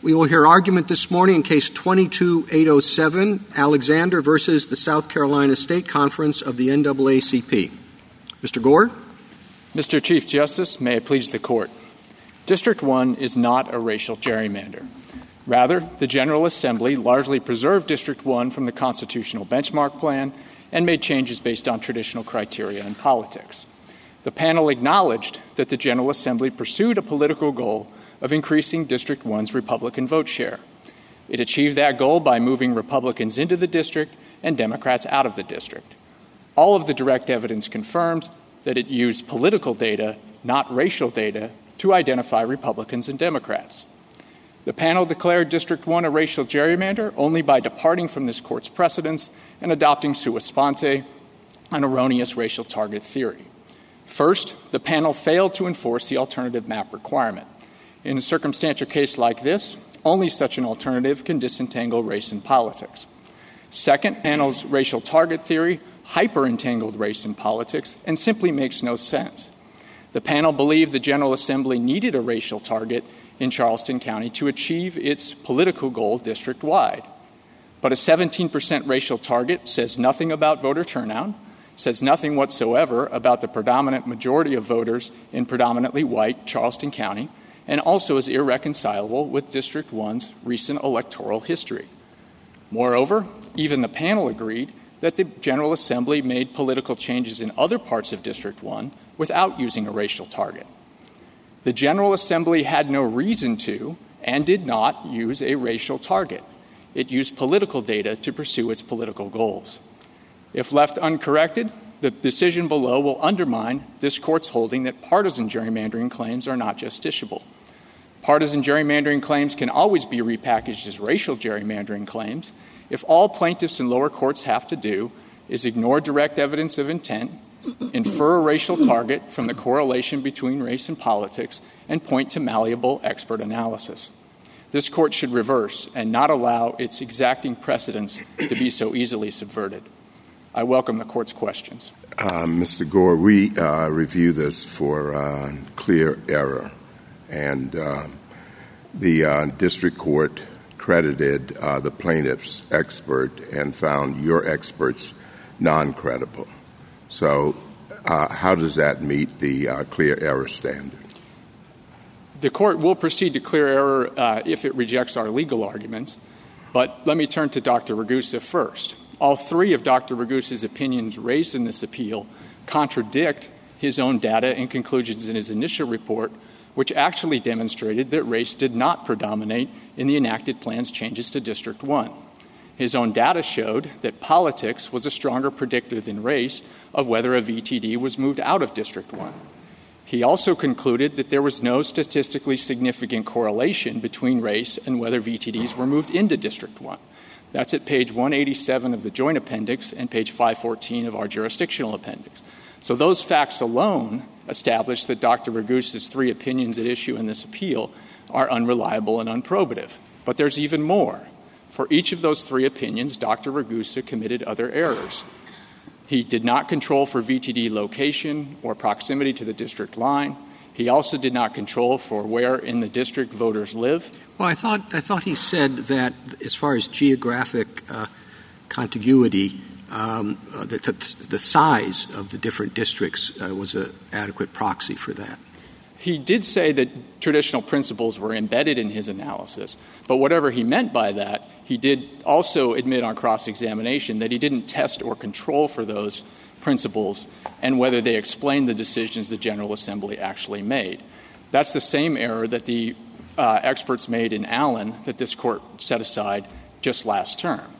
We will hear argument this morning in Case 22807, Alexander versus the South Carolina State Conference of the NAACP. Mr. Gore? Mr. Chief Justice, may it please the Court. District 1 is not a racial gerrymander. Rather, the General Assembly largely preserved District 1 from the constitutional benchmark plan and made changes based on traditional criteria in politics. The panel acknowledged that the General Assembly pursued a political goal of increasing District 1's Republican vote share. It achieved that goal by moving Republicans into the district and Democrats out of the district. All of the direct evidence confirms that it used political data, not racial data, to identify Republicans and Democrats. The panel declared District 1 a racial gerrymander only by departing from this court's precedents and adopting sua sponte, an erroneous racial target theory. First, the panel failed to enforce the alternative map requirement. In a circumstantial case like this, only such an alternative can disentangle race and politics. Second, panel's racial target theory hyper entangled race and politics and simply makes no sense. The panel believed the General Assembly needed a racial target in Charleston County to achieve its political goal district wide. But a 17% racial target says nothing about voter turnout, says nothing whatsoever about the predominant majority of voters in predominantly white Charleston County, and also is irreconcilable with District 1's recent electoral history. Moreover, even the panel agreed that the General Assembly made political changes in other parts of District 1 without using a racial target. The General Assembly had no reason to and did not use a racial target. It used political data to pursue its political goals. If left uncorrected, the decision below will undermine this court's holding that partisan gerrymandering claims are not justiciable. Partisan gerrymandering claims can always be repackaged as racial gerrymandering claims if all plaintiffs in lower courts have to do is ignore direct evidence of intent, infer a racial target from the correlation between race and politics, and point to malleable expert analysis. This court should reverse and not allow its exacting precedents to be so easily subverted. I welcome the court's questions. Uh, Mr. Gore, we uh, review this for uh, clear error, and uh, the uh, district court credited uh, the plaintiff's expert and found your experts non credible. So, how does that meet the clear error standard? The court will proceed to clear error if it rejects our legal arguments. But let me turn to Dr. Ragusa first. All three of Dr. Ragusa's opinions raised in this appeal contradict his own data and conclusions in his initial report which actually demonstrated that race did not predominate in the enacted plan's changes to District 1. His own data showed that politics was a stronger predictor than race of whether a VTD was moved out of District 1. He also concluded that there was no statistically significant correlation between race and whether VTDs were moved into District 1. That's at page 187 of the Joint Appendix and page 514 of our jurisdictional appendix. So those facts alone establish that Dr. Ragusa's three opinions at issue in this appeal are unreliable and unprobative. But there's even more. For each of those three opinions, Dr. Ragusa committed other errors. He did not control for VTD location or proximity to the district line. He also did not control for where in the district voters live. Well, I thought, I thought he said that as far as geographic uh, contiguity, um, uh, the, the, size of the different districts uh, was an adequate proxy for that. He did say that traditional principles were embedded in his analysis, but whatever he meant by that, he did also admit on cross examination that he didn't test or control for those principles and whether they explained the decisions the General Assembly actually made. That's the same error that the uh, experts made in Allen that this court set aside just last term.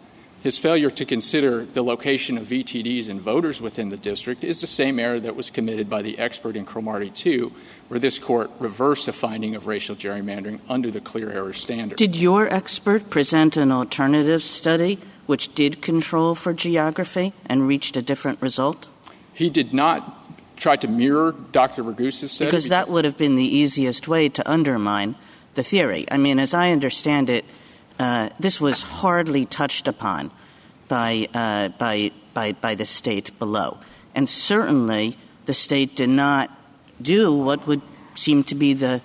His failure to consider the location of VTDs and voters within the district is the same error that was committed by the expert in Cromartie 2, where this court reversed a finding of racial gerrymandering under the clear error standard. Did your expert present an alternative study which did control for geography and reached a different result? He did not try to mirror Dr. Ragusa's study. Because that would have been the easiest way to undermine the theory. I mean, as I understand it, this was hardly touched upon by, uh, by, by, by the state below. And certainly the state did not do what would seem to be the,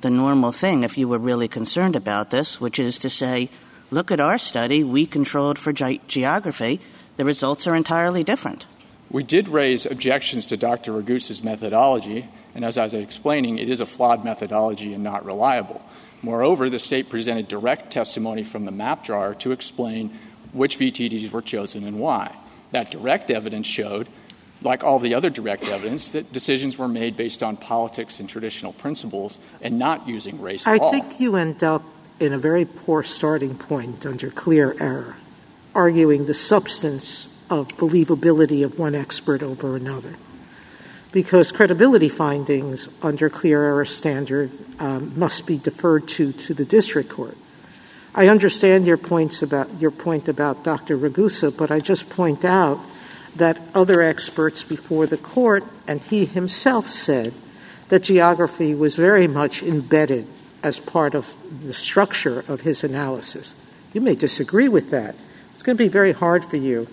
the normal thing if you were really concerned about this, which is to say, look at our study, we controlled for ge- geography, the results are entirely different. We did raise objections to Dr. Ragusa's methodology, and as I was explaining, it is a flawed methodology and not reliable. Moreover, the state presented direct testimony from the map drawer to explain which VTDs were chosen and why. That direct evidence showed, like all the other direct evidence, that decisions were made based on politics and traditional principles and not using race I at all. think you end up in a very poor starting point under clear error, arguing the substance of believability of one expert over another. Because credibility findings under clear error standard um, must be deferred to to the district court. I understand your points about your point about Dr. Ragusa, but I just point out that other experts before the court and he himself said that geography was very much embedded as part of the structure of his analysis. You may disagree with that. It's going to be very hard for you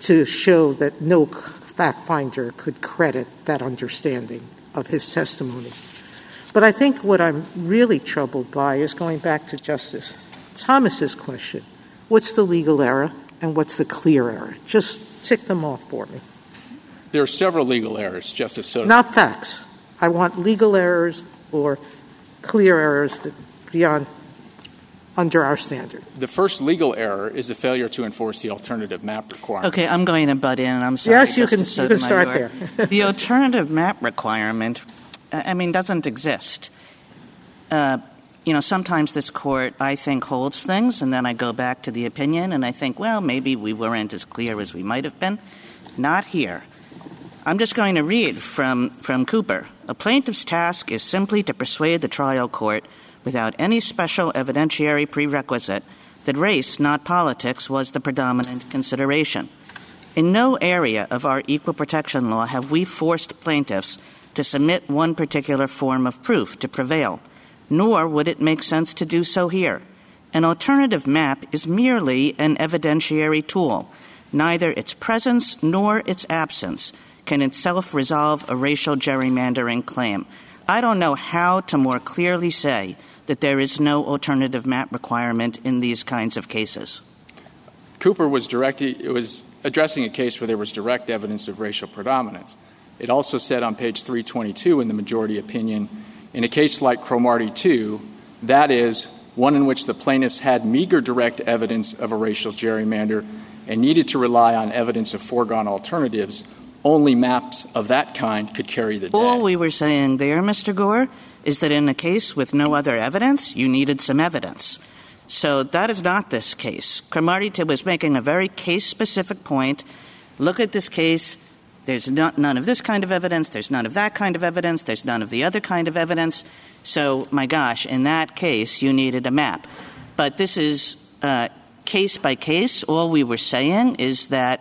to show that no fact finder could credit that understanding of his testimony. But I think what I'm really troubled by is going back to Justice Thomas's question what's the legal error and what's the clear error? Just tick them off for me. There are several legal errors, Justice Sotomayor. Not facts. I want legal errors or clear errors that beyond under our standard. The first legal error is a failure to enforce the alternative map requirement. Okay, I'm going to butt in, and I'm sorry. Yes, you can- you can start there. the alternative map requirement, I I mean, doesn't exist. Uh, you know, sometimes this court, I think, holds things, and then I go back to the opinion, and I think, well, maybe we weren't as clear as we might have been. Not here. I'm just going to read from, from Cooper. A plaintiff's task is simply to persuade the trial court without any special evidentiary prerequisite that race, not politics, was the predominant consideration. In no area of our equal protection law have we forced plaintiffs to submit one particular form of proof to prevail, nor would it make sense to do so here. An alternative map is merely an evidentiary tool. Neither its presence nor its absence can itself resolve a racial gerrymandering claim. I don't know how to more clearly say that there is no alternative map requirement in these kinds of cases. Cooper was, directing, it was addressing a case where there was direct evidence of racial predominance. It also said on page 322 in the majority opinion, in a case like Cromartie 2, that is, one in which the plaintiffs had meager direct evidence of a racial gerrymander and needed to rely on evidence of foregone alternatives, only maps of that kind could carry the day. All we were saying there, Mr. Gore, is that in a case with no other evidence, you needed some evidence. So that is not this case. Cromartie was making a very case specific point. Look at this case. There's not, none of this kind of evidence. There's none of that kind of evidence. There's none of the other kind of evidence. So, my gosh, in that case, you needed a map. But this is uh, case by case. All we were saying is that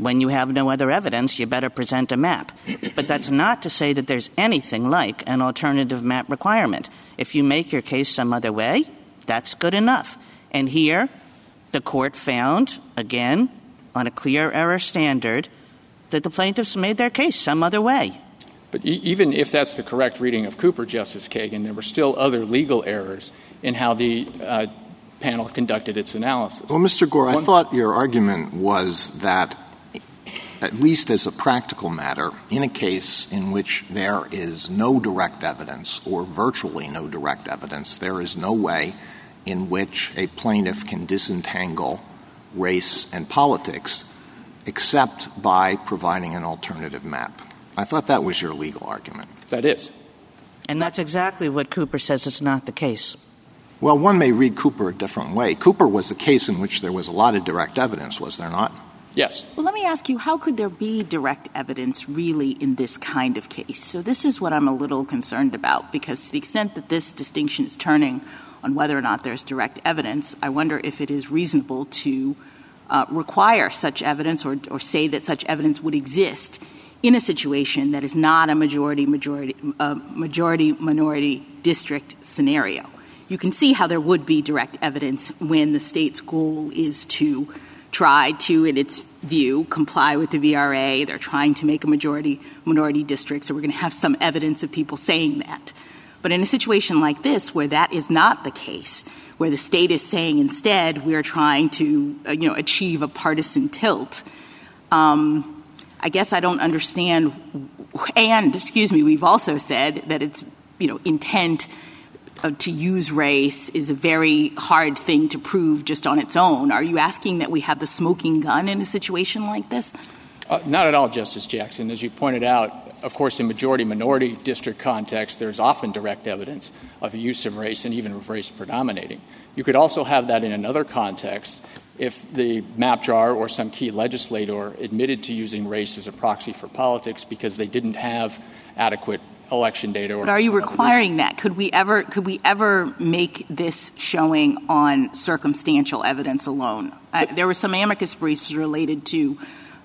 when you have no other evidence, you better present a map. But that's not to say that there's anything like an alternative map requirement. If you make your case some other way, that's good enough. And here, the court found, again, on a clear error standard, that the plaintiffs made their case some other way. But e- even if that's the correct reading of Cooper, Justice Kagan, there were still other legal errors in how the uh, panel conducted its analysis. Well, Mr. Gore, I thought your argument was that, at least as a practical matter, in a case in which there is no direct evidence or virtually no direct evidence, there is no way in which a plaintiff can disentangle race and politics except by providing an alternative map. I thought that was your legal argument. That is. And that's exactly what Cooper says is not the case. Well, one may read Cooper a different way. Cooper was a case in which there was a lot of direct evidence, was there not? Yes. Well, let me ask you, how could there be direct evidence really in this kind of case? So this is what I'm a little concerned about, because to the extent that this distinction is turning on whether or not there's direct evidence, I wonder if it is reasonable to uh, require such evidence or, say that such evidence would exist in a situation that is not a majority majority uh, majority minority district scenario. You can see how there would be direct evidence when the state's goal is to try to, in its view, comply with the VRA. They're trying to make a majority minority district, so we're going to have some evidence of people saying that. But in a situation like this, where that is not the case, where the state is saying instead we're trying to uh, you know achieve a partisan tilt, um, I guess I don't understand. And excuse me, we've also said that it's you know intent to use race is a very hard thing to prove just on its own. Are you asking that we have the smoking gun in a situation like this? Uh, not at all, Justice Jackson. As you pointed out, of course, in majority minority district context, there's often direct evidence of use of race and even of race predominating. You could also have that in another context if the map drawer or some key legislator admitted to using race as a proxy for politics because they didn't have adequate election data. But are you requiring that? Could we ever could we ever make this showing on circumstantial evidence alone? Uh, there were some amicus briefs related to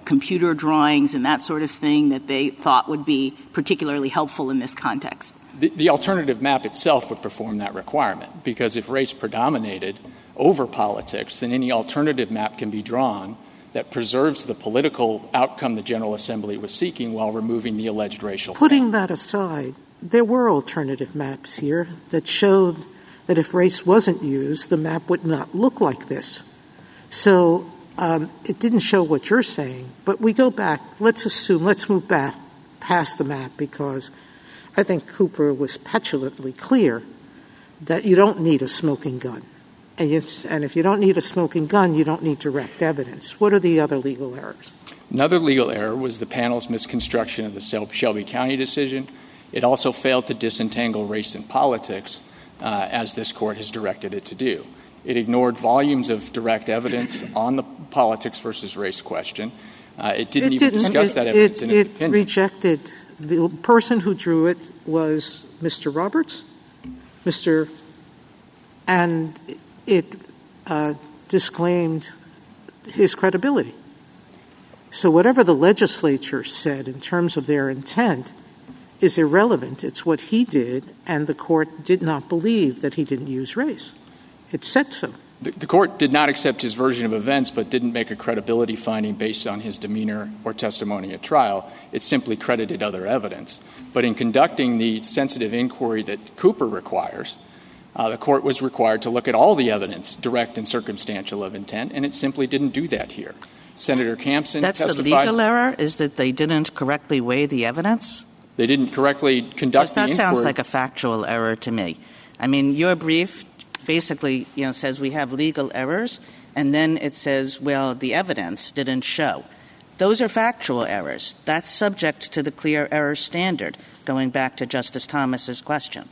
computer drawings and that sort of thing that they thought would be particularly helpful in this context. The, the alternative map itself would perform that requirement because if race predominated over politics, then any alternative map can be drawn that preserves the political outcome the General Assembly was seeking while removing the alleged racial. Putting that aside, there were alternative maps here that showed that if race wasn't used, the map would not look like this. So um, it didn't show what you're saying, but we go back. Let's assume, let's move back past the map because I think Cooper was petulantly clear that you don't need a smoking gun. And, you, and if you don't need a smoking gun, you don't need direct evidence. What are the other legal errors? Another legal error was the panel's misconstruction of the Shelby County decision. It also failed to disentangle race and politics, uh, as this court has directed it to do. It ignored volumes of direct evidence on the politics versus race question. Uh, it didn't it even didn't, discuss it, that evidence it, in its it opinion. rejected the person who drew it was Mr. Roberts, Mr. and it uh, disclaimed his credibility. So whatever the legislature said in terms of their intent is irrelevant. It's what he did, and the court did not believe that he didn't use race. It said so. The, court did not accept his version of events, but didn't make a credibility finding based on his demeanor or testimony at trial. It simply credited other evidence. But in conducting the sensitive inquiry that Cooper requires, Uh, the court was required to look at all the evidence, direct and circumstantial, of intent, and it simply didn't do that here. Senator Campsen That's testified. the legal error, is that they didn't correctly weigh the evidence? They didn't correctly conduct that the inquiry. That sounds like a factual error to me. I mean, your brief basically, you know, says we have legal errors, and then it says, well, the evidence didn't show. Those are factual errors. That's subject to the clear error standard, going back to Justice Thomas's question.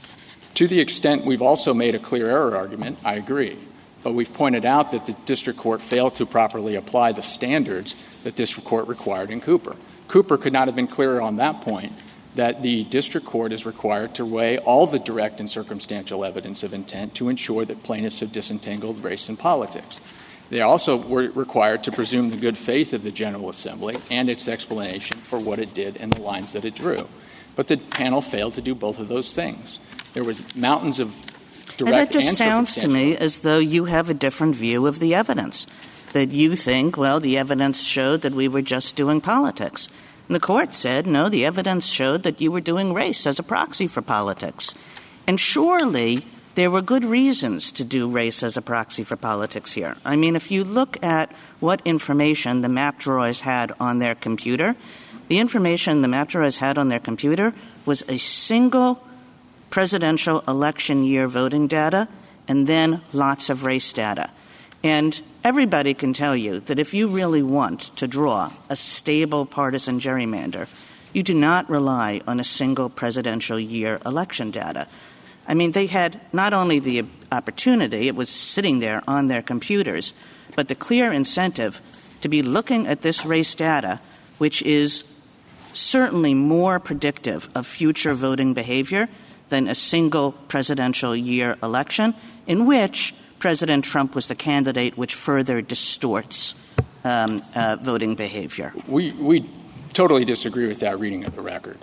To the extent we've also made a clear error argument, I agree. But we've pointed out that the district court failed to properly apply the standards that this court required in Cooper. Cooper could not have been clearer on that point that the district court is required to weigh all the direct and circumstantial evidence of intent to ensure that plaintiffs have disentangled race and politics. They also were required to presume the good faith of the General Assembly and its explanation for what it did and the lines that it drew. But the panel failed to do both of those things. There were mountains of direct and that just sounds to me as though you have a different view of the evidence. That you think, well, the evidence showed that we were just doing politics. And the court said, no, the evidence showed that you were doing race as a proxy for politics. And surely there were good reasons to do race as a proxy for politics here. I mean, if you look at what information the map drawers had on their computer, the information the map drawers had on their computer was a single presidential election year voting data and then lots of race data. And everybody can tell you that if you really want to draw a stable partisan gerrymander, you do not rely on a single presidential year election data. I mean, they had not only the opportunity, it was sitting there on their computers, but the clear incentive to be looking at this race data, which is certainly more predictive of future voting behavior than a single presidential year election, in which President Trump was the candidate, which further distorts um, uh, voting behavior. We, we totally disagree with that reading of the record.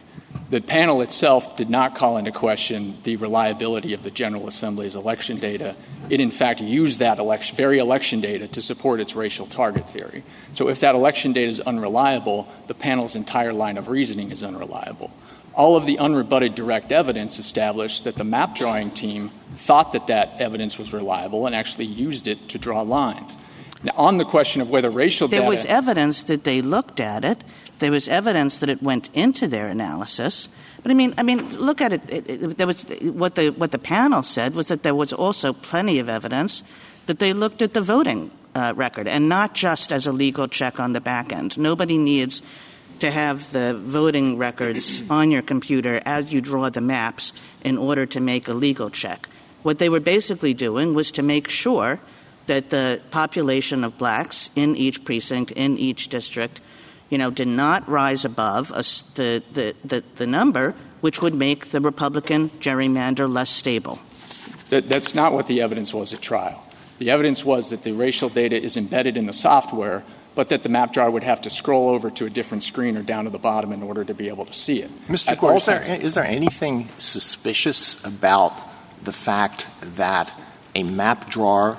The panel itself did not call into question the reliability of the General Assembly's election data. It, in fact, used that election, very election data to support its racial target theory. So if that election data is unreliable, the panel's entire line of reasoning is unreliable. All of the unrebutted direct evidence established that the map drawing team thought that that evidence was reliable and actually used it to draw lines. Now, on the question of whether racial there was evidence that they looked at it. There was evidence that it went into their analysis. But I mean, I mean, look at it there was what the what the panel said was that there was also plenty of evidence that they looked at the voting uh, record and not just as a legal check on the back end. Nobody needs to have the voting records on your computer as you draw the maps in order to make a legal check. What they were basically doing was to make sure that the population of blacks in each precinct, in each district, you know, did not rise above a, the, the, the, the number which would make the Republican gerrymander less stable. That, that's not what the evidence was at trial. The evidence was that the racial data is embedded in the software, but that the map drawer would have to scroll over to a different screen or down to the bottom in order to be able to see it. Mr. Gore, is there, is there anything suspicious about the fact that a map drawer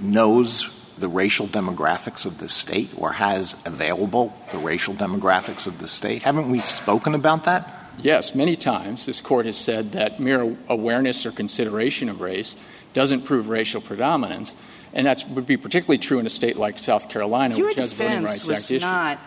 knows the racial demographics of the state or has available the racial demographics of the state? Haven't we spoken about that? Yes, many times this court has said that mere awareness or consideration of race doesn't prove racial predominance. And that would be particularly true in a state like South Carolina, Your which has voting rights act issues. not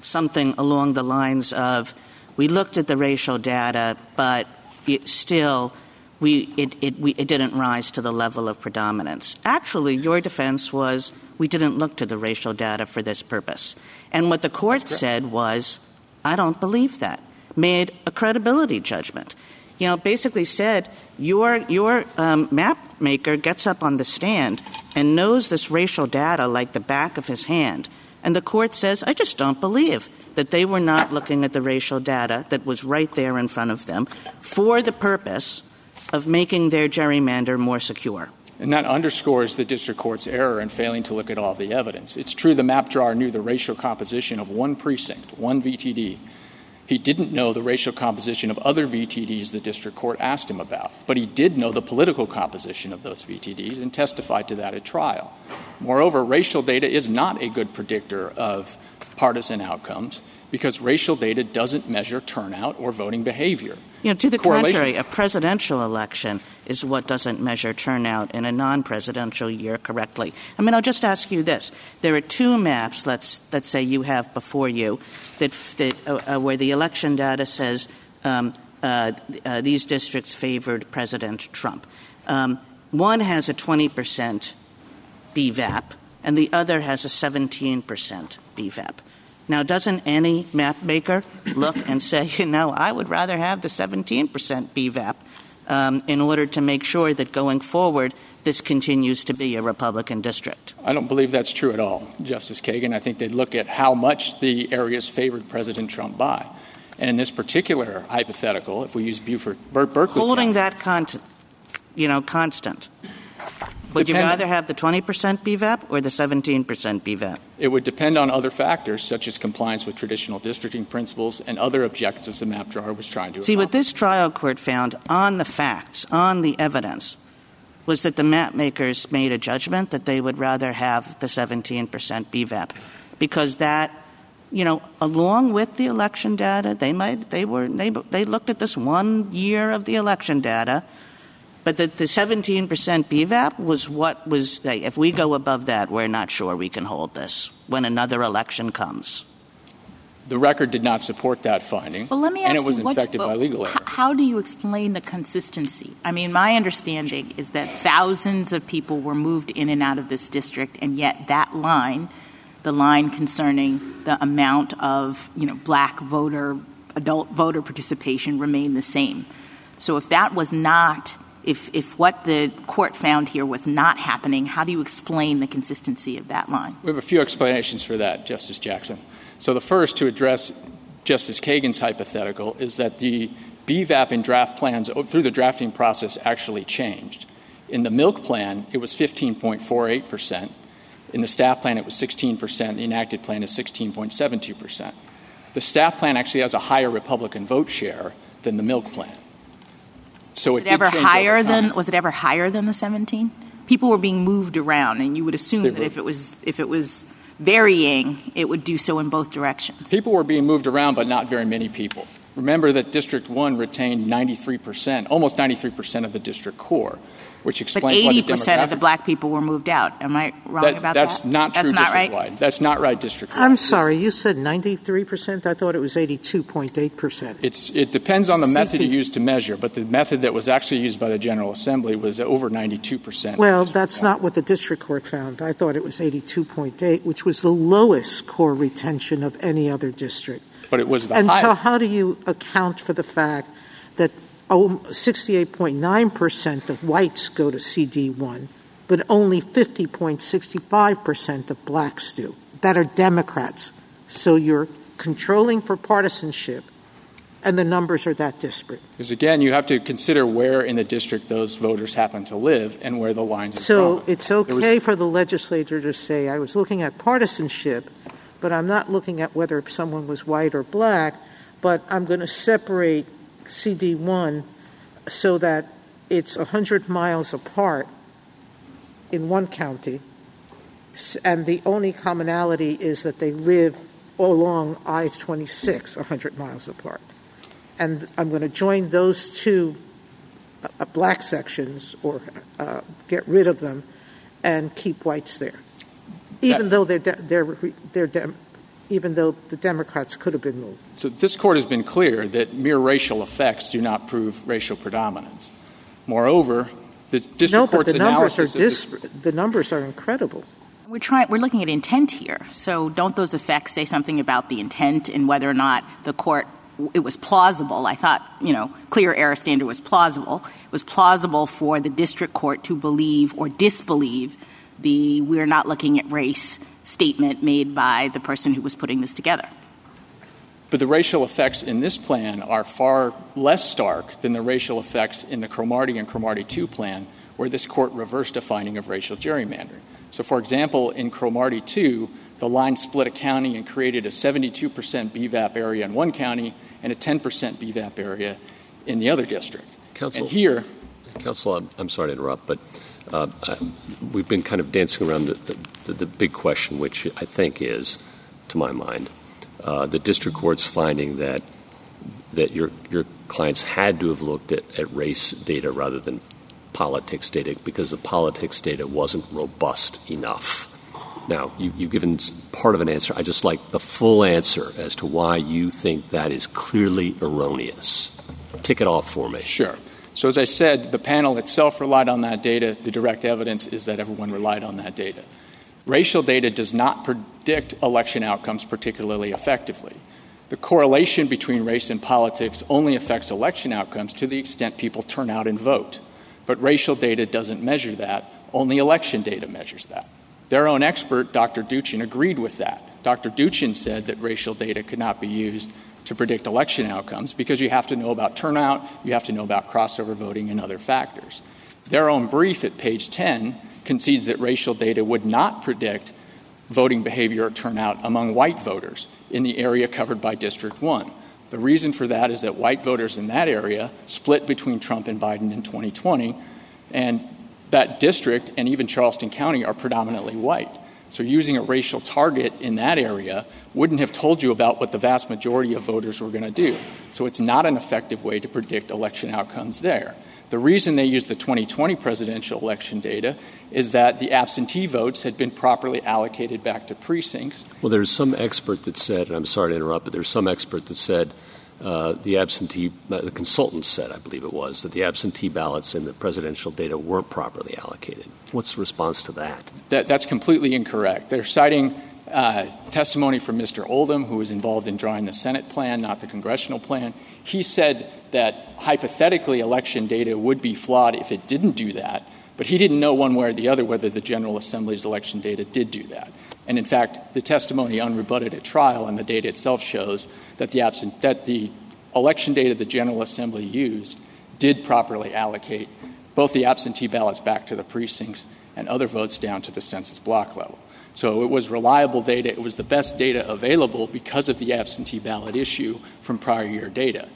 something along the lines of we looked at the racial data, but it still we it, it, we, it didn't rise to the level of predominance. Actually, your defense was we didn't look to the racial data for this purpose. And what the court said was, I don't believe that. Made a credibility judgment. You know, basically said your your um, map maker gets up on the stand and knows this racial data like the back of his hand, and the court says, I just don't believe that they were not looking at the racial data that was right there in front of them for the purpose of making their gerrymander more secure. And that underscores the district court's error in failing to look at all the evidence. It's true the map drawer knew the racial composition of one precinct, one VTD. He didn't know the racial composition of other VTDs the district court asked him about, but he did know the political composition of those VTDs and testified to that at trial. Moreover, racial data is not a good predictor of partisan outcomes because racial data doesn't measure turnout or voting behavior. You know, to the contrary, a presidential election is what doesn't measure turnout in a non-presidential year correctly. I mean, I'll just ask you this: there are two maps. Let's let's say you have before you that, that uh, uh, where the election data says um, uh, uh these districts favored President Trump. Um, one has a 20 percent BVAP, and the other has a 17 percent BVAP. Now, doesn't any map maker look and say, you know, I would rather have the 17% BVAP um, in order to make sure that going forward this continues to be a Republican district? I don't believe that's true at all, Justice Kagan. I think they'd look at how much the areas favored President Trump by. And in this particular hypothetical, if we use Beaufort, Berkeley Colleton County, that con- you know, constant, would you rather have the 20% BVAP or the 17% BVAP? It would depend on other factors, such as compliance with traditional districting principles and other objectives the map drawer was trying to See, accomplish. what this trial court found on the facts, on the evidence, was that the map makers made a judgment that they would rather have the 17% BVAP because that you know, along with the election data, they might they were they, they looked at this one year of the election data but the, the 17% BVAP was what was, if we go above that, we're not sure we can hold this when another election comes. The record did not support that finding. Well, let me ask and it was you, infected by legal error. How do you explain the consistency? I mean, my understanding is that thousands of people were moved in and out of this district, and yet that line, the line concerning the amount of, you know, black voter, adult voter participation remained the same. So if that was not if, what the court found here was not happening, how do you explain the consistency of that line? We have a few explanations for that, Justice Jackson. So the first to address Justice Kagan's hypothetical is that the BVAP in draft plans through the drafting process actually changed. In the milk plan, it was 15.48 percent. In the staff plan, it was 16 percent. The enacted plan is 16.72 percent. The staff plan actually has a higher Republican vote share than the milk plan. So was it, it ever higher than was it ever higher than the 17? People were being moved around, and you would assume that if it was if it was varying, it would do so in both directions. People were being moved around, but not very many people. Remember that District 1 retained 93%, almost 93% of the district core, which explains but 80% of the black people were moved out. Am I wrong that, about that's that? Not that's not right. Wide. That's not right district I'm sorry, you said 93%? I thought it was 82.8%. It's, it depends on the method you use to measure, but the method that was actually used by the General Assembly was over 92%. Well, that's not what the district court found. I thought it was 82.8, which was the lowest core retention of any other district. But it was the And highest. so how do you account for the fact that oh, 68.9% of whites go to CD1, but only 50.65% of blacks do, that are Democrats. So you're controlling for partisanship, and the numbers are that disparate. Because again, you have to consider where in the district those voters happen to live and where the lines are So it's okay was- for the legislature to say, I was looking at partisanship, but I'm not looking at whether someone was white or black, but I'm going to separate CD1 so that it's 100 miles apart in one county, and the only commonality is that they live along I-26, 100 miles apart. And I'm going to join those two uh, black sections or uh, get rid of them and keep whites there, even That- though they're de- they're re- they're dem- even though the Democrats could have been moved. So this court has been clear that mere racial effects do not prove racial predominance. Moreover, the district no, but court's the numbers are analysis of this- the numbers are incredible. We're trying. We're looking at intent here. So don't those effects say something about the intent and whether or not the court it was plausible? I thought you know clear error standard was plausible. It was plausible for the district court to believe or disbelieve the "we're not looking at race" statement made by the person who was putting this together. But the racial effects in this plan are far less stark than the racial effects in the Cromartie and Cromartie 2 plan, where this court reversed a finding of racial gerrymandering. So, for example, in Cromartie 2, the line split a county and created a 72% BVAP area in one county and a 10% BVAP area in the other district. Counsel, and here, Counsel, I'm, I'm sorry to interrupt, but I, we've been kind of dancing around the, big question, which I think is, to my mind, uh, the district court's finding that that your your clients had to have looked at, race data rather than politics data because the politics data wasn't robust enough. Now, you, you've given part of an answer. I just like the full answer as to why you think that is clearly erroneous. Tick it off for me. Sure. So, as I said, the panel itself relied on that data. The direct evidence is that everyone relied on that data. Racial data does not predict election outcomes particularly effectively. The correlation between race and politics only affects election outcomes to the extent people turn out and vote. But racial data doesn't measure that, only election data measures that. Their own expert, Dr. Duchin, agreed with that. Dr. Duchin said that racial data could not be used to predict election outcomes because you have to know about turnout, you have to know about crossover voting, and other factors. Their own brief at page 10 concedes that racial data would not predict voting behavior or turnout among white voters in the area covered by District 1. The reason for that is that white voters in that area split between Trump and Biden in 2020, and that district and even Charleston County are predominantly white. So using a racial target in that area wouldn't have told you about what the vast majority of voters were going to do. So it's not an effective way to predict election outcomes there. The reason they used the 2020 presidential election data is that the absentee votes had been properly allocated back to precincts. Well, there's some expert that said, and I'm sorry to interrupt, but there's some expert that said the absentee, uh, the consultant said, I believe it was, that the absentee ballots in the presidential data weren't properly allocated. What's the response to that? that that's completely incorrect. They're citing uh, testimony from Mr. Oldham, who was involved in drawing the Senate plan, not the congressional plan. He said that hypothetically election data would be flawed if it didn't do that, but he didn't know one way or the other whether the General Assembly's election data did do that. And in fact, the testimony unrebutted at trial and the data itself shows that the, absent, that the election data the General Assembly used did properly allocate both the absentee ballots back to the precincts and other votes down to the census block level. So it was reliable data. It was the best data available because of the absentee ballot issue from prior year data.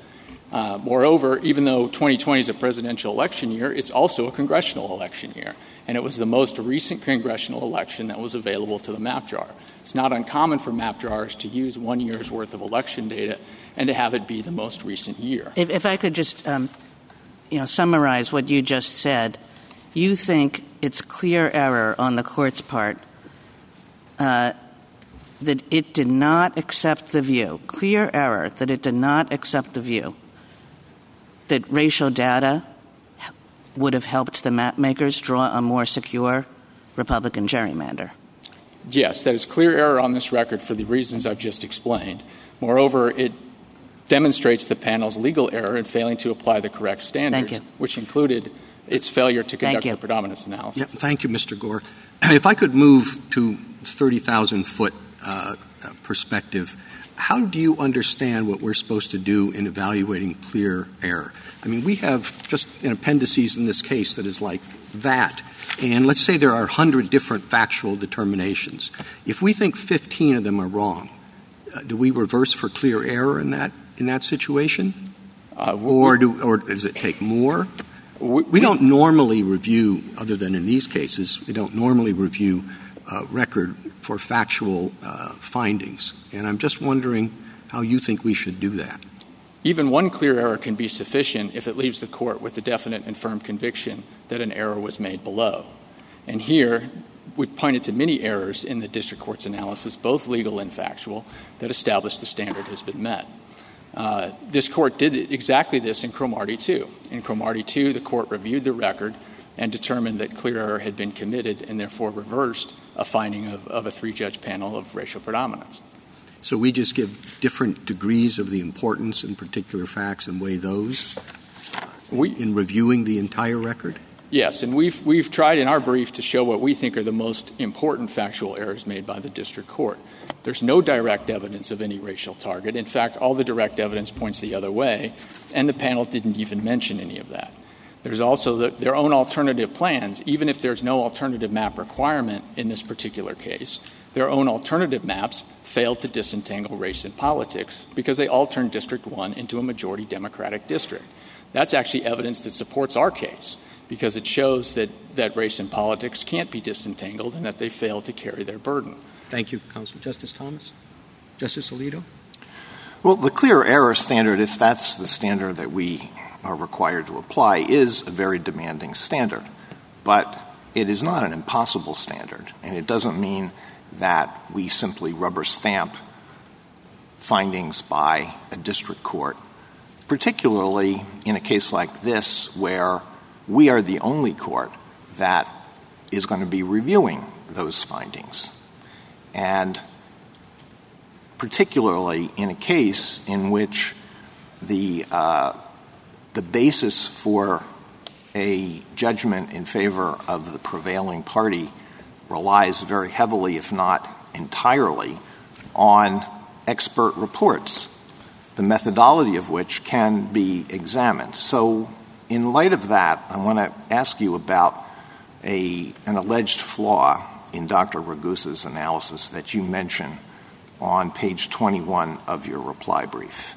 Uh, moreover, even though 2020 is a presidential election year, it's also a congressional election year. And it was the most recent congressional election that was available to the map drawer. It's not uncommon for map drawers to use one year's worth of election data and to have it be the most recent year. If, I could just, um, you know, summarize what you just said, you think it's clear error on the court's part uh, that it did not accept the view, clear error that it did not accept the view that racial data would have helped the map makers draw a more secure Republican gerrymander. Yes, that is clear error on this record for the reasons I've just explained. Moreover, it demonstrates the panel's legal error in failing to apply the correct standards, which included its failure to conduct the predominance analysis. Yep, thank you, Mr. Gore. If I could move to 30,000 foot uh, perspective, how do you understand what we're supposed to do in evaluating clear error? I mean, we have just an appendices in this case that is like that. And let's say there are 100 different factual determinations. If we think 15 of them are wrong, uh, do we reverse for clear error in that, in that situation? Uh, we, or, do, or does it take more? We, we, don't normally review, other than in these cases, we don't normally review uh, record for factual uh, findings. And I'm just wondering how you think we should do that. Even one clear error can be sufficient if it leaves the court with a definite and firm conviction that an error was made below. And here, we pointed to many errors in the district court's analysis, both legal and factual, that establish the standard has been met. Uh, this court did exactly this in Cromartie 2. In Cromartie 2, the court reviewed the record and determined that clear error had been committed and therefore reversed a finding of, of a three judge panel of racial predominance. So we just give different degrees of the importance in particular facts and weigh those we, in reviewing the entire record? Yes, and we've, we've tried in our brief to show what we think are the most important factual errors made by the district court. There's no direct evidence of any racial target. In fact, all the direct evidence points the other way, and the panel didn't even mention any of that. There's also the, their own alternative plans, even if there's no alternative map requirement in this particular case. Their own alternative maps failed to disentangle race and politics because they all turned District 1 into a majority Democratic district. That's actually evidence that supports our case because it shows that, that race and politics can't be disentangled and that they failed to carry their burden. Thank you, Counsel. Justice Thomas? Justice Alito? Well, the clear error standard, if that's the standard that we are required to apply is a very demanding standard. But it is not an impossible standard, and it doesn't mean that we simply rubber stamp findings by a district court, particularly in a case like this where we are the only court that is going to be reviewing those findings. And particularly in a case in which the uh, the basis for a judgment in favor of the prevailing party relies very heavily, if not entirely, on expert reports, the methodology of which can be examined. So, in light of that, I want to ask you about a, an alleged flaw in Dr. Ragusa's analysis that you mention on page 21 of your reply brief.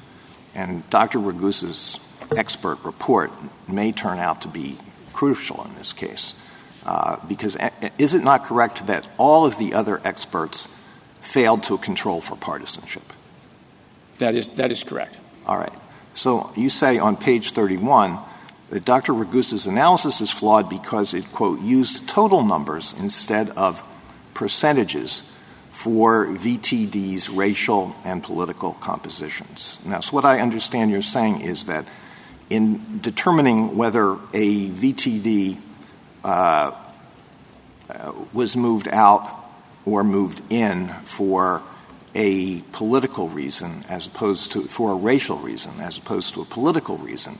And Dr. Ragusa's expert report may turn out to be crucial in this case. Uh, because is it not correct that all of the other experts failed to control for partisanship? That is, that is correct. All right. So you say on page 31 that Dr. Ragusa's analysis is flawed because it, quote, used total numbers instead of percentages for VTD's racial and political compositions. Now, so what I understand you're saying is that in determining whether a VTD was moved out or moved in for a political reason as opposed to for a racial reason as opposed to a political reason.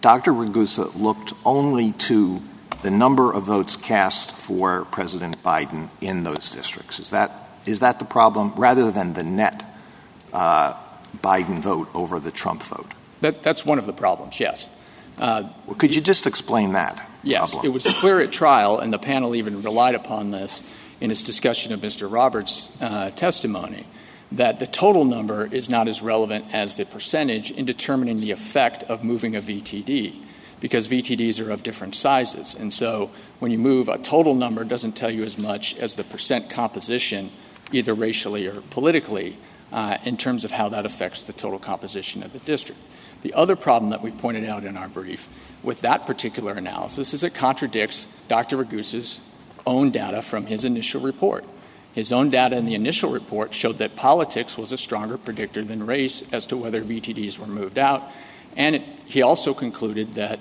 Dr. Ragusa looked only to the number of votes cast for President Biden in those districts. Is that is that the problem rather than the net uh, Biden vote over the Trump vote? That, that's one of the problems, yes. Uh, could you just explain that? Yes. It was clear at trial, and the panel even relied upon this in its discussion of Mr. Roberts' uh, testimony, that the total number is not as relevant as the percentage in determining the effect of moving a VTD because VTDs are of different sizes. And so when you move, a total number doesn't tell you as much as the percent composition, either racially or politically, uh, in terms of how that affects the total composition of the district. The other problem that we pointed out in our brief with that particular analysis is it contradicts Dr. Ragusa's own data from his initial report. His own data in the initial report showed that politics was a stronger predictor than race as to whether VTDs were moved out. And it, he also concluded that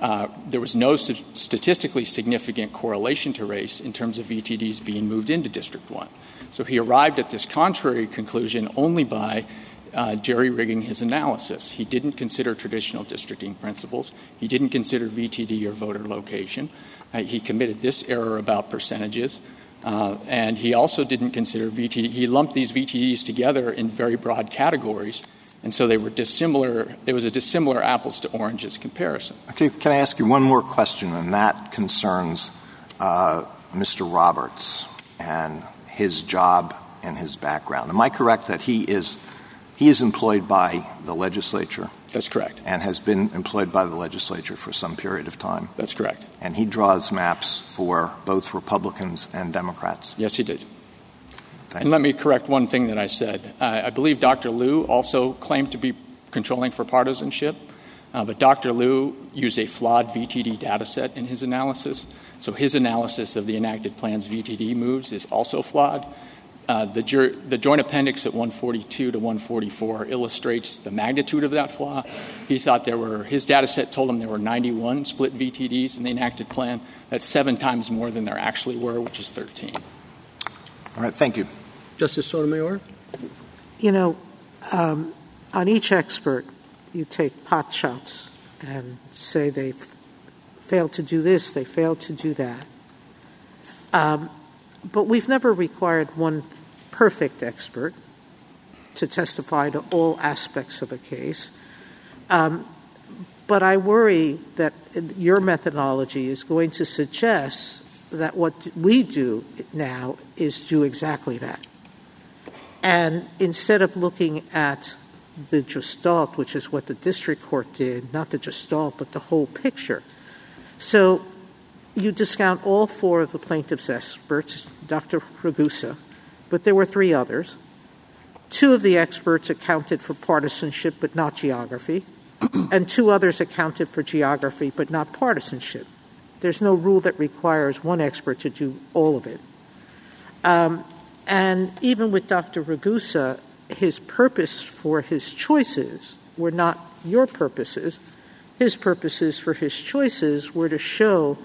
uh, there was no statistically significant correlation to race in terms of VTDs being moved into District 1. So he arrived at this contrary conclusion only by jerry rigging his analysis. He didn't consider traditional districting principles. He didn't consider VTD or voter location. Uh, he committed this error about percentages. Uh, and he also didn't consider VTD. He lumped these VTDs together in very broad categories. And so they were dissimilar. There was a dissimilar apples to oranges comparison. Okay, can I ask you one more question? And that concerns uh, Mr. Roberts and his job and his background. Am I correct that he is he is employed by the legislature? That's correct. And has been employed by the legislature for some period of time? That's correct. And he draws maps for both Republicans and Democrats? Yes, he did. Thank and let me correct one thing that I said. I believe Dr. Liu also claimed to be controlling for partisanship, uh, but Dr. Liu used a flawed VTD data set in his analysis. So his analysis of the enacted plan's VTD moves is also flawed. Uh, the, jur- the, joint appendix at 142 to 144 illustrates the magnitude of that flaw. He thought there were, his data set told him there were 91 split VTDs in the enacted plan. That's seven times more than there actually were, which is 13. All right, thank you. Justice Sotomayor? You know, um, on each expert, you take pot shots and say they failed to do this, they failed to do that. But we've never required one perfect expert to testify to all aspects of a case. Um, but I worry that your methodology is going to suggest that what we do now is do exactly that. And instead of looking at the gestalt, which is what the district court did, not the gestalt, but the whole picture. So you discount all four of the plaintiff's experts, Dr. Ragusa, but there were three others. Two of the experts accounted for partisanship but not geography, and two others accounted for geography but not partisanship. There's no rule that requires one expert to do all of it. Um, and even with Dr. Ragusa, his purpose for his choices were not your purposes. His purposes for his choices were to show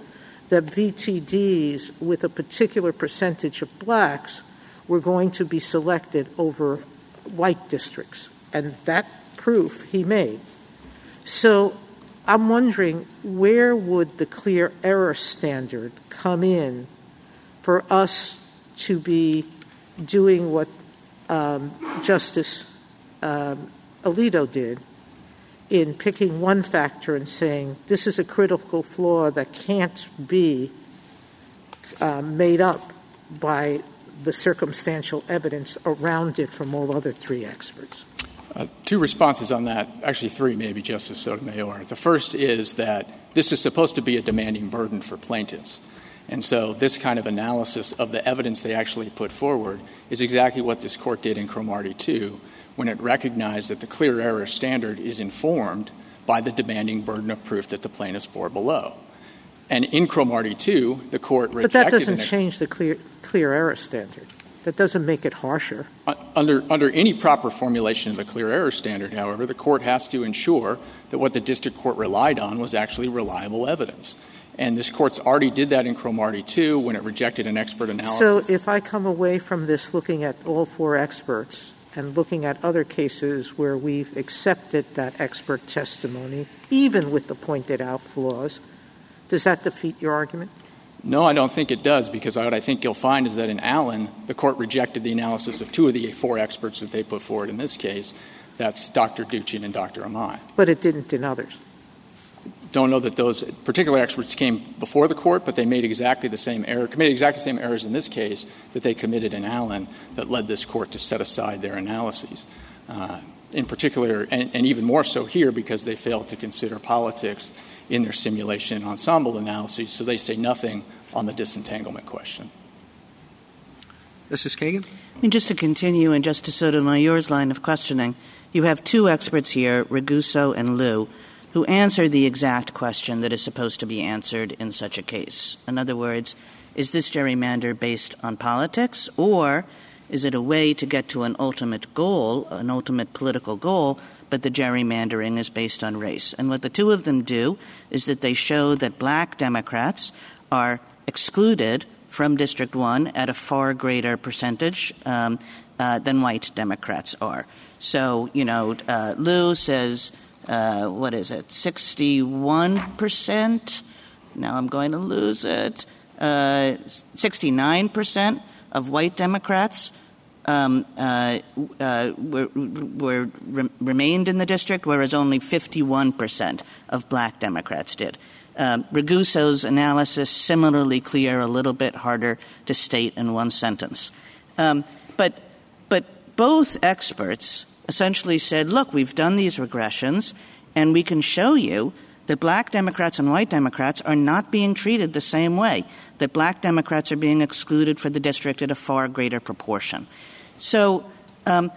that VTDs with a particular percentage of blacks were going to be selected over white districts. And that proof he made. So I'm wondering where would the clear error standard come in for us to be doing what um, Justice um, Alito did in picking one factor and saying this is a critical flaw that can't be uh, made up by the circumstantial evidence around it from all other three experts? Uh, two responses on that, actually three maybe, Justice Sotomayor. The first is that this is supposed to be a demanding burden for plaintiffs. And so this kind of analysis of the evidence they actually put forward is exactly what this court did in Cromartie 2 when it recognized that the clear error standard is informed by the demanding burden of proof that the plaintiffs bore below. And in Cromartie 2, the court rejected... But that doesn't change the clear, clear error standard. That doesn't make it harsher. Uh, under, under any proper formulation of the clear error standard, however, the court has to ensure that what the district court relied on was actually reliable evidence. And this court's already did that in Cromartie 2 when it rejected an expert analysis. So if I come away from this looking at all four experts and looking at other cases where we've accepted that expert testimony, even with the pointed out flaws, does that defeat your argument? No, I don't think it does, because what I think you'll find is that in Allen, the court rejected the analysis of two of the four experts that they put forward in this case. That's Dr. Duchin and Dr. Imai. But it didn't in others don't know that those particular experts came before the court, but they made exactly the same error, committed exactly the same errors in this case that they committed in Allen that led this court to set aside their analyses. Uh, in particular, and, and, even more so here because they failed to consider politics in their simulation ensemble analyses, so they say nothing on the disentanglement question. Justice Kagan? I mean, just to continue in Justice Sotomayor's line of questioning, you have two experts here, Ragusa and Liu, who answer the exact question that is supposed to be answered in such a case. In other words, is this gerrymander based on politics, or is it a way to get to an ultimate goal, an ultimate political goal, but the gerrymandering is based on race? And what the two of them do is that they show that black Democrats are excluded from District 1 at a far greater percentage um, uh, than white Democrats are. So, you know, uh, Liu says, what is it, 61%? Now I'm going to lose it. 69% uh, of white Democrats um, uh, uh, remained in the district, whereas only 51% of black Democrats did. Um, Ragusa's analysis similarly clear, a little bit harder to state in one sentence. Um, but, but both experts essentially said, look, we've done these regressions, and we can show you that black Democrats and white Democrats are not being treated the same way, that black Democrats are being excluded for the district at a far greater proportion. So, um,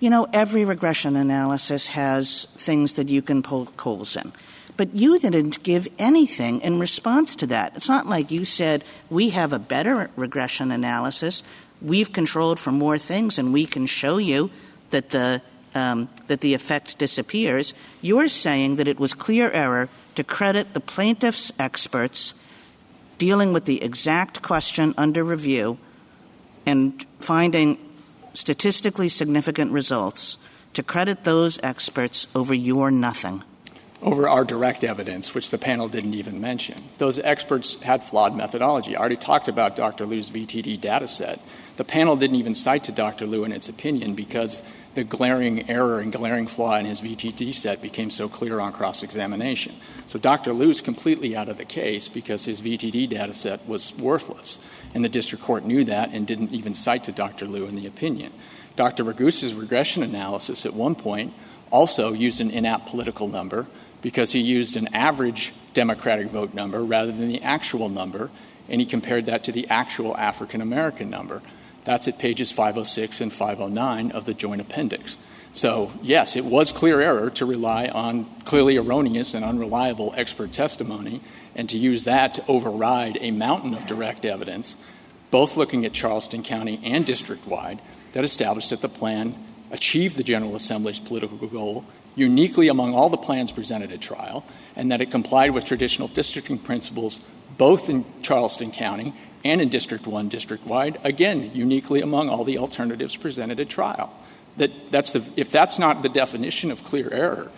you know, every regression analysis has things that you can poke holes in. But you didn't give anything in response to that. It's not like you said, we have a better regression analysis, we've controlled for more things, and we can show you that the, Um, that the effect disappears. You're saying that it was clear error to credit the plaintiff's experts dealing with the exact question under review and finding statistically significant results to credit those experts over your nothing over our direct evidence, which the panel didn't even mention. Those experts had flawed methodology. I already talked about Dr. Liu's VTD data set. The panel didn't even cite to Dr. Liu in its opinion because the glaring error and glaring flaw in his VTD set became so clear on cross examination. So Dr. Liu is completely out of the case because his VTD data set was worthless. And the district court knew that and didn't even cite to Dr. Liu in the opinion. Dr. Ragusa's regression analysis at one point also used an inapt political number because he used an average Democratic vote number rather than the actual number, and he compared that to the actual African American number. That's at pages 506 and 509 of the joint appendix. So, yes, it was clear error to rely on clearly erroneous and unreliable expert testimony and to use that to override a mountain of direct evidence, both looking at Charleston County and district wide, that established that the plan achieved the General Assembly's political goal uniquely among all the plans presented at trial, and that it complied with traditional districting principles both in Charleston County and in District 1 district wide, again, uniquely among all the alternatives presented at trial. That, that's the, if that's not the definition of clear error,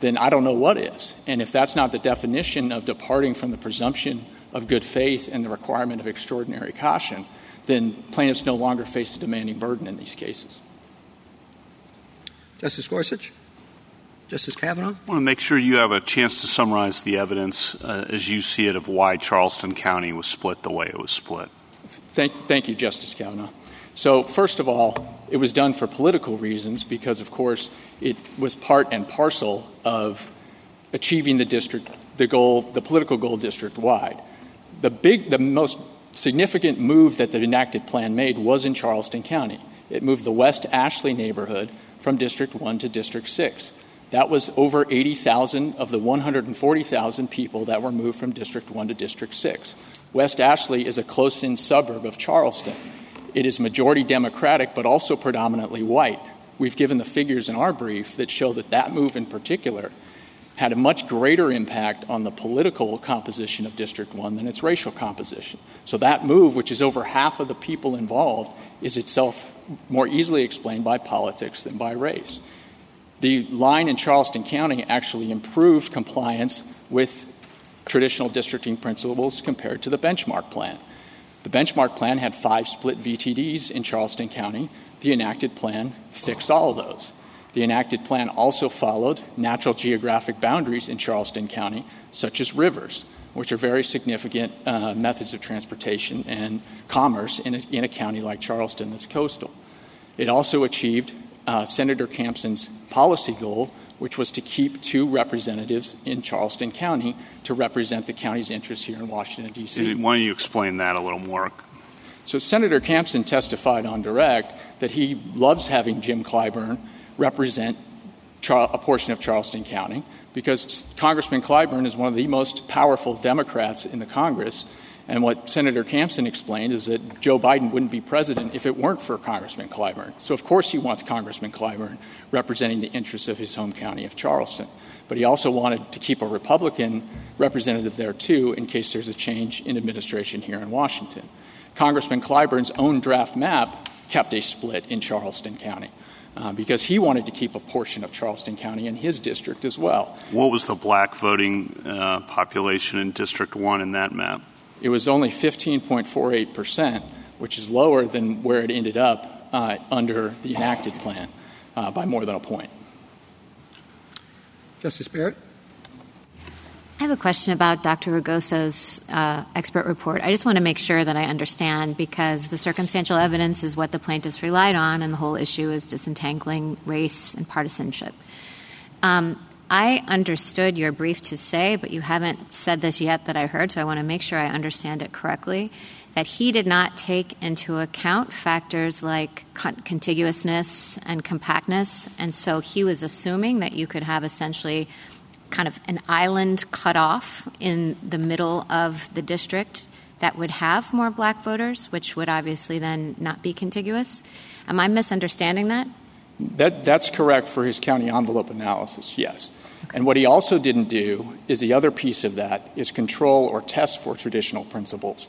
then I don't know what is. And if that's not the definition of departing from the presumption of good faith and the requirement of extraordinary caution, then plaintiffs no longer face the demanding burden in these cases. Justice Gorsuch? Justice Kavanaugh? I want to make sure you have a chance to summarize the evidence uh, as you see it of why Charleston County was split the way it was split. Thank, thank you, Justice Kavanaugh. So, first of all, it was done for political reasons because, of course, it was part and parcel of achieving the district, the goal, the political goal district wide. The big, the most significant move that the enacted plan made was in Charleston County. It moved the West Ashley neighborhood from District 1 to District 6. That was over 80,000 of the 140,000 people that were moved from District 1 to District 6. West Ashley is a close in suburb of Charleston. It is majority Democratic, but also predominantly white. We've given the figures in our brief that show that that move in particular had a much greater impact on the political composition of District 1 than its racial composition. So that move, which is over half of the people involved, is itself more easily explained by politics than by race. The line in Charleston County actually improved compliance with traditional districting principles compared to the benchmark plan. The benchmark plan had five split VTDs in Charleston County. The enacted plan fixed all of those. The enacted plan also followed natural geographic boundaries in Charleston County, such as rivers, which are very significant uh, methods of transportation and commerce in a, in a county like Charleston that's coastal. It also achieved Uh, Senator Campsen's policy goal, which was to keep two representatives in Charleston County to represent the county's interests here in Washington, D.C. Why don't you explain that a little more? So Senator Campson testified on direct that he loves having Jim Clyburn represent a portion of Charleston County because Congressman Clyburn is one of the most powerful Democrats in the Congress. And what Senator Campsen explained is that Joe Biden wouldn't be president if it weren't for Congressman Clyburn. So, of course, he wants Congressman Clyburn representing the interests of his home county of Charleston. But he also wanted to keep a Republican representative there, too, in case there's a change in administration here in Washington. Congressman Clyburn's own draft map kept a split in Charleston County. Uh, because he wanted to keep a portion of Charleston County in his district as well. What was the black voting uh, population in District 1 in that map? It was only 15.48 percent, which is lower than where it ended up uh, under the enacted plan uh, by more than a point. Justice Barrett? I have a question about Dr. Ragusa's uh, expert report. I just want to make sure that I understand because the circumstantial evidence is what the plaintiffs relied on, and the whole issue is disentangling race and partisanship. Um, I understood your brief to say, but you haven't said this yet that I heard, so I want to make sure I understand it correctly, that he did not take into account factors like contiguousness and compactness, and so he was assuming that you could have essentially kind of an island cut off in the middle of the district that would have more black voters, which would obviously then not be contiguous. Am I misunderstanding that? That, that's correct for his county envelope analysis, yes. And what he also didn't do is the other piece of that is control or test for traditional principles.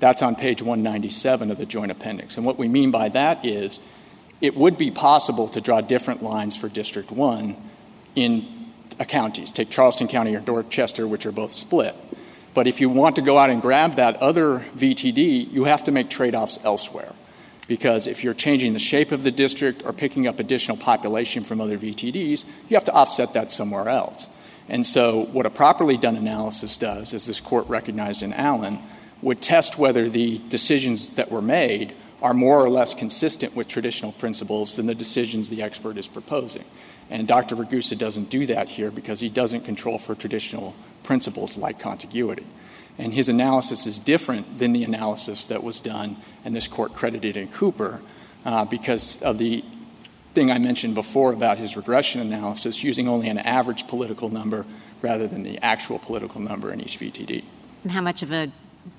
That's on page 197 of the joint appendix. And what we mean by that is it would be possible to draw different lines for District 1 in counties. Take Charleston County or Dorchester, which are both split. But if you want to go out and grab that other VTD, you have to make trade offs elsewhere. Because if you're changing the shape of the district or picking up additional population from other VTDs, you have to offset that somewhere else. And so, what a properly done analysis does, as this court recognized in Allen, would test whether the decisions that were made are more or less consistent with traditional principles than the decisions the expert is proposing. And Dr. Ragusa doesn't do that here because he doesn't control for traditional principles like contiguity. And his analysis is different than the analysis that was done and this court credited in Cooper uh, because of the thing I mentioned before about his regression analysis using only an average political number rather than the actual political number in each VTD. And how much of a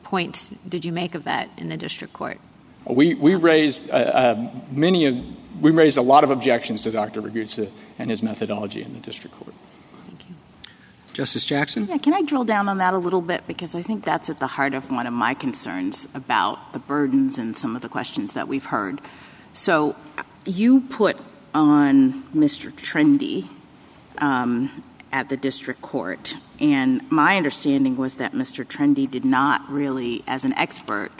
point did you make of that in the district court? We, we raised uh, uh, many of, we raised a lot of objections to Dr. Ragusa and his methodology in the district court. Justice Jackson? Yeah, can I drill down on that a little bit? Because I think that's at the heart of one of my concerns about the burdens and some of the questions that we've heard. So you put on Mr. Trende um, at the district court, and my understanding was that Mr. Trende did not really, as an expert,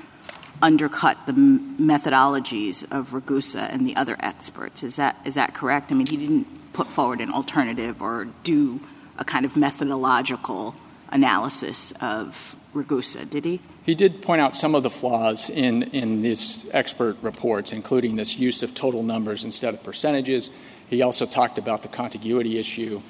undercut the methodologies of Ragusa and the other experts. Is that is that correct? I mean, he didn't put forward an alternative or do a kind of methodological analysis of Ragusa, did he? He did point out some of the flaws in, in these expert reports, including this use of total numbers instead of percentages. He also talked about the contiguity issue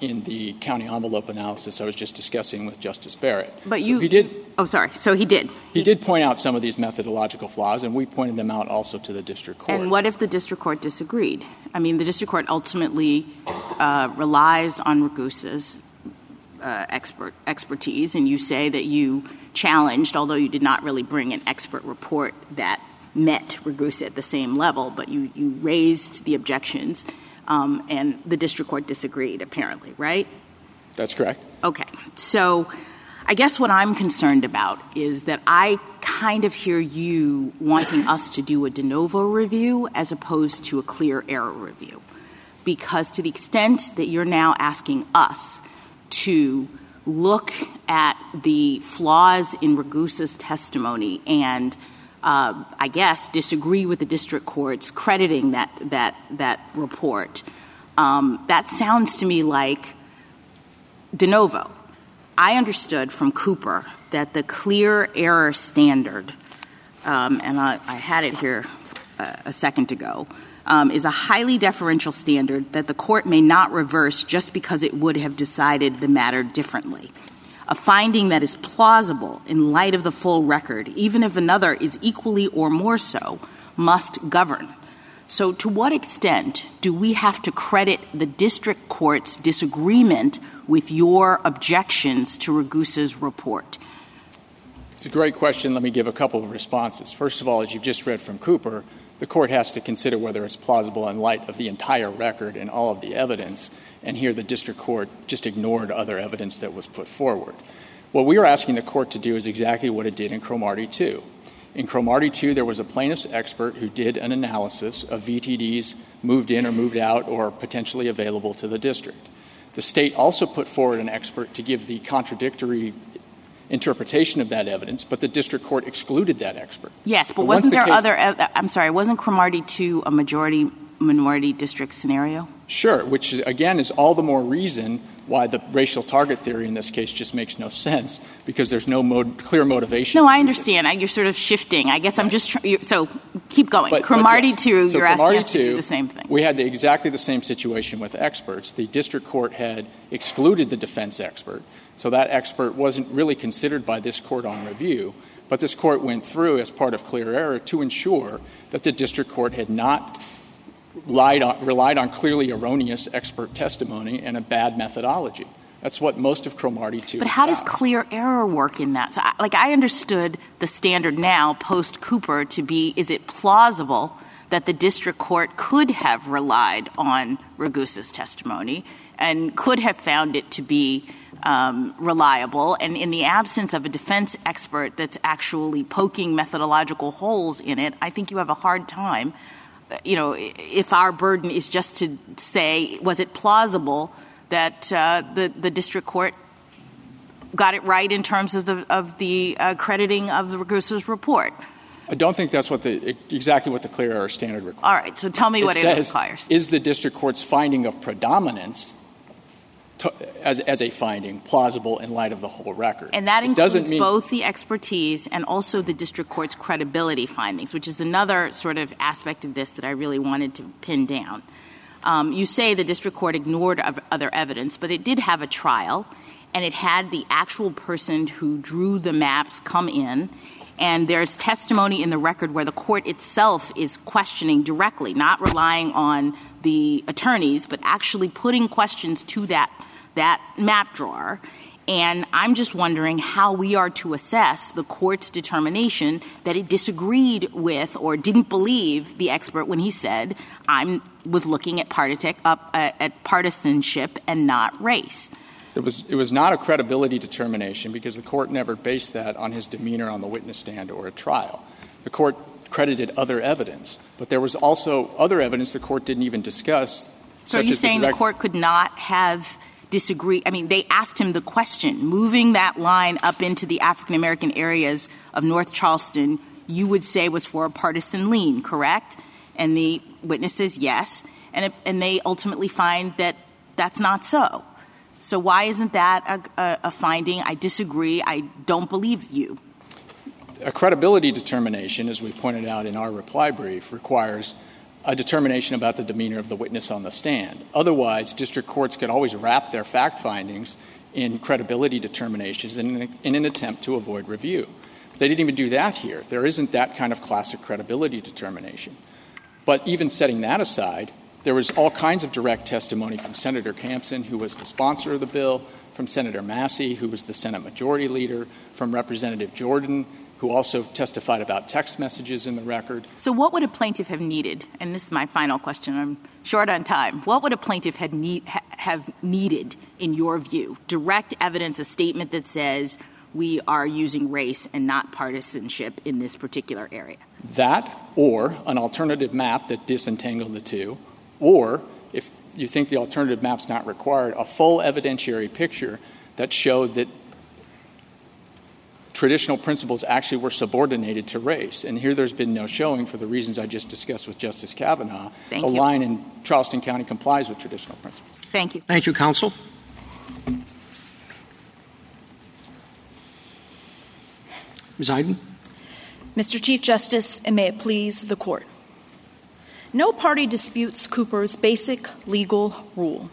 in the county envelope analysis I was just discussing with Justice Barrett. But you, so he did. Oh, sorry. So he did. He, did point out some of these methodological flaws, and we pointed them out also to the district court. And what if the district court disagreed? I mean, the district court ultimately uh, relies on Ragusa's uh, expert expertise, and you say that you challenged, although you did not really bring an expert report that met Ragusa at the same level, but you, you raised the objections Um, and the district court disagreed, apparently, right? That's correct. Okay. So I guess what I'm concerned about is that I kind of hear you wanting us to do a de novo review as opposed to a clear error review. Because to the extent that you're now asking us to look at the flaws in Ragusa's testimony and I guess, disagree with the district courts crediting that that that report. Um, that sounds to me like de novo. I understood from Cooper that the clear error standard, um, and I, had it here a, a second ago, um, is a highly deferential standard that the court may not reverse just because it would have decided the matter differently. A finding that is plausible in light of the full record, even if another is equally or more so, must govern. So, to what extent do we have to credit the district court's disagreement with your objections to Ragusa's report? It's a great question. Let me give a couple of responses. First of all, as you've just read from Cooper, the court has to consider whether it's plausible in light of the entire record and all of the evidence. And here the district court just ignored other evidence that was put forward. What we are asking the court to do is exactly what it did in Cromartie 2. In Cromartie 2, there was a plaintiff's expert who did an analysis of VTDs moved in or moved out or potentially available to the district. The state also put forward an expert to give the contradictory interpretation of that evidence, but the district court excluded that expert. Yes, but, wasn't there other, I'm sorry, wasn't Cromartie 2 a majority minority district scenario? Sure, which again is all the more reason why the racial target theory in this case just makes no sense because there's no mod- clear motivation. No, I understand. I, you're sort of shifting. I guess I'm just tr- so keep going. But, Cromartie but yes. two, so you're Cromartie asking us to do the same thing. We had the, exactly the same situation with experts. The district court had excluded the defense expert, so that expert wasn't really considered by this court on review. But this court went through as part of clear error to ensure that the district court had not relied on, relied on clearly erroneous expert testimony and a bad methodology. That's what most of Cromartie 2 But how does clear error work in that? So, like, I understood the standard now, post Cooper, to be is it plausible that the district court could have relied on Ragusa's testimony and could have found it to be um, reliable? And in the absence of a defense expert that's actually poking methodological holes in it, I think you have a hard time you know, if our burden is just to say, was it plausible that uh, the, the district court got it right in terms of the, of the uh, crediting of the Ragusa's report? I don't think that's what the exactly what the clear error standard requires. All right, so tell me what it requires. Is the district court's finding of predominance as, as a finding plausible in light of the whole record. And that includes mean, both the expertise and also the district court's credibility findings, which is another sort of aspect of this that I really wanted to pin down. Um, you say the district court ignored other evidence, but it did have a trial, and it had the actual person who drew the maps come in. And there's testimony in the record where the court itself is questioning directly, not relying on the attorneys, but actually putting questions to that that map drawer. And I'm just wondering how we are to assess the court's determination that it disagreed with or didn't believe the expert when he said I was looking at, partitic, uh, at partisanship and not race. It was, it was not a credibility determination because the court never based that on his demeanor on the witness stand or a trial. The court credited other evidence, but there was also other evidence the court didn't even discuss. So are you saying the court could not have disagree. I mean, they asked him the question, moving that line up into the African American areas of North Charleston, you would say was for a partisan lean, correct? And the witness says yes. And, it, and they ultimately find that that's not so. So why isn't that a, a, a finding? I disagree. I don't believe you. A credibility determination, as we pointed out in our reply brief, requires a determination about the demeanor of the witness on the stand. Otherwise, district courts could always wrap their fact findings in credibility determinations in, an attempt to avoid review. They didn't even do that here. There isn't that kind of classic credibility determination. But even setting that aside, there was all kinds of direct testimony from Senator Campsen, who was the sponsor of the bill, from Senator Massey, who was the Senate Majority Leader, from Representative Jordan, who also testified about text messages in the record. So, what would a plaintiff have needed? And this is my final question. I'm short on time. What would a plaintiff have, need, ha- have needed, in your view? Direct evidence, a statement that says we are using race and not partisanship in this particular area. That, or an alternative map that disentangled the two, or if you think the alternative map's not required, a full evidentiary picture that showed that traditional principles actually were subordinated to race. And here there's been no showing, for the reasons I just discussed with Justice Kavanaugh, Thank a you. line in Charleston County complies with traditional principles. Thank you. Thank you, counsel. Ms. Aden. Mr. Chief Justice, and may it please the court. No party disputes Cooper's basic legal rule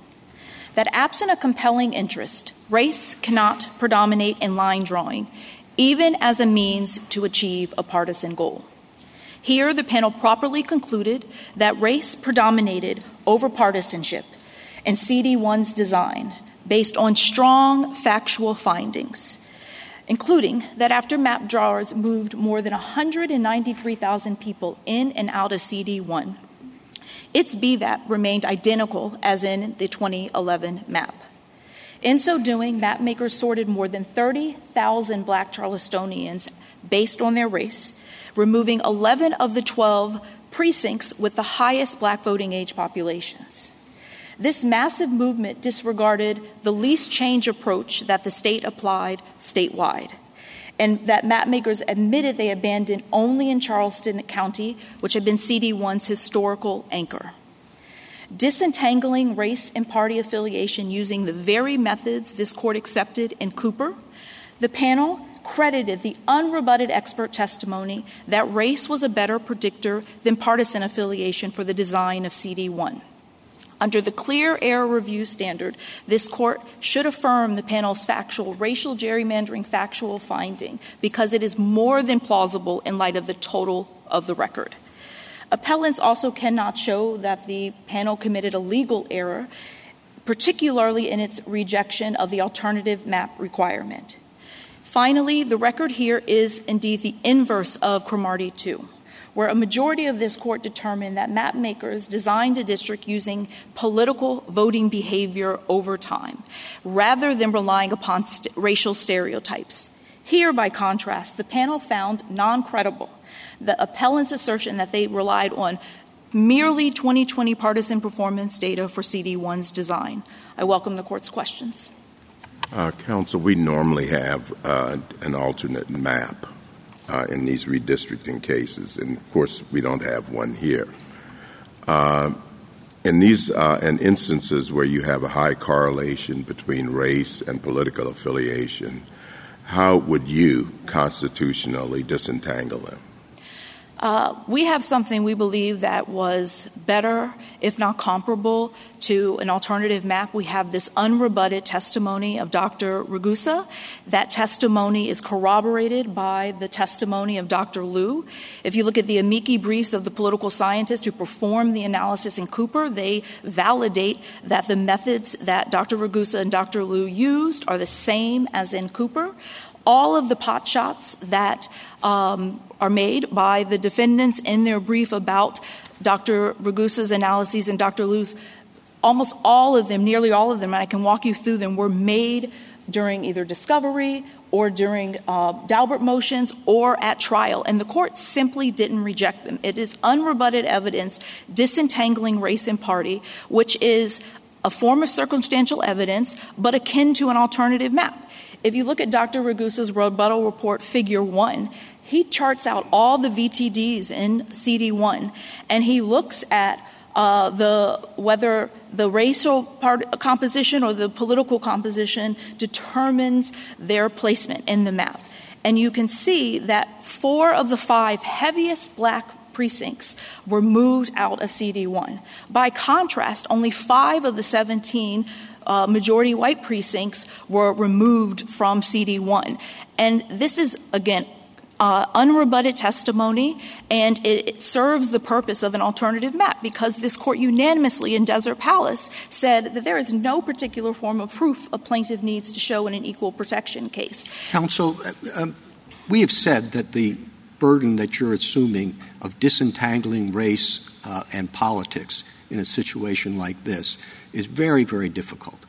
that absent a compelling interest, race cannot predominate in line drawing, even as a means to achieve a partisan goal. Here, the panel properly concluded that race predominated over partisanship in CD1's design based on strong factual findings, including that after map drawers moved more than 193,000 people in and out of CD1, its BVAP remained identical as in the 2011 map. In so doing, mapmakers sorted more than 30,000 black Charlestonians based on their race, removing 11 of the 12 precincts with the highest black voting age populations. This massive movement disregarded the least change approach that the state applied statewide, and that mapmakers admitted they abandoned only in Charleston County, which had been CD1's historical anchor. Disentangling race and party affiliation using the very methods this court accepted in Cooper, the panel credited the unrebutted expert testimony that race was a better predictor than partisan affiliation for the design of CD1. Under the clear error review standard, this court should affirm the panel's factual racial gerrymandering factual finding because it is more than plausible in light of the total of the record. Appellants also cannot show that the panel committed a legal error, particularly in its rejection of the alternative map requirement. Finally, the record here is indeed the inverse of Cromartie 2 where a majority of this court determined that map makers designed a district using political voting behavior over time, rather than relying upon st- racial stereotypes. Here, by contrast, the panel found non credible the appellant's assertion that they relied on merely 2020 partisan performance data for CD1's design. I welcome the court's questions. Uh, counsel, we normally have uh, an alternate map uh, in these redistricting cases. And of course, we don't have one here. Uh, in these uh, in instances where you have a high correlation between race and political affiliation, how would you constitutionally disentangle them? Uh, we have something we believe that was better, if not comparable, to an alternative map. We have this unrebutted testimony of Dr. Ragusa. That testimony is corroborated by the testimony of Dr. Liu. If you look at the amici briefs of the political scientists who performed the analysis in Cooper, they validate that the methods that Dr. Ragusa and Dr. Liu used are the same as in Cooper all of the pot shots that um, are made by the defendants in their brief about Dr. Ragusa's analyses and Dr. Liu's, almost all of them, nearly all of them, and I can walk you through them, were made during either discovery or during uh, Daubert motions or at trial, and the court simply didn't reject them. It is unrebutted evidence disentangling race and party, which is a form of circumstantial evidence, but akin to an alternative map. If you look at Dr. Ragusa's rebuttal report, figure one, he charts out all the VTDs in CD1 and he looks at uh, the whether the racial part, composition or the political composition determines their placement in the map. And you can see that four of the five heaviest black precincts were moved out of CD1. By contrast, only five of the 17 uh, majority white precincts were removed from CD1. And this is, again, uh, unrebutted testimony, and it, it, serves the purpose of an alternative map because this court unanimously in Desert Palace said that there is no particular form of proof a plaintiff needs to show in an equal protection case. Counsel, uh, um, we have said that the burden that you're assuming of disentangling race uh, and politics in a situation like this is very, very difficult.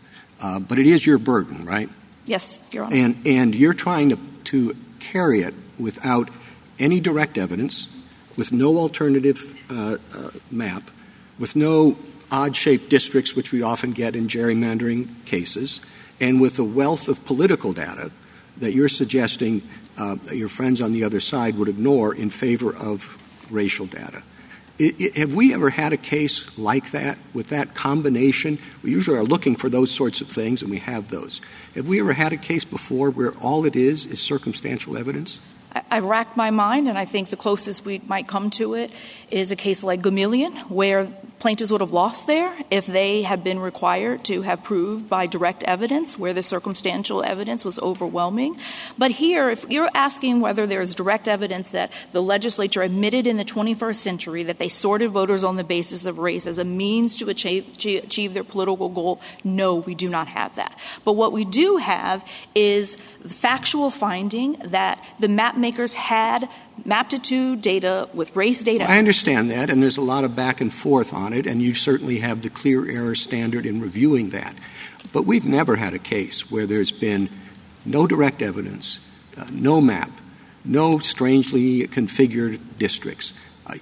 Uh, but it is your burden, right? Yes, Your Honor. And, and you're trying to, to carry it without any direct evidence, with no alternative uh, uh, map, with no odd shaped districts, which we often get in gerrymandering cases, and with a wealth of political data that you're suggesting uh, your friends on the other side would ignore in favor of racial data. Have we ever had a case like that with that combination? We usually are looking for those sorts of things, and we have those. Have we ever had a case before where all it is is circumstantial evidence? I've racked my mind, and I think the closest we might come to it is a case like Gomillion, where plaintiffs would have lost there if they had been required to have proved by direct evidence where the circumstantial evidence was overwhelming. But here, if you're asking whether there's direct evidence that the legislature admitted in the 21st century that they sorted voters on the basis of race as a means to achieve, to achieve their political goal, no, we do not have that. But what we do have is the factual finding that the map makers had maptitude data with race data. I understand that, and there's a lot of back and forth on it, and you certainly have the clear error standard in reviewing that. But we've never had a case where there's been no direct evidence, uh, no map, no strangely configured districts, a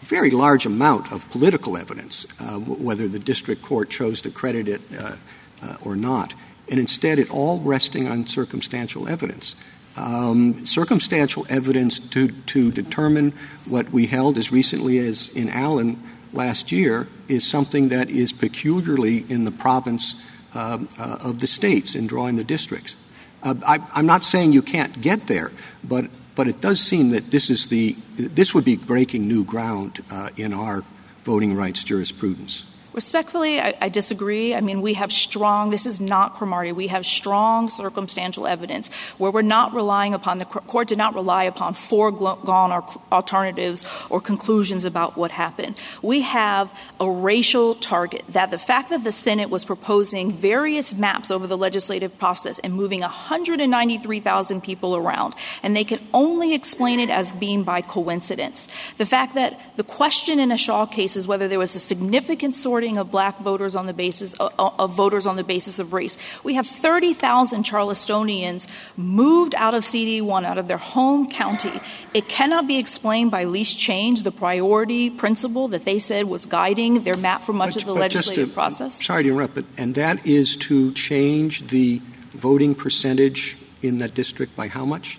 very large amount of political evidence, uh, whether the district court chose to credit it uh, uh or not, and instead it all resting on circumstantial evidence. Um, circumstantial evidence to, to determine what we held as recently as in Allen last year is something that is peculiarly in the province uh, uh, of the states in drawing the districts. Uh, I, am not saying you can't get there, but but it does seem that this is the this would be breaking new ground in our voting rights jurisprudence. Respectfully, I, I, disagree. I mean, we have strong, this is not Cromartie, we have strong circumstantial evidence where we're not relying upon, the court did not rely upon foregone alternatives or conclusions about what happened. We have a racial target that the fact that the Senate was proposing various maps over the legislative process and moving 193,000 people around, and they can only explain it as being by coincidence. The fact that the question in a Shaw case is whether there was a significant sort sorting of black voters on the basis of voters on the basis of race. We have 30,000 Charlestonians moved out of CD1, out of their home county. It cannot be explained by least change, the priority principle that they said was guiding their map for much but, of the legislative to, process. Sorry to interrupt, but and that is to change the voting percentage in that district by how much?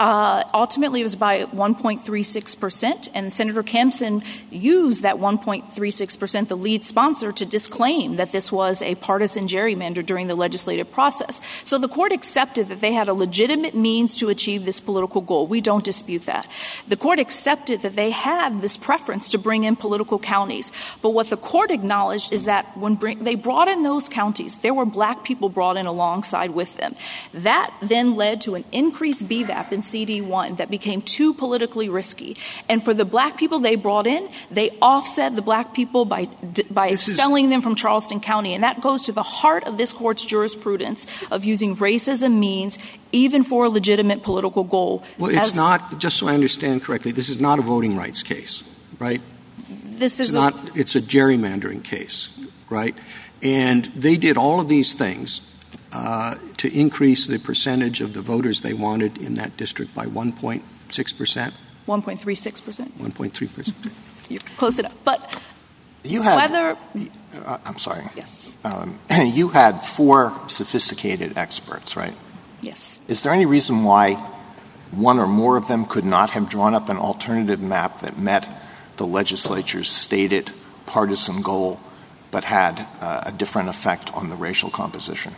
Uh, ultimately, it was by 1.36 percent, and Senator Campsen used that 1.36 percent, the lead sponsor, to disclaim that this was a partisan gerrymander during the legislative process. So the court accepted that they had a legitimate means to achieve this political goal. We don't dispute that. The court accepted that they had this preference to bring in political counties. But what the court acknowledged is that when bring, they brought in those counties, there were black people brought in alongside with them. That then led to an increased BVAP in CD1 that became too politically risky. And for the black people they brought in, they offset the black people by, by expelling them from Charleston County. And that goes to the heart of this court's jurisprudence of using race as a means even for a legitimate political goal. Well, it's not, just so I understand correctly, this is not a voting rights case, right? This is it's not, it's a gerrymandering case, right? And they did all of these things to increase the percentage of the voters they wanted in that district by 1.6 percent. 1.36 percent. 1.3 percent. You close it up, but you had whether. Uh, I'm sorry. Yes. Um, you had four sophisticated experts, right? Yes. Is there any reason why one or more of them could not have drawn up an alternative map that met the legislature's stated partisan goal but had uh, a different effect on the racial composition?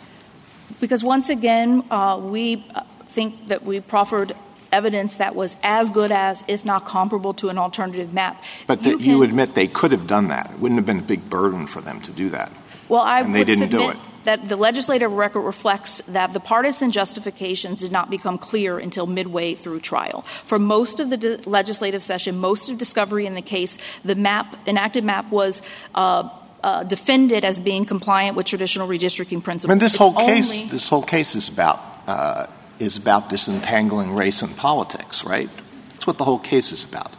Because once again, uh, we uh, think that we proffered evidence that was as good as, if not comparable to, an alternative map. But you, you admit they could have done that. It wouldn't have been a big burden for them to do that. Well, I and they didn't do it. That the legislative record reflects that the partisan justifications did not become clear until midway through trial. For most of the legislative session, most of discovery in the case, the map, enacted map was uh, defended as being compliant with traditional redistricting principles. I mean, this whole case, this whole case is about uh, is about disentangling race and politics, right? That's what the whole case is about.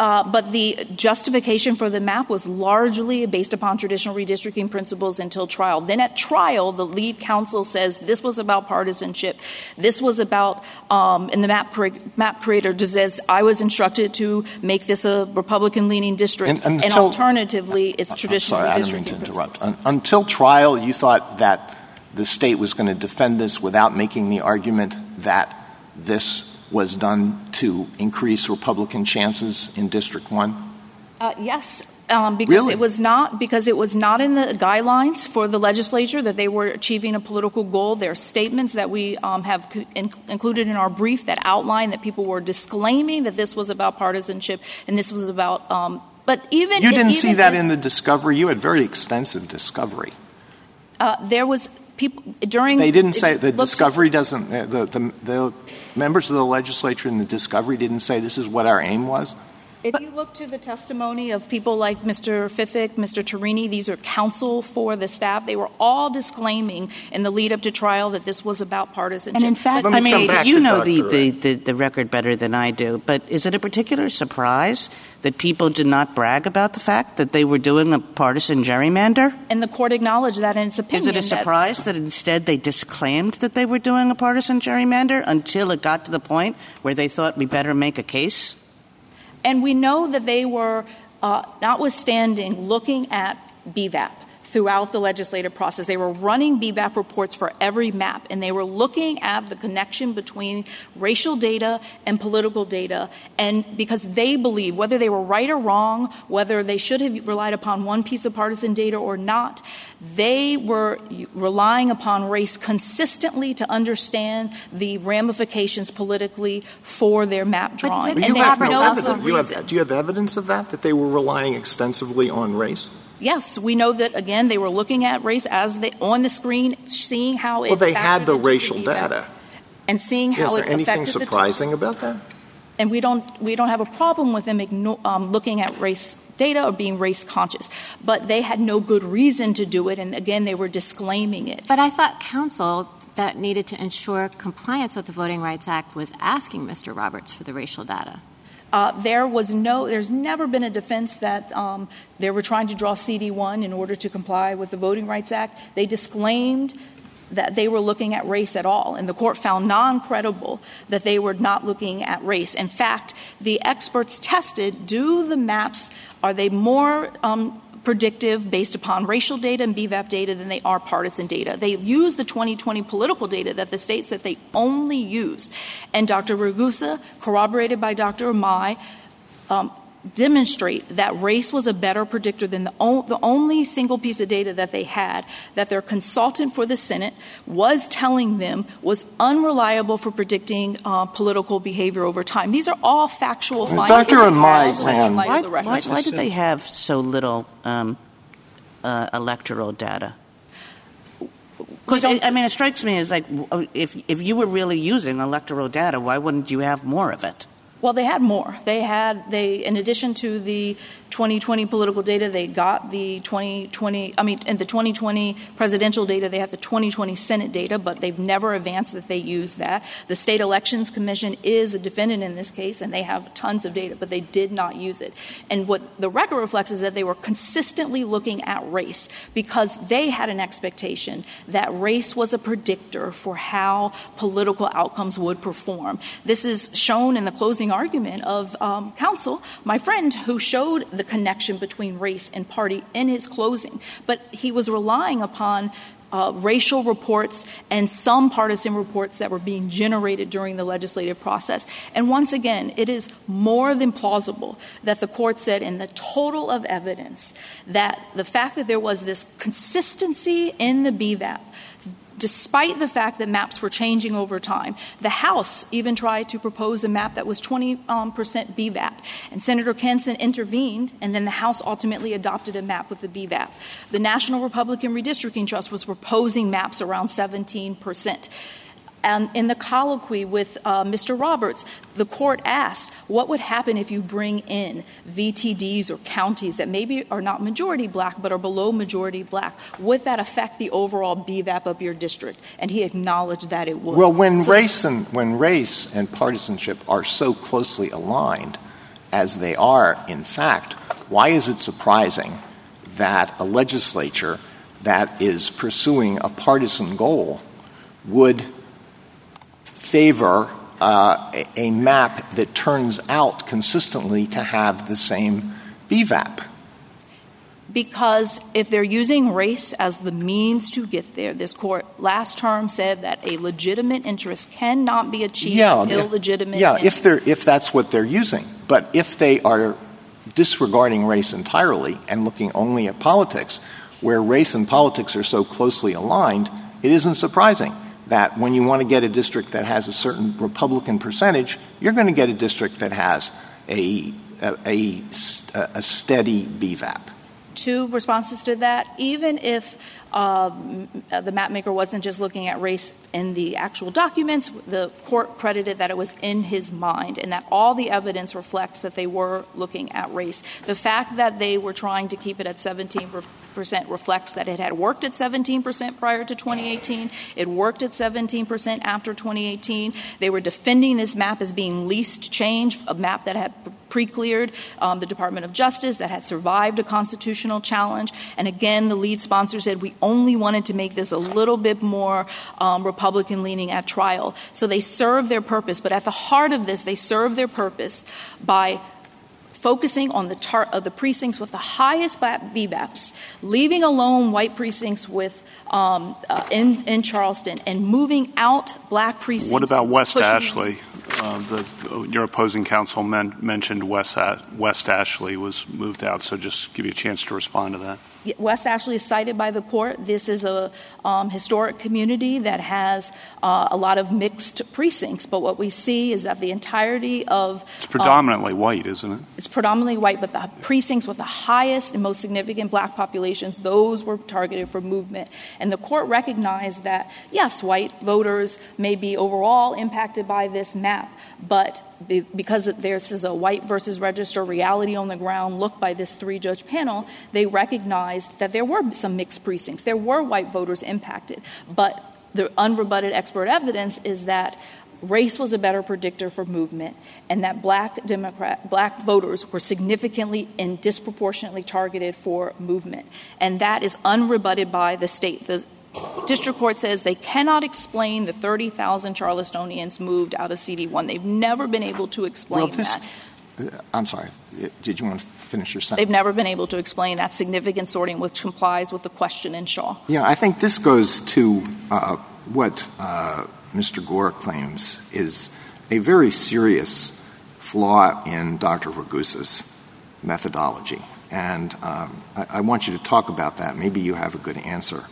Uh, but the justification for the map was largely based upon traditional redistricting principles until trial. Then at trial, the lead counsel says this was about partisanship. This was about, um, and the map, map creator says, I was instructed to make this a Republican leaning district. And, alternatively, it's traditional redistricting I didn't mean to interrupt. Un- until trial, you thought that the state was going to defend this without making the argument that this was done to increase Republican chances in District 1? Uh, yes, um, because really? it was not because it was not in the guidelines for the legislature that they were achieving a political goal. There are statements that we um, have co- in- included in our brief that outline that people were disclaiming that this was about partisanship and this was about um, But even You didn't even see that if- in the discovery. You had very extensive discovery. Uh, there was people during. They didn't say the looked- discovery doesn't. The, the the members of the legislature in the discovery didn't say this is what our aim was. If you look to the testimony of people like Mr. Fiffick, Mr. Terreni, these are counsel for the staff. They were all disclaiming in the lead up to trial that this was about partisanship. And in fact, I mean, you know the, the, the, the record better than I do, but is it a particular surprise that people did not brag about the fact that they were doing a partisan gerrymander? and the court acknowledged that in its opinion. Is it a surprise that instead they disclaimed that they were doing a partisan gerrymander until it got to the point where they thought we better make a case? And we know that they were, uh, notwithstanding looking at BVAP throughout the legislative process, they were running BVAP reports for every map, and they were looking at the connection between racial data and political data. And because they believe, whether they were right or wrong, whether they should have relied upon one piece of partisan data or not, they were relying upon race consistently to understand the ramifications politically for their map drawing. But And you they have have no no evidence. You reason. have, do you have evidence of that? That they were relying extensively on race? Yes, we know that again they were looking at race as they on the screen, seeing how it. Well, they had the racial BVAP, data. and seeing Is how there it anything affected the surprising about that? and we don't we don't have a problem with them igno- um, looking at race data or being race conscious, but they had no good reason to do it, and again they were disclaiming it. But I thought counsel that needed to ensure compliance with the Voting Rights Act was asking Mr. Roberts for the racial data. Uh, there was no, there's never been a defense that um, they were trying to draw CD1 in order to comply with the Voting Rights Act. They disclaimed that they were looking at race at all, and the court found non credible that they were not looking at race. In fact, the experts tested do the maps, are they more um, predictive based upon racial data and BVAP data than they are partisan data. They use the 2020 political data that the states that they only used. And Dr. Ragusa, corroborated by Dr. Imai, um, demonstrate that race was a better predictor than the, o- the only single piece of data that they had that their consultant for the Senate was telling them was unreliable for predicting uh, political behavior over time. These are all factual findings. Dr. Imai in ran- light Why, why, why did they have so little um, uh, electoral data? Because I mean, it strikes me as like if if you were really using electoral data, why wouldn't you have more of it? Well, they had more. They had they in addition to the 2020 political data, they got the 2020 I mean and the 2020 presidential data, they have the 2020 Senate data, but they've never advanced that they use that. The State Elections Commission is a defendant in this case and they have tons of data, but they did not use it. And what the record reflects is that they were consistently looking at race because they had an expectation that race was a predictor for how political outcomes would perform. This is shown in the closing argument of um, counsel, my friend who showed the connection between race and party in his closing, but he was relying upon uh, racial reports and some partisan reports that were being generated during the legislative process. And once again, it is more than plausible that the court said in the total of evidence that the fact that there was this consistency in the BVAP despite the fact that maps were changing over time. The House even tried to propose a map that was 20 um, percent BVAP, and Senator Campsen intervened, and then the House ultimately adopted a map with the BVAP. The National Republican Redistricting Trust was proposing maps around 17%. And in the colloquy with uh, Mr. Roberts, the court asked what would happen if you bring in VTDs or counties that maybe are not majority black but are below majority black. Would that affect the overall BVAP of your district? And he acknowledged that it would. Well, when So- race and when race and partisanship are so closely aligned, as they are, in fact, why is it surprising that a legislature that is pursuing a partisan goal would favor uh, a, map that turns out consistently to have the same BVAP? Because if they're using race as the means to get there, this court last term said that a legitimate interest cannot be achieved yeah, with illegitimate Yeah, if they're if that's what they're using. But if they are disregarding race entirely and looking only at politics, where race and politics are so closely aligned, it isn't surprising that when you want to get a district that has a certain Republican percentage, you're going to get a district that has a a, a, steady BVAP? Two responses to that. Even if um, the mapmaker wasn't just looking at race in the actual documents, the court credited that it was in his mind and that all the evidence reflects that they were looking at race. The fact that they were trying to keep it at 17 percent reflects that it had worked at 17 percent prior to 2018. It worked at 17 percent after 2018. They were defending this map as being least change, a map that had pre-cleared um, the Department of Justice, that had survived a constitutional challenge. And again, the lead sponsor said we only wanted to make this a little bit more um, Republican leaning at trial. So they served their purpose. But at the heart of this, they served their purpose by focusing on the, tar- of the precincts with the highest BVAPs, leaving alone white precincts with um, uh, in, in Charleston, and moving out black precincts. What about West Ashley? Uh, the, your opposing counsel men- mentioned West, West Ashley was moved out, so just give you a chance to respond to that. West Ashley is cited by the court. This is a um, historic community that has a lot of mixed precincts, but what we see is that the entirety of it's predominantly um, white, isn't it? It's predominantly white, but the precincts with the highest and most significant black populations, those were targeted for movement. And the court recognized that yes, white voters may be overall impacted by this map, but because this is a White versus Register reality on the ground look by this three judge panel, they recognized that there were some mixed precincts. There were white voters impacted. But the unrebutted expert evidence is that race was a better predictor for movement and that black democrat black voters were significantly and disproportionately targeted for movement and that is unrebutted by the state the district court says they cannot explain the 30,000 Charlestonians moved out of CD1. They've never been able to explain well, this, that. Uh, I'm sorry. Did you want to finish your sentence? They've never been able to explain that significant sorting which complies with the question in Shaw. Yeah, I think this goes to uh, what uh, Mr. Gore claims is a very serious flaw in Dr. Ragusa's methodology. And um, I, I want you to talk about that. Maybe you have a good answer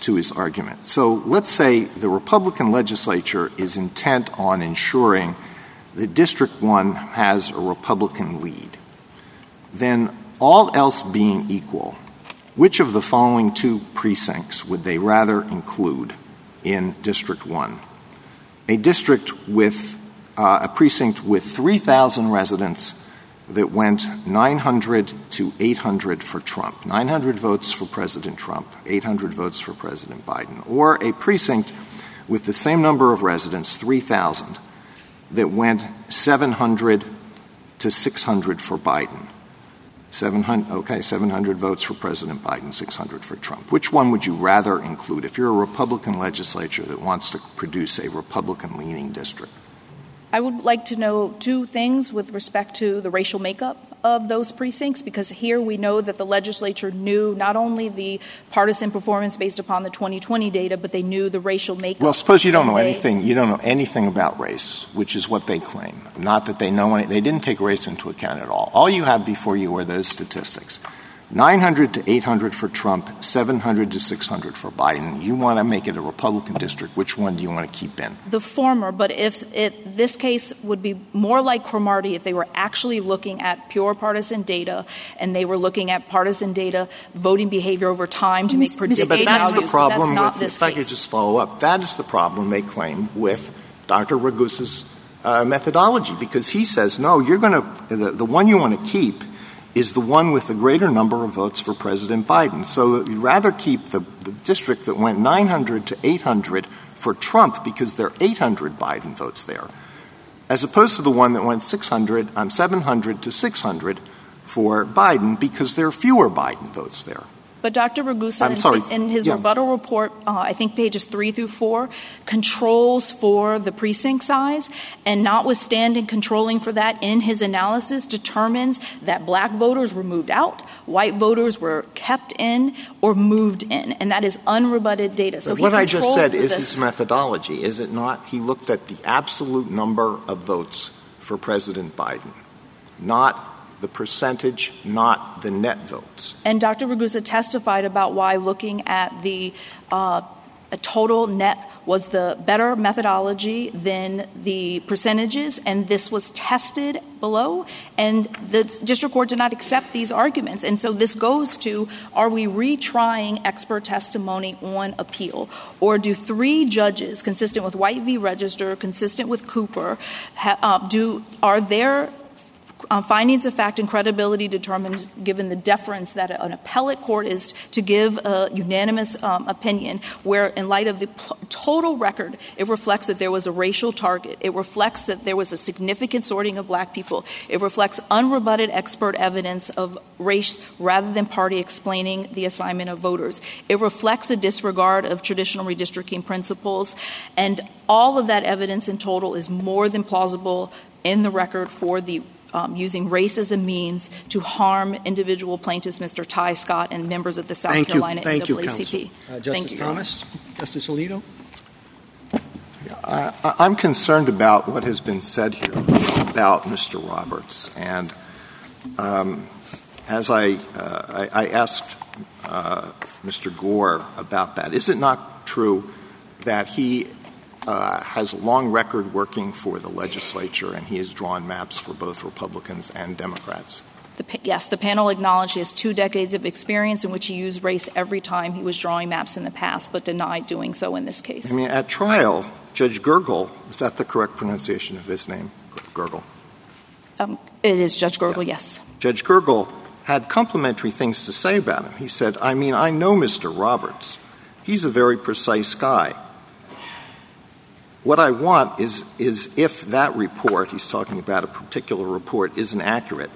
to his argument. So let's say the Republican legislature is intent on ensuring that District 1 has a Republican lead. Then, all else being equal, which of the following two precincts would they rather include in District 1? A district with uh, a precinct with 3,000 residents that went 900 to 800 for Trump, 900 votes for President Trump, 800 votes for President Biden, or a precinct with the same number of residents, 3,000, that went 700 to 600 for Biden. 700, okay, 700 votes for President Biden, 600 for Trump. Which one would you rather include if you're a Republican legislature that wants to produce a Republican leaning district? I would like to know two things with respect to the racial makeup of those precincts because here we know that the legislature knew not only the partisan performance based upon the 2020 data, but they knew the racial makeup. Well, suppose you don't know anything. You don't know anything about race, which is what they claim. Not that they know any. They didn't take race into account at all. All you have before you are those statistics. 900 to 800 for Trump, 700 to 600 for Biden. You want to make it a Republican district. Which one do you want to keep in? The former, but if it, this case would be more like Cromartie if they were actually looking at pure partisan data and they were looking at partisan data, voting behavior over time to make predictions. Yeah, but that's the problem that's with, if I could just follow up, that is the problem they claim with Dr. Ragusa's uh, methodology because he says, no, you're going to, the, the one you want to keep is the one with the greater number of votes for President Biden. So you'd rather keep the, the district that went 900 to 800 for Trump because there are 800 Biden votes there, as opposed to the one that went 600, um, 700 to 600 for Biden because there are fewer Biden votes there. But Dr. Ragusa, in, his rebuttal report, uh, I think pages three through four, controls for the precinct size, and notwithstanding controlling for that in his analysis, determines that black voters were moved out, white voters were kept in or moved in, and that is unrebutted data. So what I just said is his methodology, is it not? He looked at the absolute number of votes for President Biden, not the percentage, not the net votes. And Dr. Ragusa testified about why looking at the uh, total net was the better methodology than the percentages, and this was tested below, and the district court did not accept these arguments. And so this goes to are we retrying expert testimony on appeal, or do three judges, consistent with White v. Register, consistent with Cooper, ha- uh, do are there findings of fact and credibility determined given the deference that an appellate court is to give a unanimous um, opinion where in light of the total record it reflects that there was a racial target. It reflects that there was a significant sorting of black people. It reflects unrebutted expert evidence of race rather than party explaining the assignment of voters. It reflects a disregard of traditional redistricting principles and all of that evidence in total is more than plausible in the record for the um, using race as a means to harm individual plaintiffs, Mr. Ty Scott, and members of the South Thank Carolina you. Thank NAACP. You, uh, Justice Thank you, Thomas, Justice Alito. I, I'm concerned about what has been said here about Mr. Roberts, and um, as I, uh, I, I asked uh, Mr. Gore about that, is it not true that he has a long record working for the legislature, and he has drawn maps for both Republicans and Democrats. The, yes, the panel acknowledged he has two decades of experience in which he used race every time he was drawing maps in the past, but denied doing so in this case. I mean, at trial, Judge Gergel, is that the correct pronunciation of his name? Gergel. Um, it is Judge Gergel, yeah. yes. Judge Gergel had complimentary things to say about him. He said, I mean, I know Mr. Roberts. He's a very precise guy. What I want is, is if that report, he's talking about a particular report, isn't accurate,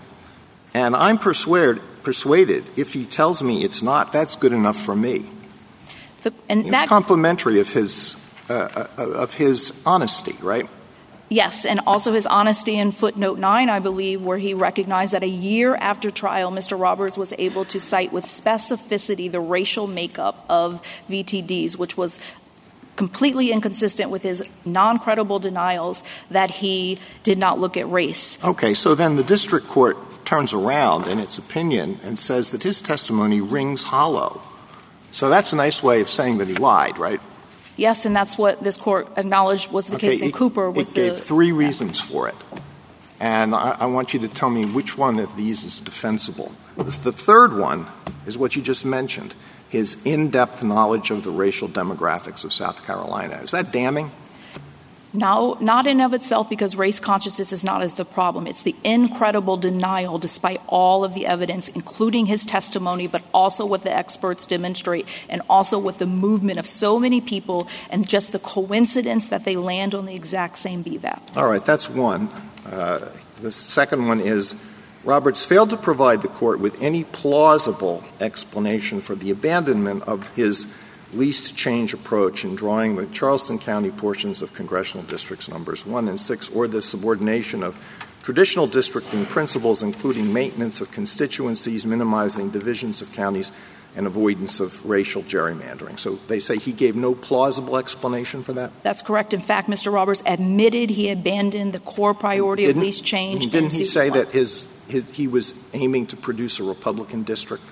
and I'm persuaded, persuaded if he tells me it's not, that's good enough for me. The, and it's that, complimentary of his, uh, uh, of his honesty, right? Yes, and also his honesty in footnote 9, I believe, where he recognized that a year after trial, Mr. Roberts was able to cite with specificity the racial makeup of VTDs, which was completely inconsistent with his non credible denials that he did not look at race. Okay, so then the district court turns around in its opinion and says that his testimony rings hollow. So that's a nice way of saying that he lied, right? Yes, and that's what this court acknowledged was the case in Cooper. With it gave the, three reasons for it. And I, I, want you to tell me which one of these is defensible. The third one is what you just mentioned his in depth knowledge of the racial demographics of South Carolina. Is that damning? No, not in of itself because race consciousness is not as the problem. It's the incredible denial despite all of the evidence, including his testimony, but also what the experts demonstrate, and also with the movement of so many people and just the coincidence that they land on the exact same BVAP. All right, that's one. Uh, the second one is Roberts failed to provide the court with any plausible explanation for the abandonment of his least change approach in drawing the Charleston County portions of congressional districts numbers 1 and 6 or the subordination of traditional districting principles including maintenance of constituencies, minimizing divisions of counties, and avoidance of racial gerrymandering. So they say he gave no plausible explanation for that? That's correct. In fact, Mr. Roberts admitted he abandoned the core priority didn't, of least change. Didn't he say that his, his, he was aiming to produce a Republican district?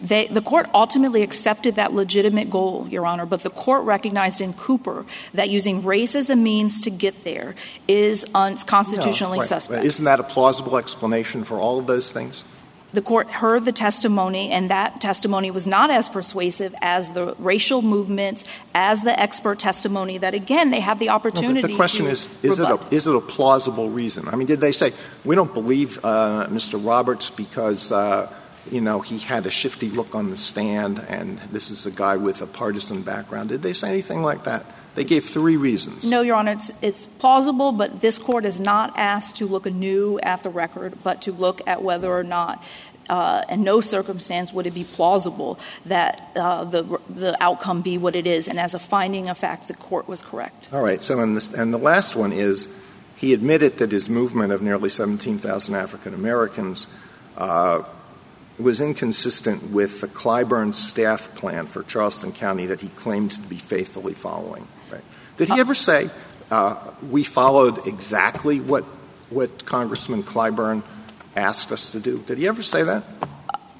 They, the court ultimately accepted that legitimate goal, Your Honor, but the court recognized in Cooper that using race as a means to get there is unconstitutionally no, right. suspect. Isn't that a plausible explanation for all of those things? The court heard the testimony, and that testimony was not as persuasive as the racial movements, as the expert testimony. That again, they had the opportunity. No, the question is: is it, a, is it a plausible reason? I mean, did they say we don't believe uh, Mr. Roberts because? Uh, you know, he had a shifty look on the stand, and this is a guy with a partisan background. Did they say anything like that? They gave three reasons. No, Your Honor, it's, it's, plausible, but this court is not asked to look anew at the record, but to look at whether or not. Uh, in no circumstance would it be plausible that uh, the the outcome be what it is, and as a finding of fact, the court was correct. All right. So, this, and the last one is, he admitted that his movement of nearly 17,000 African Americans uh, was inconsistent with the Clyburn staff plan for Charleston County that he claimed to be faithfully following. Did he ever say uh, we followed exactly what what Congressman Clyburn asked us to do? Did he ever say that?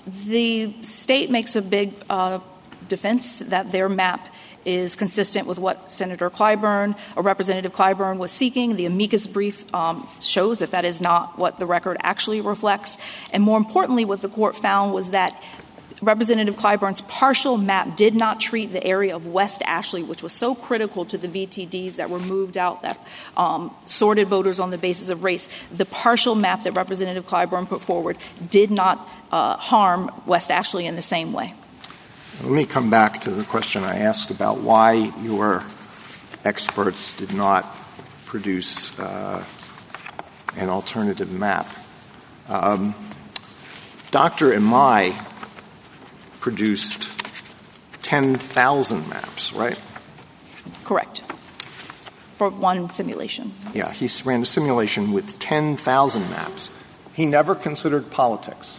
The state makes a big uh, defense that their map is consistent with what Senator Clyburn or Representative Clyburn was seeking. The amicus brief um, shows that that is not what the record actually reflects. And more importantly, what the court found was that Representative Clyburn's partial map did not treat the area of West Ashley, which was so critical to the VTDs that were moved out that um, sorted voters on the basis of race. The partial map that Representative Clyburn put forward did not uh, harm West Ashley in the same way. Let me come back to the question I asked about why your experts did not produce uh, an alternative map. Um, Dr. Imai produced 10,000 maps, right? Correct. For one simulation. Yeah, he ran a simulation with 10,000 maps. He never considered politics.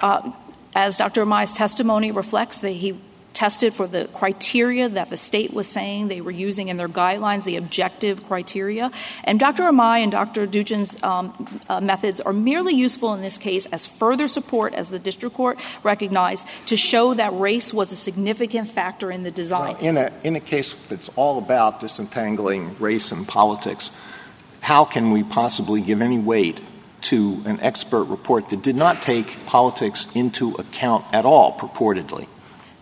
Uh, as Dr. Imai's testimony reflects, that he tested for the criteria that the state was saying they were using in their guidelines, the objective criteria. And Dr. Imai and Dr. Duchin's um, uh, methods are merely useful in this case as further support, as the district court recognized, to show that race was a significant factor in the design. Well, in, a, in a case that's all about disentangling race and politics, how can we possibly give any weight to an expert report that did not take politics into account at all, purportedly?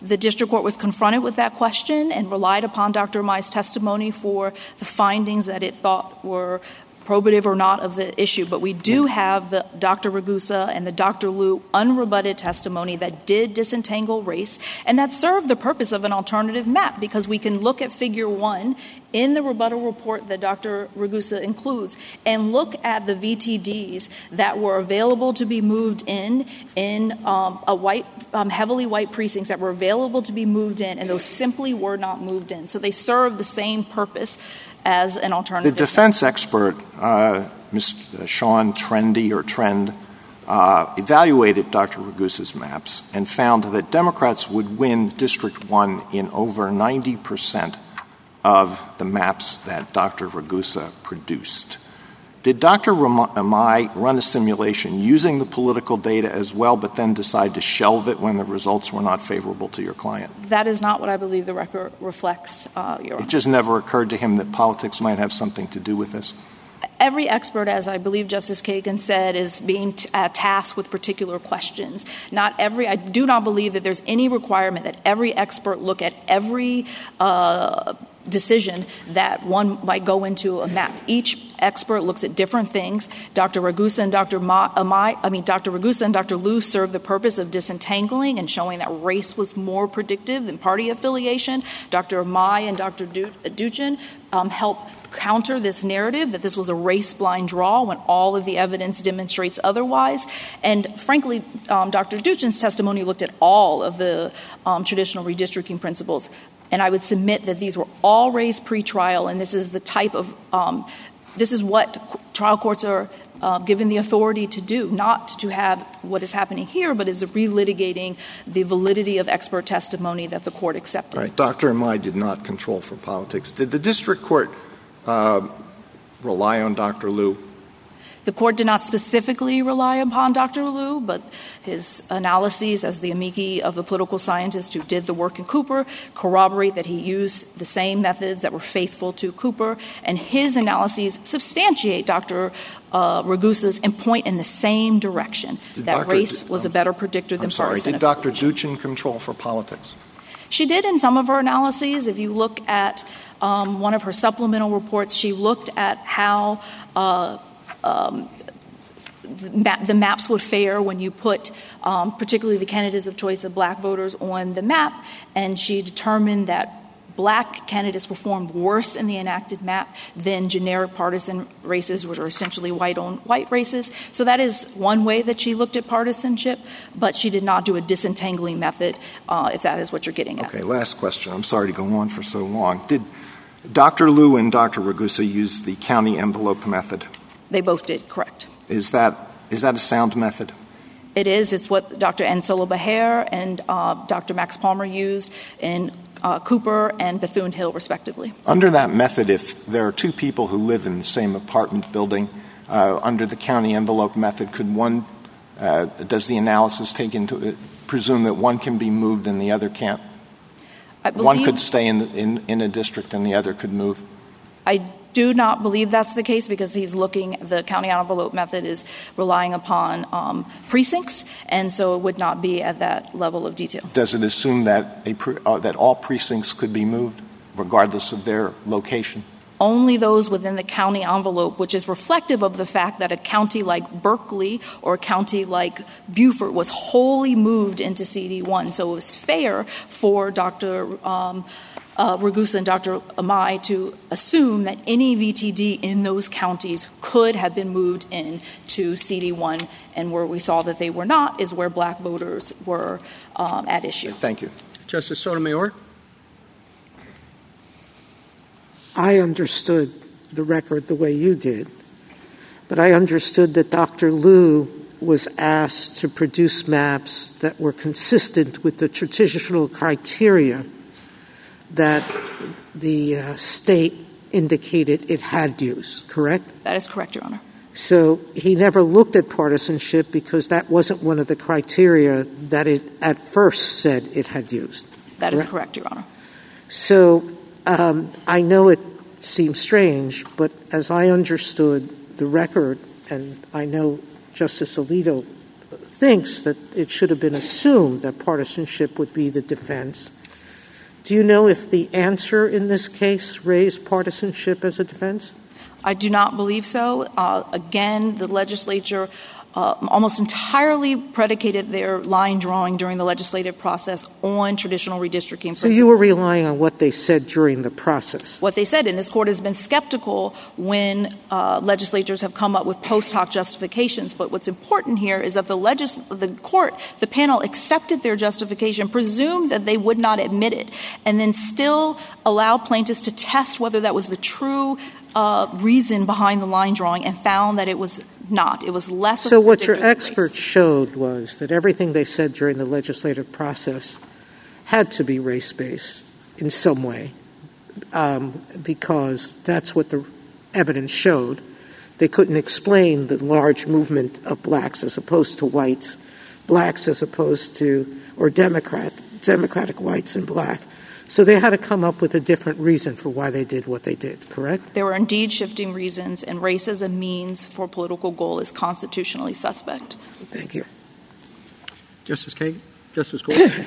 The district court was confronted with that question and relied upon Dr. Imai's testimony for the findings that it thought were probative or not of the issue, but we do have the Dr. Ragusa and the Dr. Liu unrebutted testimony that did disentangle race, and that served the purpose of an alternative map because we can look at figure one in the rebuttal report that Dr. Ragusa includes and look at the VTDs that were available to be moved in in um, a white, um, heavily white precincts that were available to be moved in, and those simply were not moved in. So they serve the same purpose as an alternative. The defense expert, uh, Ms. Sean Trende or Trend, uh, evaluated Dr. Ragusa's maps and found that Democrats would win District 1 in over 90 percent of the maps that Dr. Ragusa produced. Did Dr. Imai run a simulation using the political data as well, but then decide to shelve it when the results were not favorable to your client? That is not what I believe the record reflects, uh, Your It just never occurred to him that politics might have something to do with this? Every expert, as I believe Justice Kagan said, is being uh, tasked with particular questions. Not every, I do not believe that there's any requirement that every expert look at every uh, decision that one might go into a map. Each expert looks at different things. Dr. Ragusa and Dr. Ma, Imai, I mean, Dr. Ragusa and Dr. Liu served the purpose of disentangling and showing that race was more predictive than party affiliation. Dr. Imai and Dr. Du- Duchin um, help counter this narrative that this was a race blind draw when all of the evidence demonstrates otherwise. And frankly, um, Dr. Duchin's testimony looked at all of the um, traditional redistricting principles. And I would submit that these were all raised pretrial, and this is the type of um, this is what trial courts are uh, given the authority to do, not to have what is happening here, but is relitigating the validity of expert testimony that the court accepted. Right. Dr. Imai did not control for politics. Did the district court uh, rely on Dr. Liu the court did not specifically rely upon Dr. Liu, but his analyses as the amici of the political scientist who did the work in Cooper corroborate that he used the same methods that were faithful to Cooper, and his analyses substantiate Dr. Uh, Ragusa's and point in the same direction did that Dr. race was a better predictor I'm than sorry, partisan. Did Dr. Duchin control for politics? She did in some of her analyses. If you look at um, one of her supplemental reports, she looked at how uh, the maps would fare when you put um, particularly the candidates of choice of black voters on the map, and she determined that black candidates performed worse in the enacted map than generic partisan races, which are essentially white on white races. So that is one way that she looked at partisanship, but she did not do a disentangling method, uh, if that is what you're getting at. Okay, last question. I'm sorry to go on for so long. Did Dr. Liu and Dr. Ragusa use the county envelope method? They both did, correct. Is that is that a sound method? It is. It's what Dr. Ansolabehere and uh, Dr. Max Palmer used in uh, Cooper and Bethune Hill, respectively. Under that method, if there are two people who live in the same apartment building, uh, under the county envelope method, could one uh, does the analysis take into presume that one can be moved and the other can't? One could stay in, in, in a district and the other could move? I do not believe that's the case because he's looking, the county envelope method is relying upon um, precincts, and so it would not be at that level of detail. Does it assume that, a pre- uh, that all precincts could be moved, regardless of their location? only those within the county envelope, which is reflective of the fact that a county like Berkeley or a county like Beaufort was wholly moved into CD1. So it was fair for Dr. Uh, Ragusa and Dr. Imai to assume that any VTD in those counties could have been moved in to CD1, and where we saw that they were not is where black voters were um, at issue. Thank you. Justice Sotomayor? I understood the record the way you did, but I understood that Dr. Liu was asked to produce maps that were consistent with the traditional criteria that the uh, state indicated it had used, correct? That is correct, Your Honor. So he never looked at partisanship because that wasn't one of the criteria that it at first said it had used. That is correct, correct Your Honor. So um, I know it seems strange, but as I understood the record, and I know Justice Alito thinks that it should have been assumed that partisanship would be the defense. Do you know if the answer in this case raised partisanship as a defense? I do not believe so. Uh, again, the legislature almost entirely predicated their line drawing during the legislative process on traditional redistricting. Principles. So you were relying on what they said during the process. What they said, and this court has been skeptical when uh, legislatures have come up with post hoc justifications. But what's important here is that the legis- the court, the panel, accepted their justification, presumed that they would not admit it, and then still allow plaintiffs to test whether that was the true uh, reason behind the line drawing and found that it was not. It was less. So what your experts showed was that everything they said during the legislative process had to be race based in some way, um, because that's what the evidence showed. They couldn't explain the large movement of blacks as opposed to whites, blacks as opposed to or Democrat Democratic whites and black so they had to come up with a different reason for why they did what they did, correct? There were indeed shifting reasons, and race as a means for political goal is constitutionally suspect. Thank you. Justice Kagan? Justice Gorsuch?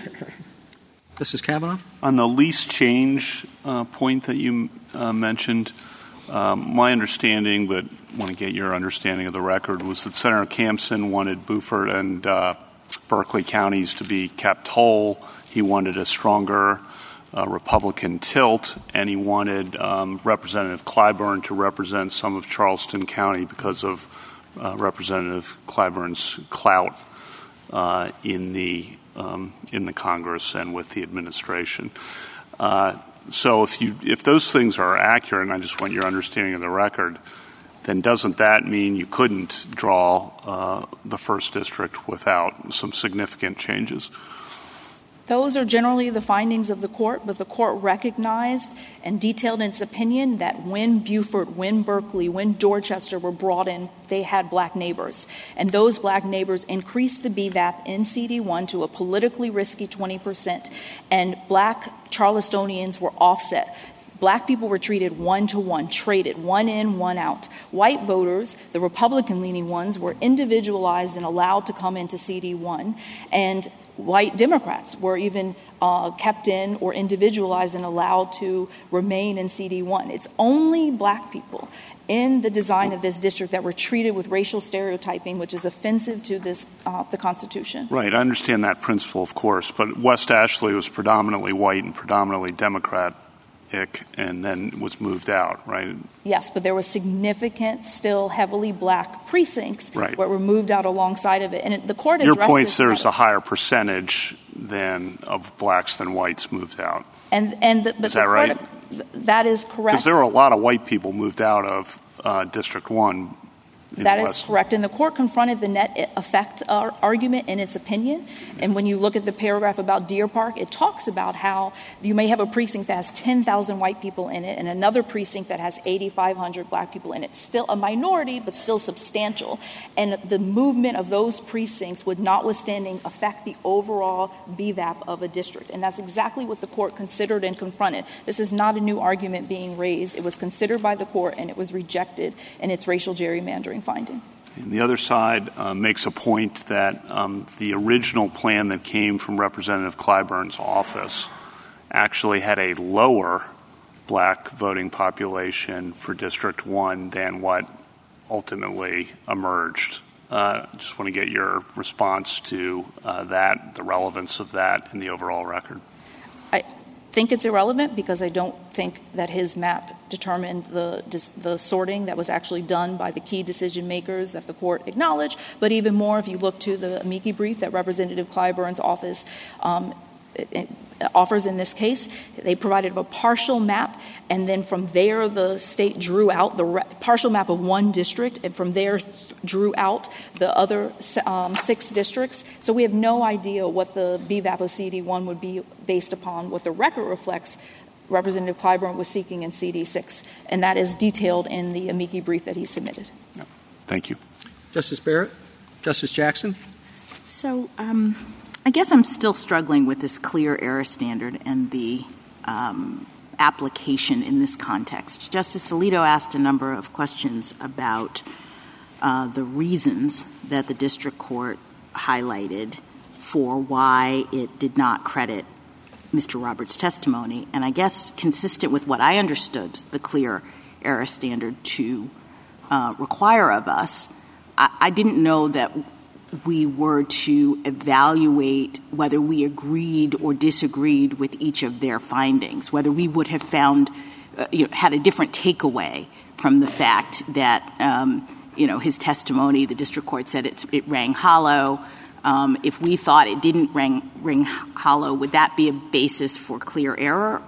Justice Kavanaugh? On the least change uh, point that you uh, mentioned, um, my understanding, but I want to get your understanding of the record, was that Senator Campsen wanted Beaufort and uh, Berkeley counties to be kept whole. He wanted a stronger uh, Republican tilt, and he wanted um, Representative Clyburn to represent some of Charleston County because of uh, Representative Clyburn's clout uh, in the um, in the Congress and with the administration. Uh, so if you if those things are accurate, and I just want your understanding of the record, then doesn't that mean you couldn't draw uh, the first district without some significant changes? Those are generally the findings of the court, but the court recognized and detailed in its opinion that when Beaufort, when Berkeley, when Dorchester were brought in, they had black neighbors. And those black neighbors increased the BVAP in CD1 to a politically risky 20%, and black Charlestonians were offset. Black people were treated one to one, traded, one in, one out. White voters, the Republican leaning ones, were individualized and allowed to come into CD1. And white Democrats were even uh, kept in or individualized and allowed to remain in CD1. It's only black people in the design of this district that were treated with racial stereotyping, which is offensive to this uh, the Constitution. Right, I understand that principle, of course, but West Ashley was predominantly white and predominantly Democrat and then was moved out, right? Yes, but there were significant, still heavily black precincts right. that were moved out alongside of it. And it, the court Your point is there's a higher percentage than of blacks than whites moved out. And, and the, but is that right? That is correct. Because there were a lot of white people moved out of uh, District 1 That is correct. And the court confronted the net effect uh, argument in its opinion. And when you look at the paragraph about Deer Park, it talks about how you may have a precinct that has 10,000 white people in it and another precinct that has 8,500 black people in it. Still a minority, but still substantial. And the movement of those precincts would notwithstanding affect the overall BVAP of a district. And that's exactly what the court considered and confronted. This is not a new argument being raised. It was considered by the court and it was rejected in its racial gerrymandering finding. And the other side uh, makes a point that um, the original plan that came from Representative Clyburn's office actually had a lower black voting population for District 1 than what ultimately emerged. I uh, just want to get your response to uh, that, the relevance of that in the overall record think it's irrelevant because I don't think that his map determined the, the sorting that was actually done by the key decision makers that the court acknowledged. But even more, if you look to the amici brief that Representative Clyburn's office um, offers in this case. They provided a partial map, and then from there, the state drew out the re- partial map of one district, and from there, th- drew out the other um, six districts. So we have no idea what the BVAP of CD1 would be based upon. What the record reflects, Representative Clyburn was seeking in CD6, and that is detailed in the amici brief that he submitted. Thank you. Justice Barrett? Justice Jackson? So, um, I guess I'm still struggling with this clear error standard and the um, application in this context. Justice Alito asked a number of questions about the reasons that the district court highlighted for why it did not credit Mr. Roberts' testimony. And I guess consistent with what I understood the clear error standard to uh, require of us, I, didn't know that we were to evaluate whether we agreed or disagreed with each of their findings, whether we would have found, uh, you had a different takeaway from the fact that, um, you know, his testimony, the district court said it, rang hollow. Um, if we thought it didn't ring, ring hollow, would that be a basis for clear error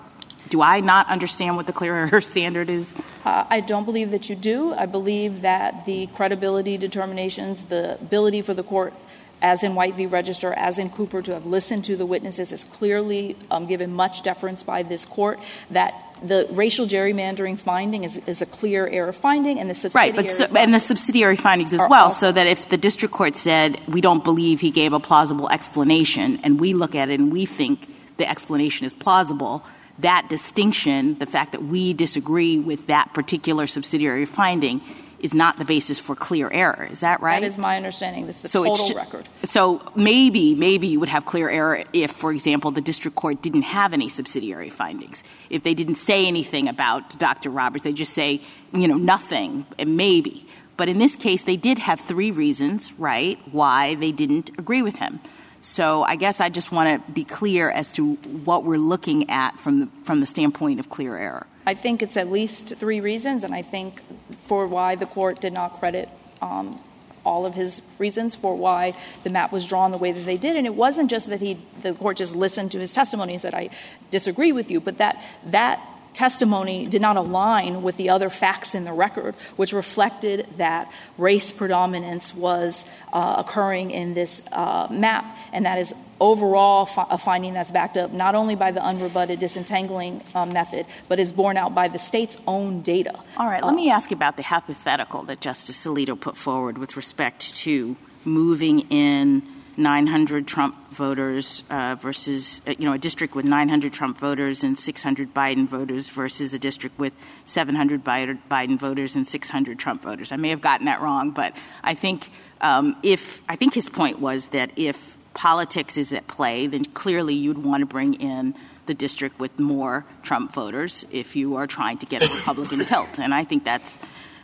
do I not understand what the clear error standard is? Uh, I don't believe that you do. I believe that the credibility determinations, the ability for the court, as in White v. Register, as in Cooper, to have listened to the witnesses is clearly um, given much deference by this court. That the racial gerrymandering finding is, is a clear error finding, and the subsidiary right, but so, and the subsidiary findings as well. So that if the district court said we don't believe he gave a plausible explanation, and we look at it and we think the explanation is plausible that distinction, the fact that we disagree with that particular subsidiary finding, is not the basis for clear error. Is that right? That is my understanding. This is the so total record. So maybe, maybe you would have clear error if, for example, the district court didn't have any subsidiary findings. If they didn't say anything about Dr. Roberts, they just say, you know, nothing, maybe. But in this case, they did have three reasons, right, why they didn't agree with him. So I guess I just want to be clear as to what we're looking at from the, from the standpoint of clear error. I think it's at least three reasons, and I think for why the court did not credit um, all of his reasons for why the map was drawn the way that they did. And it wasn't just that he, the court just listened to his testimony and said, I disagree with you, but that that testimony did not align with the other facts in the record, which reflected that race predominance was uh, occurring in this uh, map, and that is overall a finding that's backed up not only by the unrebutted disentangling um, method, but is borne out by the state's own data. All right, let uh, me ask you about the hypothetical that Justice Alito put forward with respect to moving in 900 Trump voters uh, versus, uh, you know, a district with 900 Trump voters and 600 Biden voters versus a district with 700 Biden voters and 600 Trump voters. I may have gotten that wrong, but I think um, if I think his point was that if politics is at play, then clearly you'd want to bring in the district with more Trump voters if you are trying to get a Republican tilt, and I think that's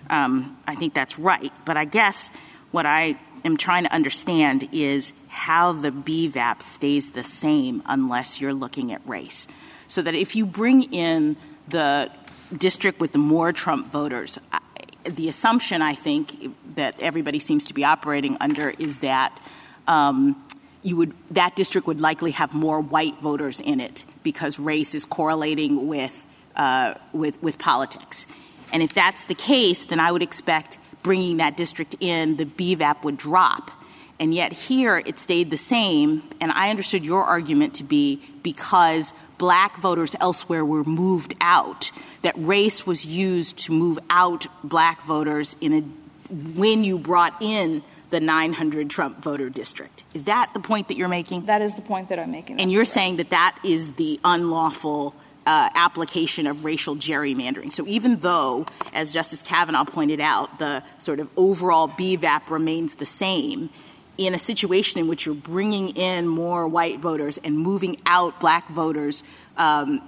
um, I think that's right. But I guess what I am trying to understand is how the BVAP stays the same unless you're looking at race. So that if you bring in the district with the more Trump voters, the assumption I think that everybody seems to be operating under is that um, you would that district would likely have more white voters in it because race is correlating with uh, with with politics. And if that's the case, then I would expect bringing that district in, the BVAP would drop. And yet here it stayed the same. And I understood your argument to be because black voters elsewhere were moved out, that race was used to move out black voters in a, when you brought in the 900 Trump voter district. Is that the point that you're making? That is the point that I'm making. And you're saying that that is the unlawful uh, application of racial gerrymandering. So even though, as Justice Kavanaugh pointed out, the sort of overall BVAP remains the same, in a situation in which you're bringing in more white voters and moving out black voters um,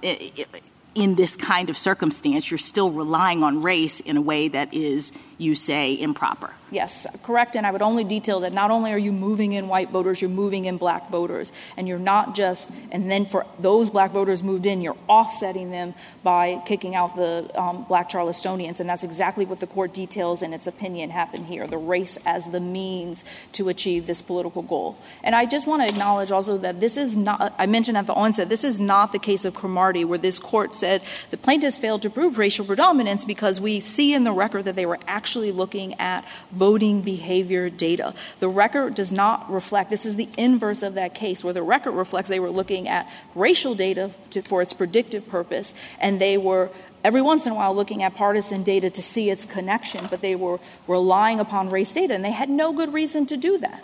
in this kind of circumstance, you're still relying on race in a way that is, you say, improper. Yes, correct. And I would only detail that not only are you moving in white voters, you're moving in black voters. And you're not just, and then for those black voters moved in, you're offsetting them by kicking out the um, black Charlestonians. And that's exactly what the court details in its opinion happened here the race as the means to achieve this political goal. And I just want to acknowledge also that this is not, I mentioned at the onset, this is not the case of Cromartie, where this court said the plaintiffs failed to prove racial predominance because we see in the record that they were actually looking at voting behavior data. The record does not reflect, this is the inverse of that case, where the record reflects they were looking at racial data to, for its predictive purpose, and they were every once in a while looking at partisan data to see its connection, but they were relying upon race data, and they had no good reason to do that.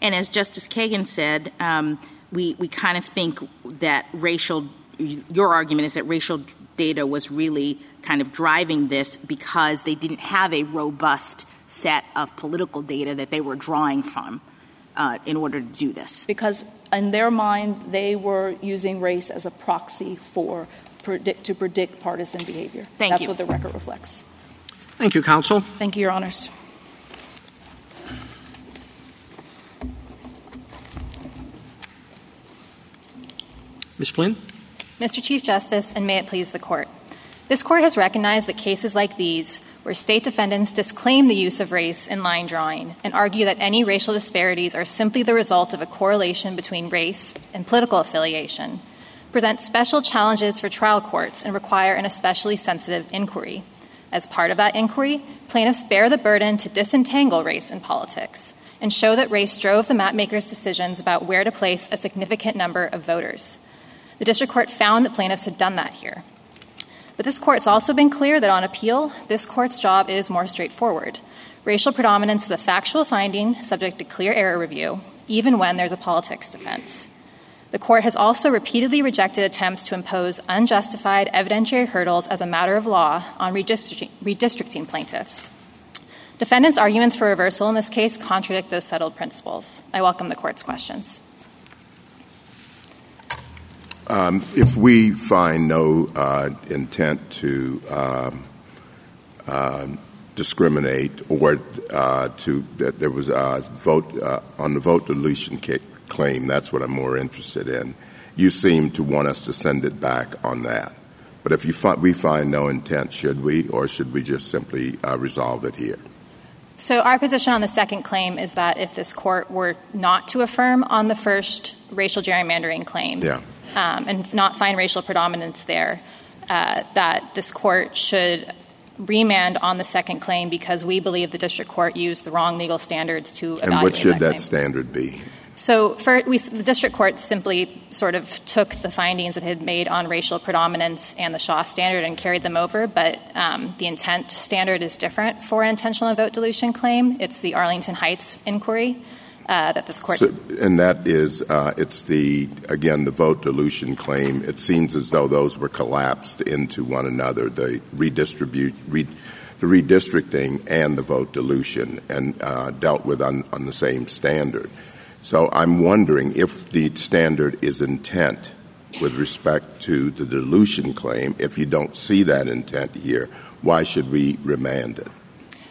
And as Justice Kagan said, um, we, we kind of think that racial, your argument is that racial data was really kind of driving this because they didn't have a robust set of political data that they were drawing from uh, in order to do this. Because in their mind, they were using race as a proxy for predict, to predict partisan behavior. Thank That's you. what the record reflects. Thank you, counsel. Thank you, Your Honors. Ms. Flynn? Mr. Chief Justice, and may it please the Court. This Court has recognized that cases like these, where state defendants disclaim the use of race in line drawing and argue that any racial disparities are simply the result of a correlation between race and political affiliation, present special challenges for trial courts and require an especially sensitive inquiry. As part of that inquiry, plaintiffs bear the burden to disentangle race and politics and show that race drove the mapmakers' decisions about where to place a significant number of voters. The district court found that plaintiffs had done that here. But this court's also been clear that on appeal, this court's job is more straightforward. Racial predominance is a factual finding subject to clear error review, even when there's a politics defense. The court has also repeatedly rejected attempts to impose unjustified evidentiary hurdles as a matter of law on redistricting, redistricting plaintiffs. Defendants' arguments for reversal in this case contradict those settled principles. I welcome the court's questions. Um, if we find no uh, intent to um, uh, discriminate or uh, to that there was a vote uh, on the vote dilution claim, that's what I'm more interested in. You seem to want us to send it back on that. But if fi- we find no intent, should we, or should we just simply uh, resolve it here? So, our position on the second claim is that if this court were not to affirm on the first racial gerrymandering claim, yeah um, and not find racial predominance there, uh, that this court should remand on the second claim because we believe the district court used the wrong legal standards to And what should that, that, standard be? So, for, we, the district court simply sort of took the findings it had made on racial predominance and the Shaw standard and carried them over, but um, the intent standard is different for an intentional vote dilution claim. It's the Arlington Heights inquiry uh, that this court. So, and that is, uh, it's the again the vote dilution claim. It seems as though those were collapsed into one another. The redistribute, re, the redistricting, and the vote dilution, and uh, dealt with on, on the same standard. So I'm wondering if the standard is intent with respect to the dilution claim. If you don't see that intent here, why should we remand it?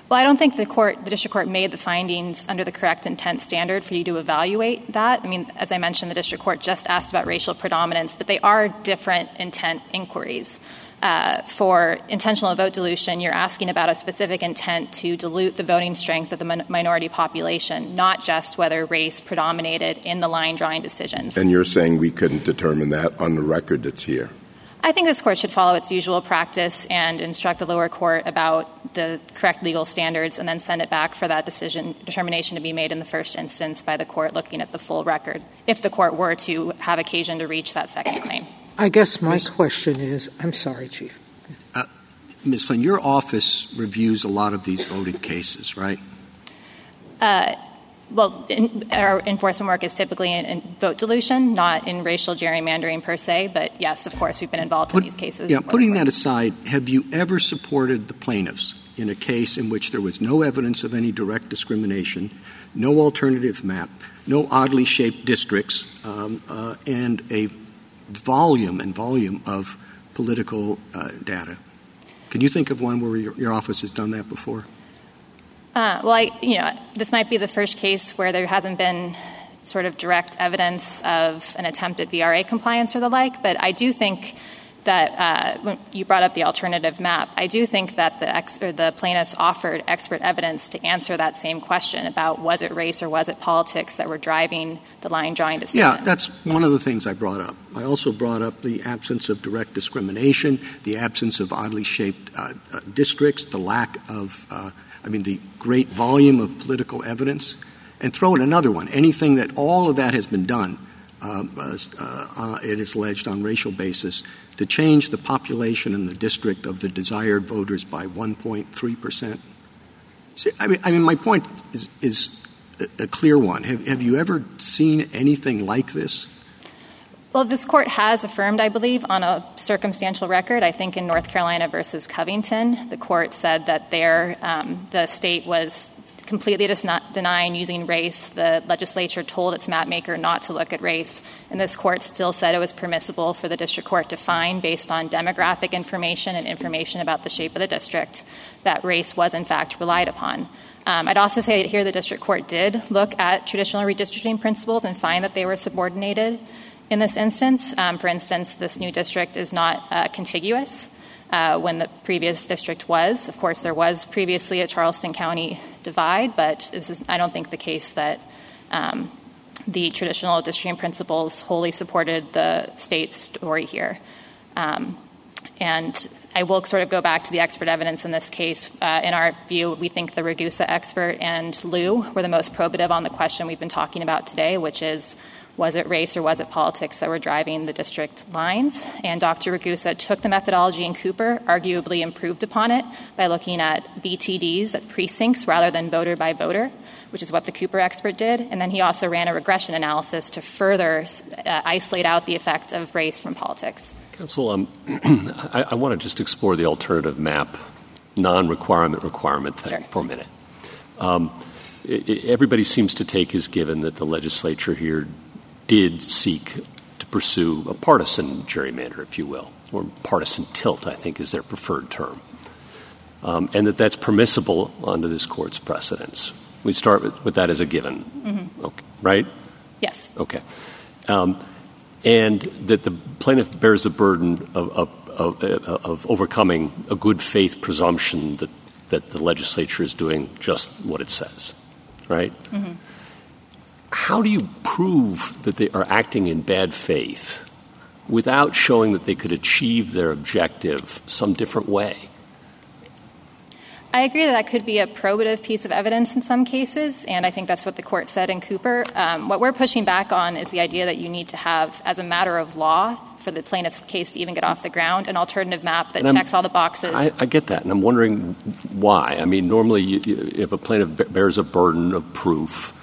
Well, I don't think the court, the district court, made the findings under the correct intent standard for you to evaluate that. I mean, as I mentioned, the district court just asked about racial predominance, but they are different intent inquiries. Uh, for intentional vote dilution, you're asking about a specific intent to dilute the voting strength of the min- minority population, not just whether race predominated in the line drawing decisions. And you're saying we couldn't determine that on the record that's here? I think this court should follow its usual practice and instruct the lower court about the correct legal standards and then send it back for that decision determination to be made in the first instance by the court looking at the full record if the court were to have occasion to reach that second claim. I guess my question is I'm sorry, Chief. Uh, Ms. Flynn, your office reviews a lot of these voting cases, right? Uh, well, in, our enforcement work is typically in, in, vote dilution, not in racial gerrymandering per se. But yes, of course, we've been involved Put, in these cases. Yeah, putting that aside, have you ever supported the plaintiffs in a case in which there was no evidence of any direct discrimination, no alternative map, no oddly shaped districts, um, uh, and a volume and volume of political uh, data? Can you think of one where your, your office has done that before? Uh, well, I, you know, this might be the first case where there hasn't been sort of direct evidence of an attempt at VRA compliance or the like, but I do think that uh, you brought up the alternative map, I do think that the, ex- the plaintiffs offered expert evidence to answer that same question about was it race or was it politics that were driving the line drawing decision. Yeah, that's one of the things I brought up. I also brought up the absence of direct discrimination, the absence of oddly shaped uh, uh, districts, the lack of I mean, the great volume of political evidence, and throw in another one. Anything that all of that has been done, uh, it is alleged on racial basis, to change the population in the district of the desired voters by 1.3 percent. I mean, I mean, my point is, is a clear one. Have, have you ever seen anything like this? Well, this court has affirmed, I believe, on a circumstantial record. I think in North Carolina versus Covington, the court said that there um, the state was completely denying using race. The legislature told its mapmaker not to look at race, and this court still said it was permissible for the district court to find, based on demographic information and information about the shape of the district, that race was in fact relied upon. Um, I'd also say that here the district court did look at traditional redistricting principles and find that they were subordinated in this instance. Um, for instance, this new district is not uh, contiguous uh, when the previous district was. Of course, there was previously a Charleston County divide, but this is, I don't think, the case that um, the traditional districting principles wholly supported the state's story here. Um, and I will sort of go back to the expert evidence in this case. Uh, in our view, we think the Ragusa expert and Liu were the most probative on the question we've been talking about today, which is was it race or was it politics that were driving the district lines? And Dr. Ragusa took the methodology in Cooper, arguably improved upon it by looking at VTDs at precincts rather than voter by voter, which is what the Cooper expert did. And then he also ran a regression analysis to further uh, isolate out the effect of race from politics. Counsel, um, I, I want to just explore the alternative map, non requirement requirement thing sure. for a minute. Um, it, it, everybody seems to take as given that the legislature here did seek to pursue a partisan gerrymander, if you will, or partisan tilt, I think is their preferred term, um, and that that's permissible under this court's precedents. We start with, with that as a given, mm-hmm. okay, right? Yes. Okay. Um, and that the plaintiff bears the burden of, of, of, of, overcoming a good faith presumption that, that the legislature is doing just what it says, right? Mm-hmm how do you prove that they are acting in bad faith without showing that they could achieve their objective some different way? I agree that that could be a probative piece of evidence in some cases, and I think that's what the court said in Cooper. Um, what we're pushing back on is the idea that you need to have, as a matter of law, for the plaintiff's case to even get off the ground, an alternative map that checks all the boxes. I, I, get that, and I'm wondering why. I mean, normally, you, if a plaintiff bears a burden of proof,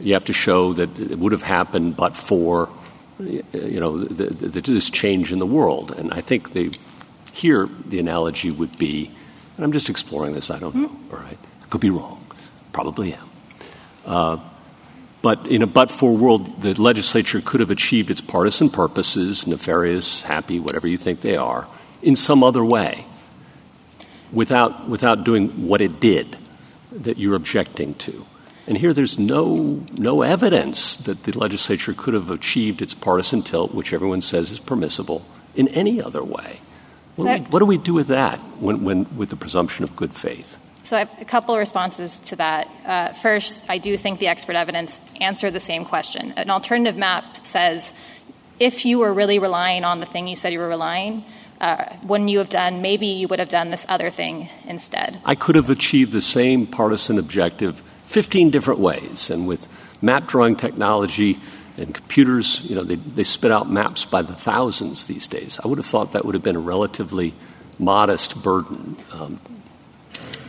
you have to show that it would have happened but for you know the, the, this change in the world. And I think the, here the analogy would be, and I'm just exploring this. I don't know. Mm-hmm. All right, could be wrong. Probably am. Uh, but in a but-for world, the legislature could have achieved its partisan purposes, nefarious, happy, whatever you think they are, in some other way, without without doing what it did that you're objecting to. And here there's no, no evidence that the legislature could have achieved its partisan tilt, which everyone says is permissible, in any other way. What, so do, we, what do we do with that when, when, with the presumption of good faith? So I have a couple of responses to that. Uh, first, I do think the expert evidence answered the same question. An alternative map says if you were really relying on the thing you said you were relying, uh, wouldn't you have done, maybe you would have done this other thing instead. I could have achieved the same partisan objective 15 different ways. And with map drawing technology and computers, you know, they, they spit out maps by the thousands these days. I would have thought that would have been a relatively modest burden. Um,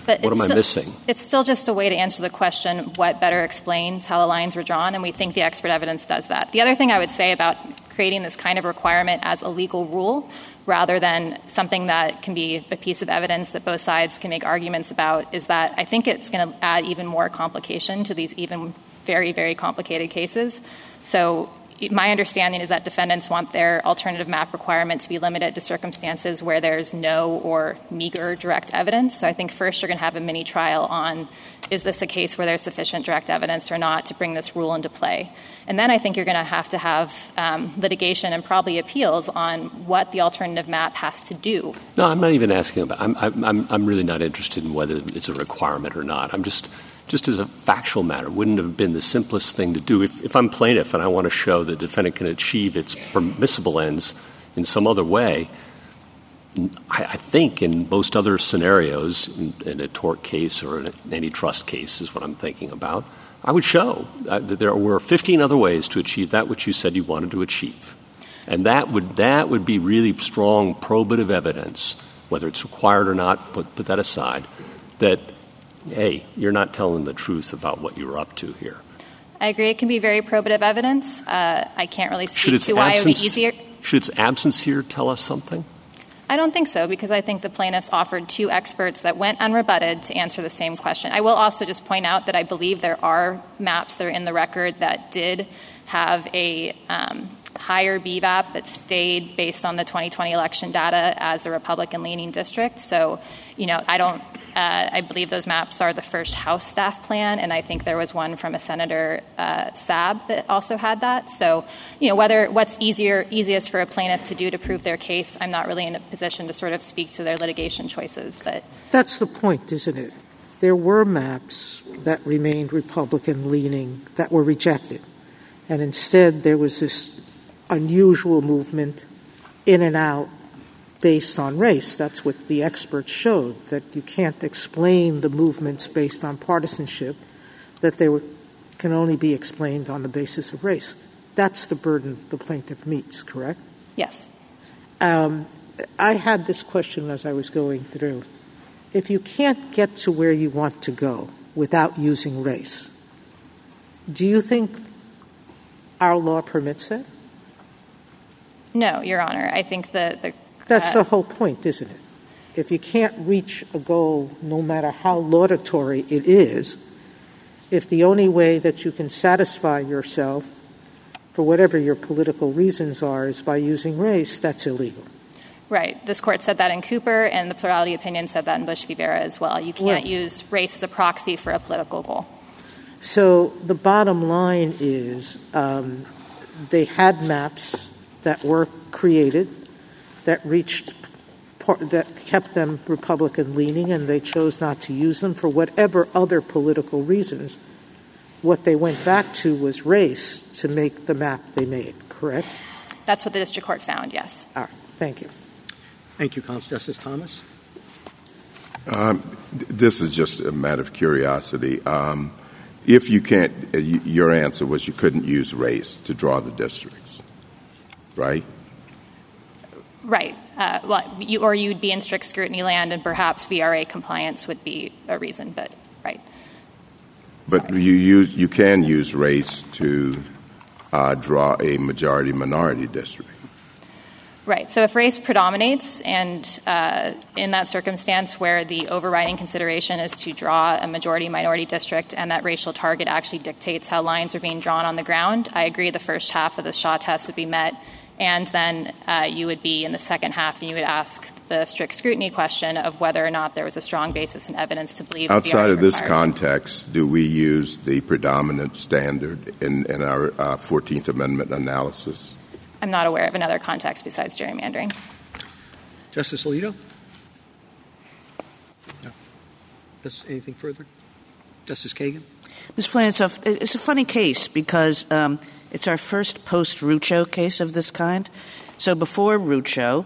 but what am still, I missing? It's still just a way to answer the question what better explains how the lines were drawn, and we think the expert evidence does that. The other thing I would say about creating this kind of requirement as a legal rule rather than something that can be a piece of evidence that both sides can make arguments about is that I think it's going to add even more complication to these even very, very complicated cases. So my understanding is that defendants want their alternative map requirement to be limited to circumstances where there's no or meager direct evidence. So I think first you're going to have a mini trial on is this a case where there's sufficient direct evidence or not to bring this rule into play. And then I think you're going to have to have um, litigation and probably appeals on what the alternative map has to do. No, I'm not even asking about. I'm I'm I'm really not interested in whether it's a requirement or not. I'm just just as a factual matter, wouldn't have been the simplest thing to do. If, if I'm plaintiff and I want to show that the defendant can achieve its permissible ends in some other way, I, I think in most other scenarios, in, in, a tort case or an antitrust case is what I'm thinking about, I would show uh, that there were 15 other ways to achieve that which you said you wanted to achieve. And that would, that would be really strong probative evidence, whether it's required or not, put, put that aside, that hey, you're not telling the truth about what you were up to here. I agree. It can be very probative evidence. Uh, I can't really speak to why it would be easier. Should its absence here tell us something? I don't think so because I think the plaintiffs offered two experts that went unrebutted to answer the same question. I will also just point out that I believe there are maps that are in the record that did have a um, higher BVAP but stayed based on the 2020 election data as a Republican leaning district. So, you know, I don't uh, I believe those maps are the first House staff plan, and I think there was one from a Senator uh, Saab that also had that. So, you know, whether what's easier, easiest for a plaintiff to do to prove their case, I'm not really in a position to sort of speak to their litigation choices. But that's the point, isn't it? There were maps that remained Republican leaning that were rejected, and instead there was this unusual movement in and out based on race. That's what the experts showed, that you can't explain the movements based on partisanship, that they were, can only be explained on the basis of race. That's the burden the plaintiff meets, correct? Yes. Um, I had this question as I was going through. If you can't get to where you want to go without using race, do you think our law permits that? No, Your Honor. I think the, the that's uh, the whole point, isn't it? If you can't reach a goal, no matter how laudatory it is, if the only way that you can satisfy yourself for whatever your political reasons are is by using race, that's illegal. Right. This court said that in Cooper, and the plurality opinion said that in Bush v. Vera as well. You can't use race as a proxy for a political goal. So the bottom line is um, they had maps that were created that reached that kept them Republican leaning, and they chose not to use them for whatever other political reasons. What they went back to was race to make the map they made, correct? That's what the district court found, yes. All right. Thank you. Thank you, Counsel Justice Thomas. Um, this is just a matter of curiosity. Um, if you can't, uh, your answer was you couldn't use race to draw the districts, right? Right. Uh, well, you, or you'd be in strict scrutiny land, and perhaps VRA compliance would be a reason. But right. But Sorry. you use you can use race to uh, draw a majority minority district. Right. So if race predominates, and uh, in that circumstance where the overriding consideration is to draw a majority minority district and that racial target actually dictates how lines are being drawn on the ground, I agree the first half of the Shaw test would be met and then uh, you would be in the second half and you would ask the strict scrutiny question of whether or not there was a strong basis in evidence to believe outside of this context do we use the predominant standard in, in our uh, 14th amendment analysis? I'm not aware of another context besides gerrymandering. Justice alito? No. anything further? Justice kagan? Ms flynn it's a, it's a funny case because um, it's our first post Rucho case of this kind. So before Rucho,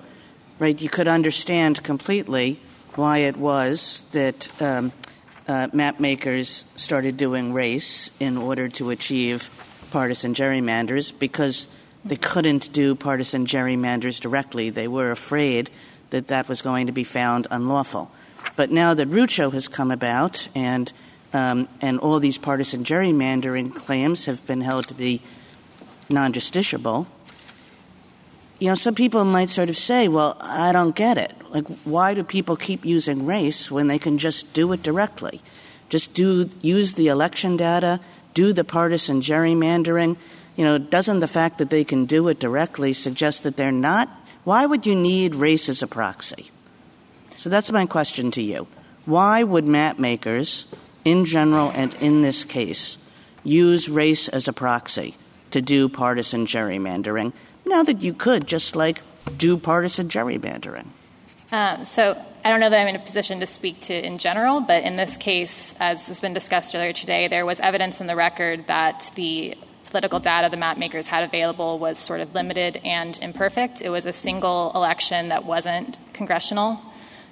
right? You could understand completely why it was that um, uh, map makers started doing race in order to achieve partisan gerrymanders because they couldn't do partisan gerrymanders directly. They were afraid that that was going to be found unlawful. But now that Rucho has come about and um, and all these partisan gerrymandering claims have been held to be non-justiciable, you know, some people might sort of say, well, I don't get it. Like, why do people keep using race when they can just do it directly? Just do use the election data, do the partisan gerrymandering. You know, doesn't the fact that they can do it directly suggest that they're not? Why would you need race as a proxy? So that's my question to you. Why would map makers, in general and in this case, use race as a proxy to do partisan gerrymandering now that you could just like do partisan gerrymandering? Um, so I don't know that I'm in a position to speak to in general, but in this case, as has been discussed earlier today, there was evidence in the record that the political data the map makers had available was sort of limited and imperfect. It was a single election that wasn't congressional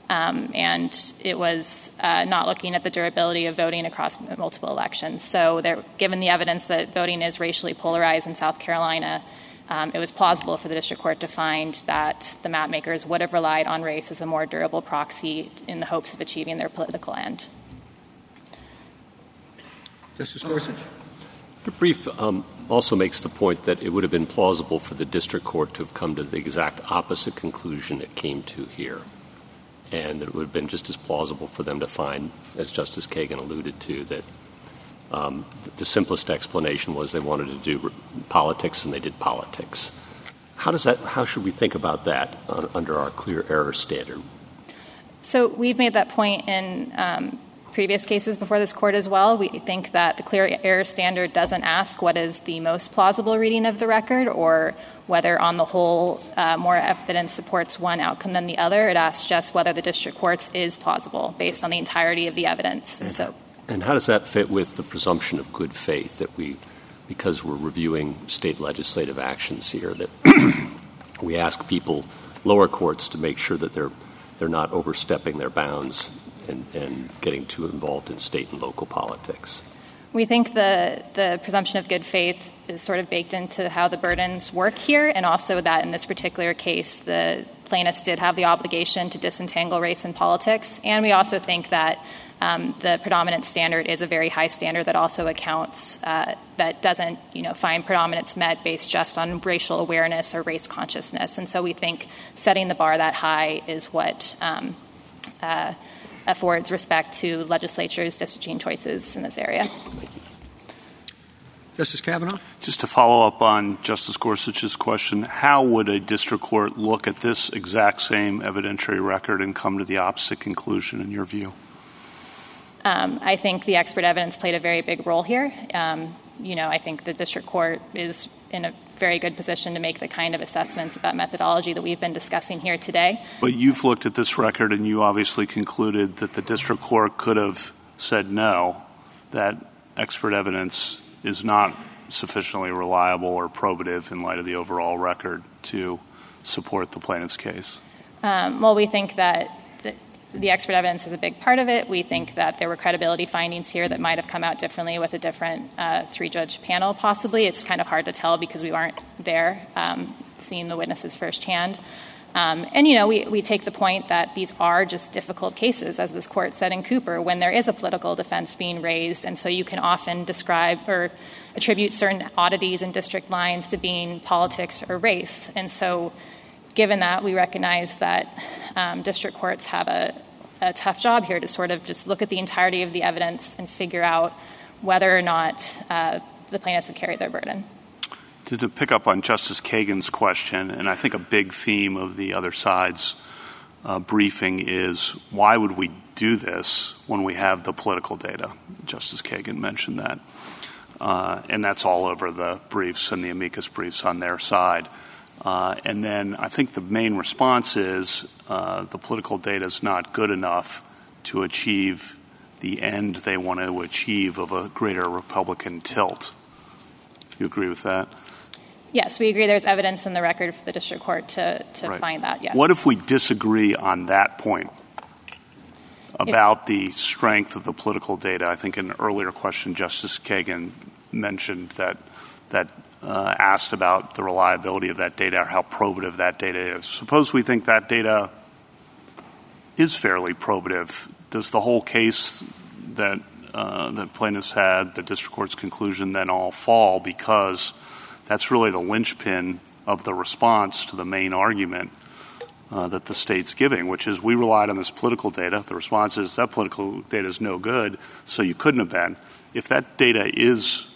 and it was uh, not looking at the durability of voting across multiple elections. So, given the evidence that voting is racially polarized in South Carolina, um, it was plausible for the district court to find that the map makers would have relied on race as a more durable proxy in the hopes of achieving their political end. Justice Gorsuch? The brief um, also makes the point that it would have been plausible for the district court to have come to the exact opposite conclusion it came to here and it would have been just as plausible for them to find, as Justice Kagan alluded to, that um, the simplest explanation was they wanted to do politics and they did politics. How does that? How should we think about that under our clear error standard? So we've made that point in um, previous cases before this court as well. We think that the clear error standard doesn't ask what is the most plausible reading of the record or whether on the whole uh, more evidence supports one outcome than the other. It asks just whether the district court's is plausible based on the entirety of the evidence. And so and how does that fit with the presumption of good faith that we because we're reviewing state legislative actions here that we ask people lower courts to make sure that they're they're not overstepping their bounds and, and getting too involved in state and local politics? We think the, the presumption of good faith is sort of baked into how the burdens work here, and also that in this particular case, the plaintiffs did have the obligation to disentangle race and politics. And we also think that um, the predominant standard is a very high standard that also accounts uh, that doesn't you know find predominance met based just on racial awareness or race consciousness and so we think setting the bar that high is what um, uh, affords respect to legislatures' districting choices in this area. Justice Kavanaugh? Just to follow up on Justice Gorsuch's question, how would a district court look at this exact same evidentiary record and come to the opposite conclusion in your view? Um, I think the expert evidence played a very big role here. Um, you know, I think the district court is in a very good position to make the kind of assessments about methodology that we've been discussing here today. But you've looked at this record and you obviously concluded that the district court could have said no, that expert evidence is not sufficiently reliable or probative in light of the overall record to support the plaintiff's case. Um, well, we think that the expert evidence is a big part of it. We think that there were credibility findings here that might have come out differently with a different uh, three judge panel, possibly. It's kind of hard to tell because we weren't there um, seeing the witnesses firsthand. Um, and, you know, we, take the point that these are just difficult cases, as this court said in Cooper, when there is a political defense being raised. And so you can often describe or attribute certain oddities in district lines to being politics or race. And so, given that, we recognize that um, district courts have a, a tough job here to sort of just look at the entirety of the evidence and figure out whether or not uh, the plaintiffs have carried their burden. To, to pick up on Justice Kagan's question, and I think a big theme of the other side's uh, briefing is why would we do this when we have the political data? Justice Kagan mentioned that. Uh, and that's all over the briefs and the amicus briefs on their side. Uh, and then I think the main response is uh, the political data is not good enough to achieve the end they want to achieve of a greater Republican tilt. You agree with that? Yes, we agree there's evidence in the record for the district court to, find that, yes. What if we disagree on that point about the strength of the political data? I think in an earlier question, Justice Kagan mentioned that that uh, asked about the reliability of that data or how probative that data is. Suppose we think that data is fairly probative. Does the whole case that uh, that plaintiffs had, the district court's conclusion, then all fall because that's really the linchpin of the response to the main argument uh, that the state's giving, which is we relied on this political data. The response is that political data is no good, so you couldn't have been. If that data is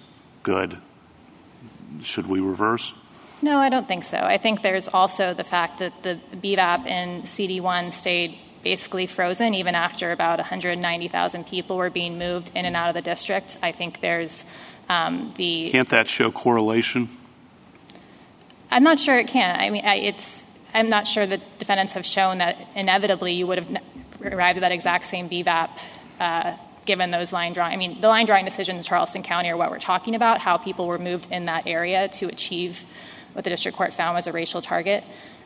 good, should we reverse? No, I don't think so. I think there's also the fact that the BVAP in CD1 stayed basically frozen even after about 190,000 people were being moved in and out of the district. I think there's um, the. Can't that show correlation? I'm not sure it can. I mean, I, it's. I'm not sure the defendants have shown that inevitably you would have arrived at that exact same BVAP uh, given those line drawing. I mean, the line drawing decisions in Charleston County are what we're talking about, how people were moved in that area to achieve what the district court found was a racial target.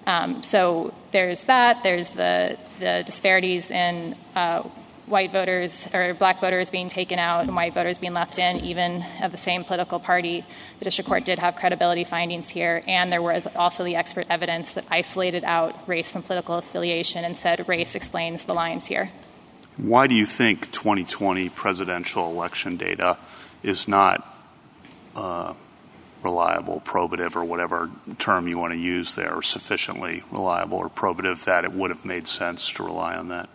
Um, so there's that. There's the, the disparities in uh, white voters or black voters being taken out and white voters being left in, even of the same political party. The district court did have credibility findings here, and there was also the expert evidence that isolated out race from political affiliation and said race explains the lines here. Why do you think 2020 presidential election data is not uh, reliable, probative, or whatever term you want to use there, sufficiently reliable or probative that it would have made sense to rely on that?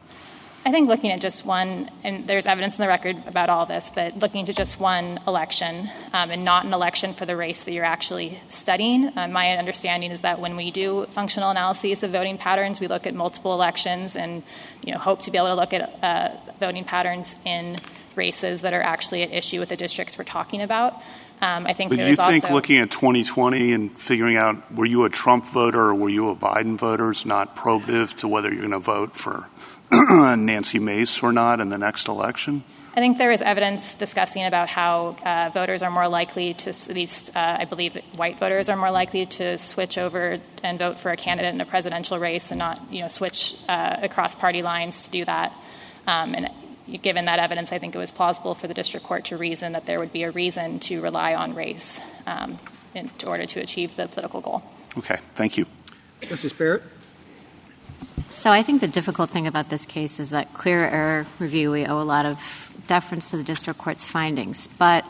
I think looking at just one, and there's evidence in the record about all this, but looking to just one election um, and not an election for the race that you're actually studying, uh, my understanding is that when we do functional analyses of voting patterns, we look at multiple elections and you know hope to be able to look at uh, voting patterns in races that are actually at issue with the districts we're talking about. Um, I think But you think also looking at 2020 and figuring out were you a Trump voter or were you a Biden voter is not probative to whether you're going to vote for Nancy Mace or not in the next election? I think there is evidence discussing about how uh, voters are more likely to, at least uh, I believe that white voters are more likely to switch over and vote for a candidate in a presidential race and not, you know, switch uh, across party lines to do that. Um, and given that evidence, I think it was plausible for the district court to reason that there would be a reason to rely on race um, in order to achieve the political goal. Okay, thank you. Justice Barrett? So I think the difficult thing about this case is that clear error review, we owe a lot of deference to the district court's findings. But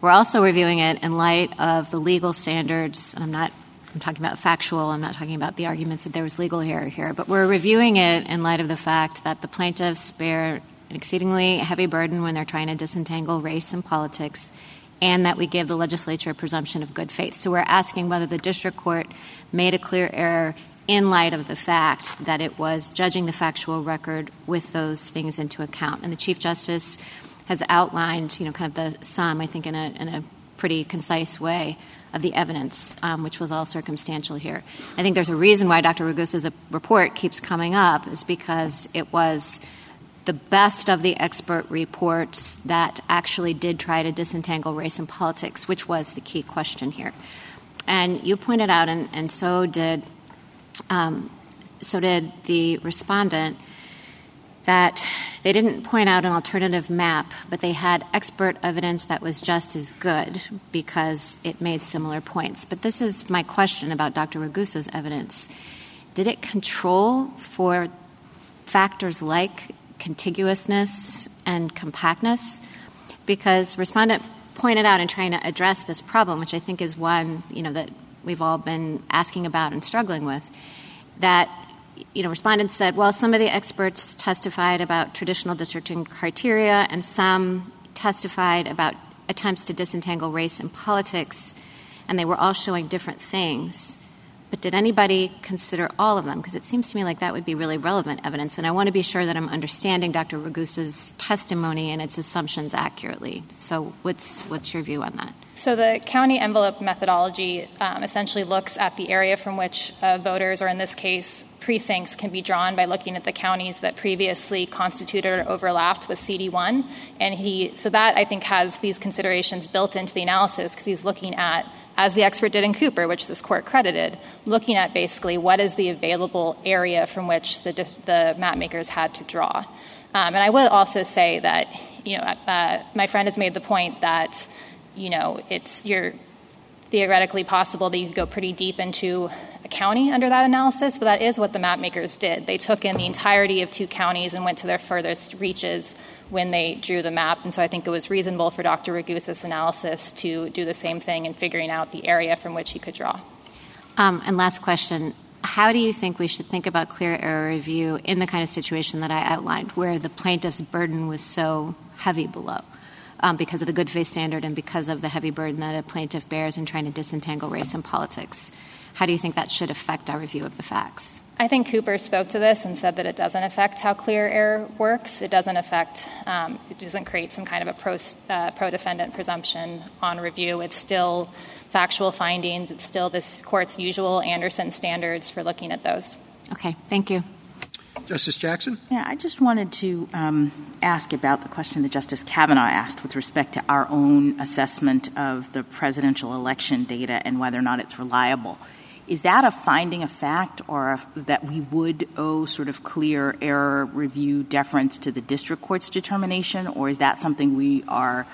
we're also reviewing it in light of the legal standards. I'm not I'm talking about factual, I'm not talking about the arguments that there was legal error here, but we're reviewing it in light of the fact that the plaintiffs bear an exceedingly heavy burden when they're trying to disentangle race and politics, and that we give the legislature a presumption of good faith. So we're asking whether the district court made a clear error in light of the fact that it was judging the factual record with those things into account. And the Chief Justice has outlined, you know, kind of the sum, I think, in a, in a pretty concise way of the evidence, um, which was all circumstantial here. I think there's a reason why Dr. Ragusa's report keeps coming up is because it was the best of the expert reports that actually did try to disentangle race and politics, which was the key question here. And you pointed out, and, and so did Um, so did the respondent, that they didn't point out an alternative map, but they had expert evidence that was just as good because it made similar points. But this is my question about Dr. Ragusa's evidence. Did it control for factors like contiguousness and compactness? Because respondent pointed out in trying to address this problem, which I think is one you know that we've all been asking about and struggling with, that you know, respondents said, well, some of the experts testified about traditional districting criteria, and some testified about attempts to disentangle race and politics, and they were all showing different things. But did anybody consider all of them? Because it seems to me like that would be really relevant evidence, and I want to be sure that I'm understanding Dr. Ragusa's testimony and its assumptions accurately. So, what's what's your view on that? So the county envelope methodology um, essentially looks at the area from which uh, voters, or in this case, precincts, can be drawn by looking at the counties that previously constituted or overlapped with CD1. And he, so that I think has these considerations built into the analysis because he's looking at as the expert did in Cooper, which this court credited, looking at basically what is the available area from which the, the map makers had to draw. Um, and I would also say that, you know, uh, my friend has made the point that, you know, it's you're theoretically possible that you could go pretty deep into a county under that analysis, but that is what the map makers did. They took in the entirety of two counties and went to their furthest reaches when they drew the map. And so I think it was reasonable for Dr. Ragusa's analysis to do the same thing in figuring out the area from which he could draw. Um, and last question how do you think we should think about clear error review in the kind of situation that I outlined, where the plaintiff's burden was so heavy below? Um, because of the good faith standard and because of the heavy burden that a plaintiff bears in trying to disentangle race and politics. How do you think that should affect our review of the facts? I think Cooper spoke to this and said that it doesn't affect how clear error works. It doesn't affect, um, it doesn't create some kind of a pro, uh, pro defendant presumption on review. It's still factual findings. It's still this court's usual Anderson standards for looking at those. Okay, thank you. Justice Jackson? Yeah, I just wanted to um, ask about the question that Justice Kavanaugh asked with respect to our own assessment of the presidential election data and whether or not it's reliable. Is that a finding of fact or that we would owe sort of clear error review deference to the district court's determination, or is that something we are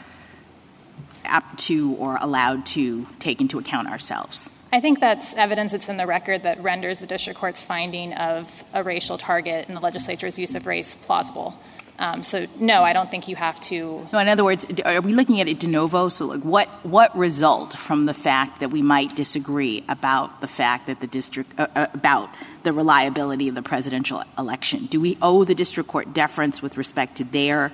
apt to or allowed to take into account ourselves? I think that's evidence that's in the record that renders the district court's finding of a racial target and the legislature's use of race plausible. Um, so no, I don't think you have to. No, in other words, are we looking at it de novo? So, like, what what result from the fact that we might disagree about the fact that the district uh, uh, about the reliability of the presidential election? Do we owe the district court deference with respect to their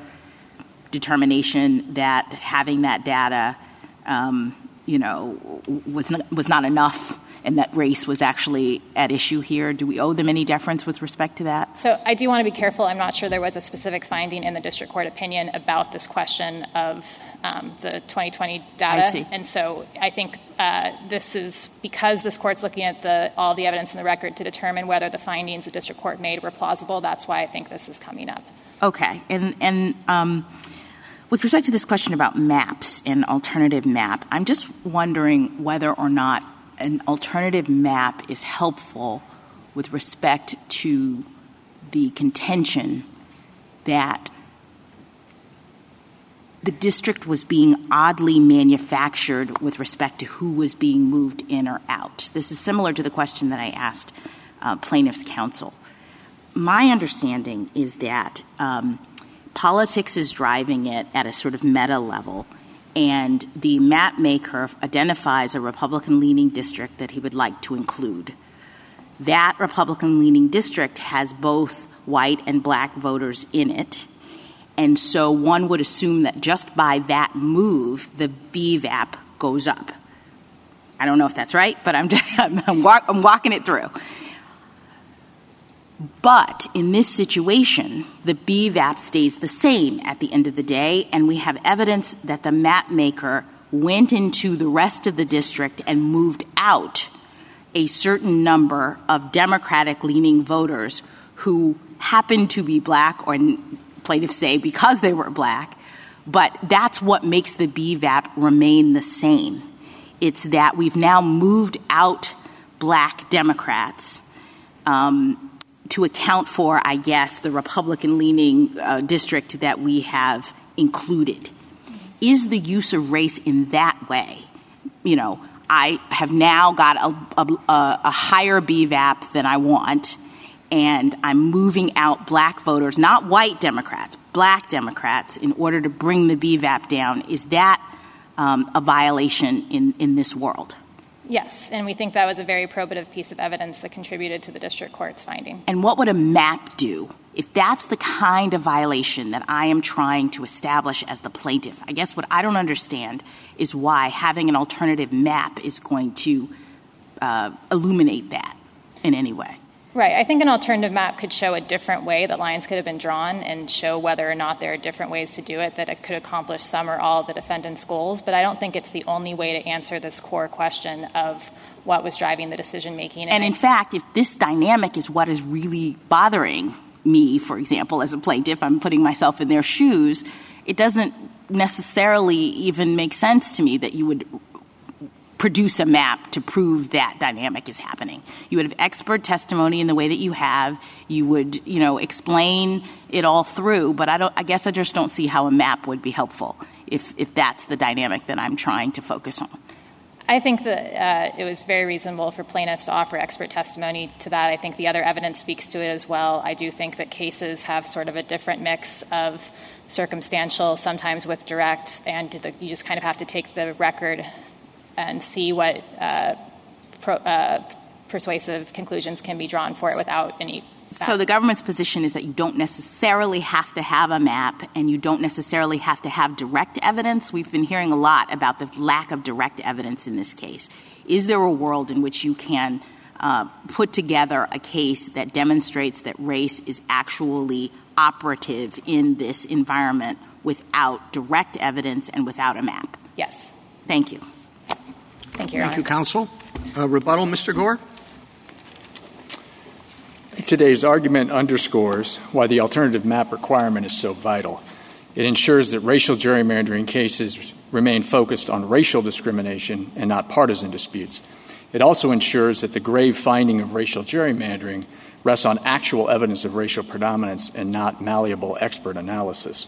determination that having that data, um, you know, was not, was not enough? And that race was actually at issue here. Do we owe them any deference with respect to that? So I do want to be careful. I'm not sure there was a specific finding in the district court opinion about this question of um, the 2020 data. And so I think uh, this is because this court's looking at the, all the evidence in the record to determine whether the findings the district court made were plausible. That's why I think this is coming up. Okay. And, and um, with respect to this question about maps and alternative map, I'm just wondering whether or not an alternative map is helpful with respect to the contention that the district was being oddly manufactured with respect to who was being moved in or out. This is similar to the question that I asked uh, plaintiffs' counsel. My understanding is that um, politics is driving it at a sort of meta level and the map maker identifies a Republican leaning district that he would like to include. That Republican leaning district has both white and black voters in it. And so one would assume that just by that move, the BVAP goes up. I don't know if that's right, but I'm, just, I'm, walk, I'm walking it through. But in this situation, the BVAP stays the same at the end of the day, and we have evidence that the map maker went into the rest of the district and moved out a certain number of Democratic leaning voters who happened to be black, or plaintiffs say because they were black, but that's what makes the BVAP remain the same. It's that we've now moved out black Democrats. Um, to account for, I guess, the Republican leaning uh, district that we have included. Is the use of race in that way? You know, I have now got a, a, a higher BVAP than I want, and I'm moving out black voters, not white Democrats, black Democrats, in order to bring the BVAP down. Is that um, a violation in, in this world? Yes, and we think that was a very probative piece of evidence that contributed to the district court's finding. And what would a map do? If that's the kind of violation that I am trying to establish as the plaintiff, I guess what I don't understand is why having an alternative map is going to uh, illuminate that in any way. Right. I think an alternative map could show a different way that lines could have been drawn and show whether or not there are different ways to do it that it could accomplish some or all of the defendant's goals. But I don't think it's the only way to answer this core question of what was driving the decision making. And, and in fact, if this dynamic is what is really bothering me, for example, as a plaintiff, I'm putting myself in their shoes, it doesn't necessarily even make sense to me that you would produce a map to prove that dynamic is happening. You would have expert testimony in the way that you have. You would, you know, explain it all through. But I don't. I guess I just don't see how a map would be helpful if if that's the dynamic that I'm trying to focus on. I think that uh, it was very reasonable for plaintiffs to offer expert testimony to that. I think the other evidence speaks to it as well. I do think that cases have sort of a different mix of circumstantial, sometimes with direct, and you just kind of have to take the record and see what uh, pro, uh, persuasive conclusions can be drawn for it without any so the government's position is that you don't necessarily have to have a map and you don't necessarily have to have direct evidence. We've been hearing a lot about the lack of direct evidence in this case. Is there a world in which you can uh, put together a case that demonstrates that race is actually operative in this environment without direct evidence and without a map? Yes. Thank you. Thank you, Thank you, counsel. Uh, rebuttal, Mr. Gore? Today's argument underscores why the alternative map requirement is so vital. It ensures that racial gerrymandering cases remain focused on racial discrimination and not partisan disputes. It also ensures that the grave finding of racial gerrymandering rests on actual evidence of racial predominance and not malleable expert analysis.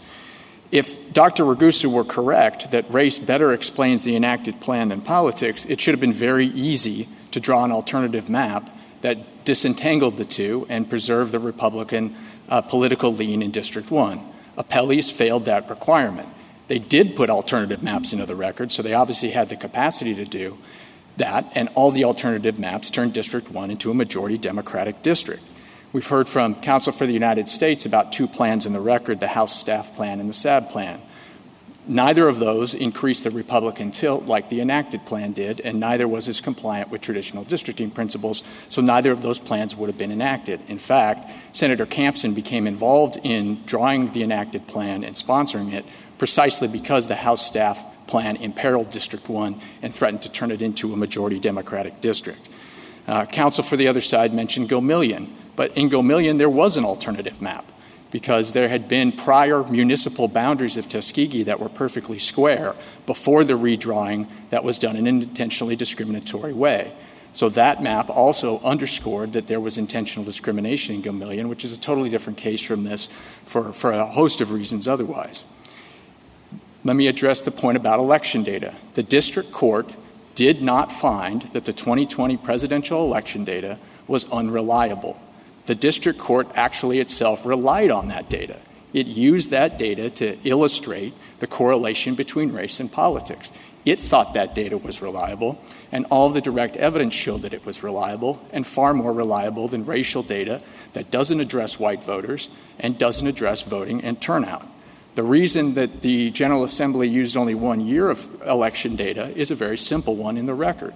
If Dr. Ragusa were correct that race better explains the enacted plan than politics, it should have been very easy to draw an alternative map that disentangled the two and preserved the Republican uh, political lean in District 1. Appellees failed that requirement. They did put alternative maps into the record, so they obviously had the capacity to do that, and all the alternative maps turned District 1 into a majority Democratic district. We've heard from Counsel for the United States about two plans in the record the House Staff Plan and the SAB Plan. Neither of those increased the Republican tilt like the enacted plan did, and neither was as compliant with traditional districting principles, so neither of those plans would have been enacted. In fact, Senator Campsen became involved in drawing the enacted plan and sponsoring it precisely because the House staff plan imperiled District 1 and threatened to turn it into a majority Democratic district. Uh, counsel for the other side mentioned Gomillion, but in Gomillion there was an alternative map because there had been prior municipal boundaries of Tuskegee that were perfectly square before the redrawing that was done in an intentionally discriminatory way. So that map also underscored that there was intentional discrimination in Gomillion, which is a totally different case from this for, for a host of reasons otherwise. Let me address the point about election data. The district court did not find that the 2020 presidential election data was unreliable the district court actually itself relied on that data. It used that data to illustrate the correlation between race and politics. It thought that data was reliable, and all the direct evidence showed that it was reliable and far more reliable than racial data that doesn't address white voters and doesn't address voting and turnout. The reason that the General Assembly used only one year of election data is a very simple one in the record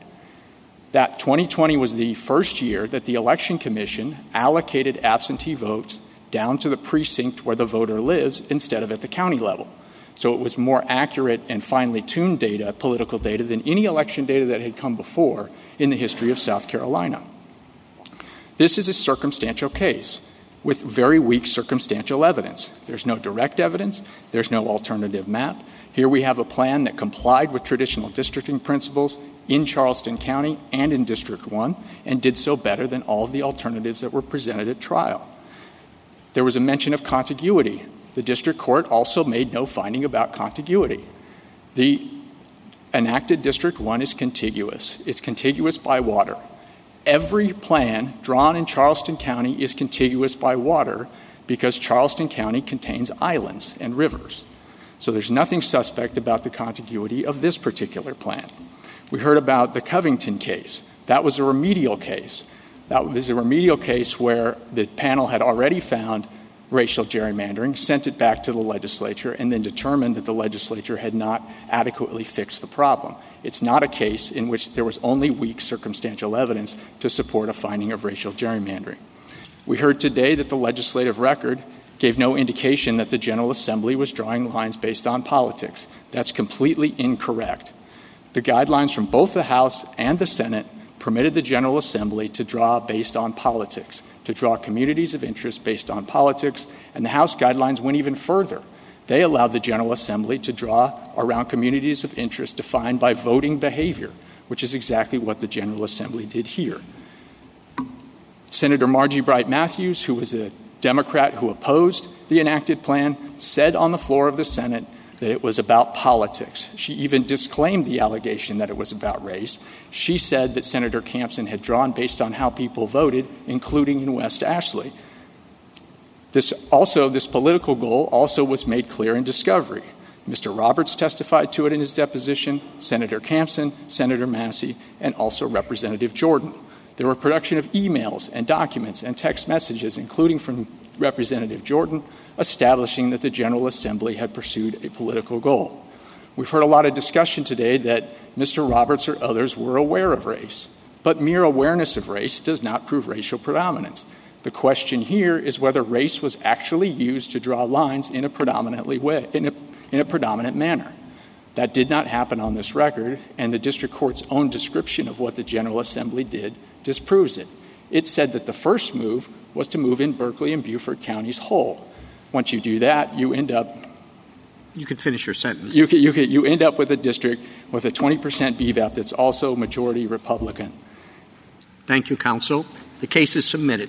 that 2020 was the first year that the Election Commission allocated absentee votes down to the precinct where the voter lives instead of at the county level. So it was more accurate and finely tuned data, political data, than any election data that had come before in the history of South Carolina. This is a circumstantial case with very weak circumstantial evidence. There's no direct evidence, there's no alternative map. Here we have a plan that complied with traditional districting principles in Charleston County and in District 1 and did so better than all of the alternatives that were presented at trial. There was a mention of contiguity. The district court also made no finding about contiguity. The enacted District 1 is contiguous. It's contiguous by water. Every plan drawn in Charleston County is contiguous by water because Charleston County contains islands and rivers. So there's nothing suspect about the contiguity of this particular plan. We heard about the Covington case. That was a remedial case. That was a remedial case where the panel had already found racial gerrymandering, sent it back to the legislature, and then determined that the legislature had not adequately fixed the problem. It's not a case in which there was only weak circumstantial evidence to support a finding of racial gerrymandering. We heard today that the legislative record gave no indication that the General Assembly was drawing lines based on politics. That's completely incorrect. The guidelines from both the House and the Senate permitted the General Assembly to draw based on politics, to draw communities of interest based on politics, and the House guidelines went even further. They allowed the General Assembly to draw around communities of interest defined by voting behavior, which is exactly what the General Assembly did here. Senator Margie Bright Matthews, who was a Democrat who opposed the enacted plan, said on the floor of the Senate that it was about politics. She even disclaimed the allegation that it was about race. She said that Senator Campsen had drawn based on how people voted, including in West Ashley. This also, this political goal also was made clear in discovery. Mr. Roberts testified to it in his deposition, Senator Campsen, Senator Massey and also Representative Jordan. There were production of emails and documents and text messages, including from Representative Jordan, establishing that the General Assembly had pursued a political goal. We've heard a lot of discussion today that Mr. Roberts or others were aware of race, but mere awareness of race does not prove racial predominance. The question here is whether race was actually used to draw lines in a predominantly way, in a, in a predominant manner. That did not happen on this record, and the district court's own description of what the General Assembly did disproves it. It said that the first move was to move in Berkeley and Beaufort counties whole. Once you do that, you end up you could finish your sentence. You, could, you, could, you end up with a district with a 20% BVAP that's also majority Republican. Thank you, counsel. The case is submitted.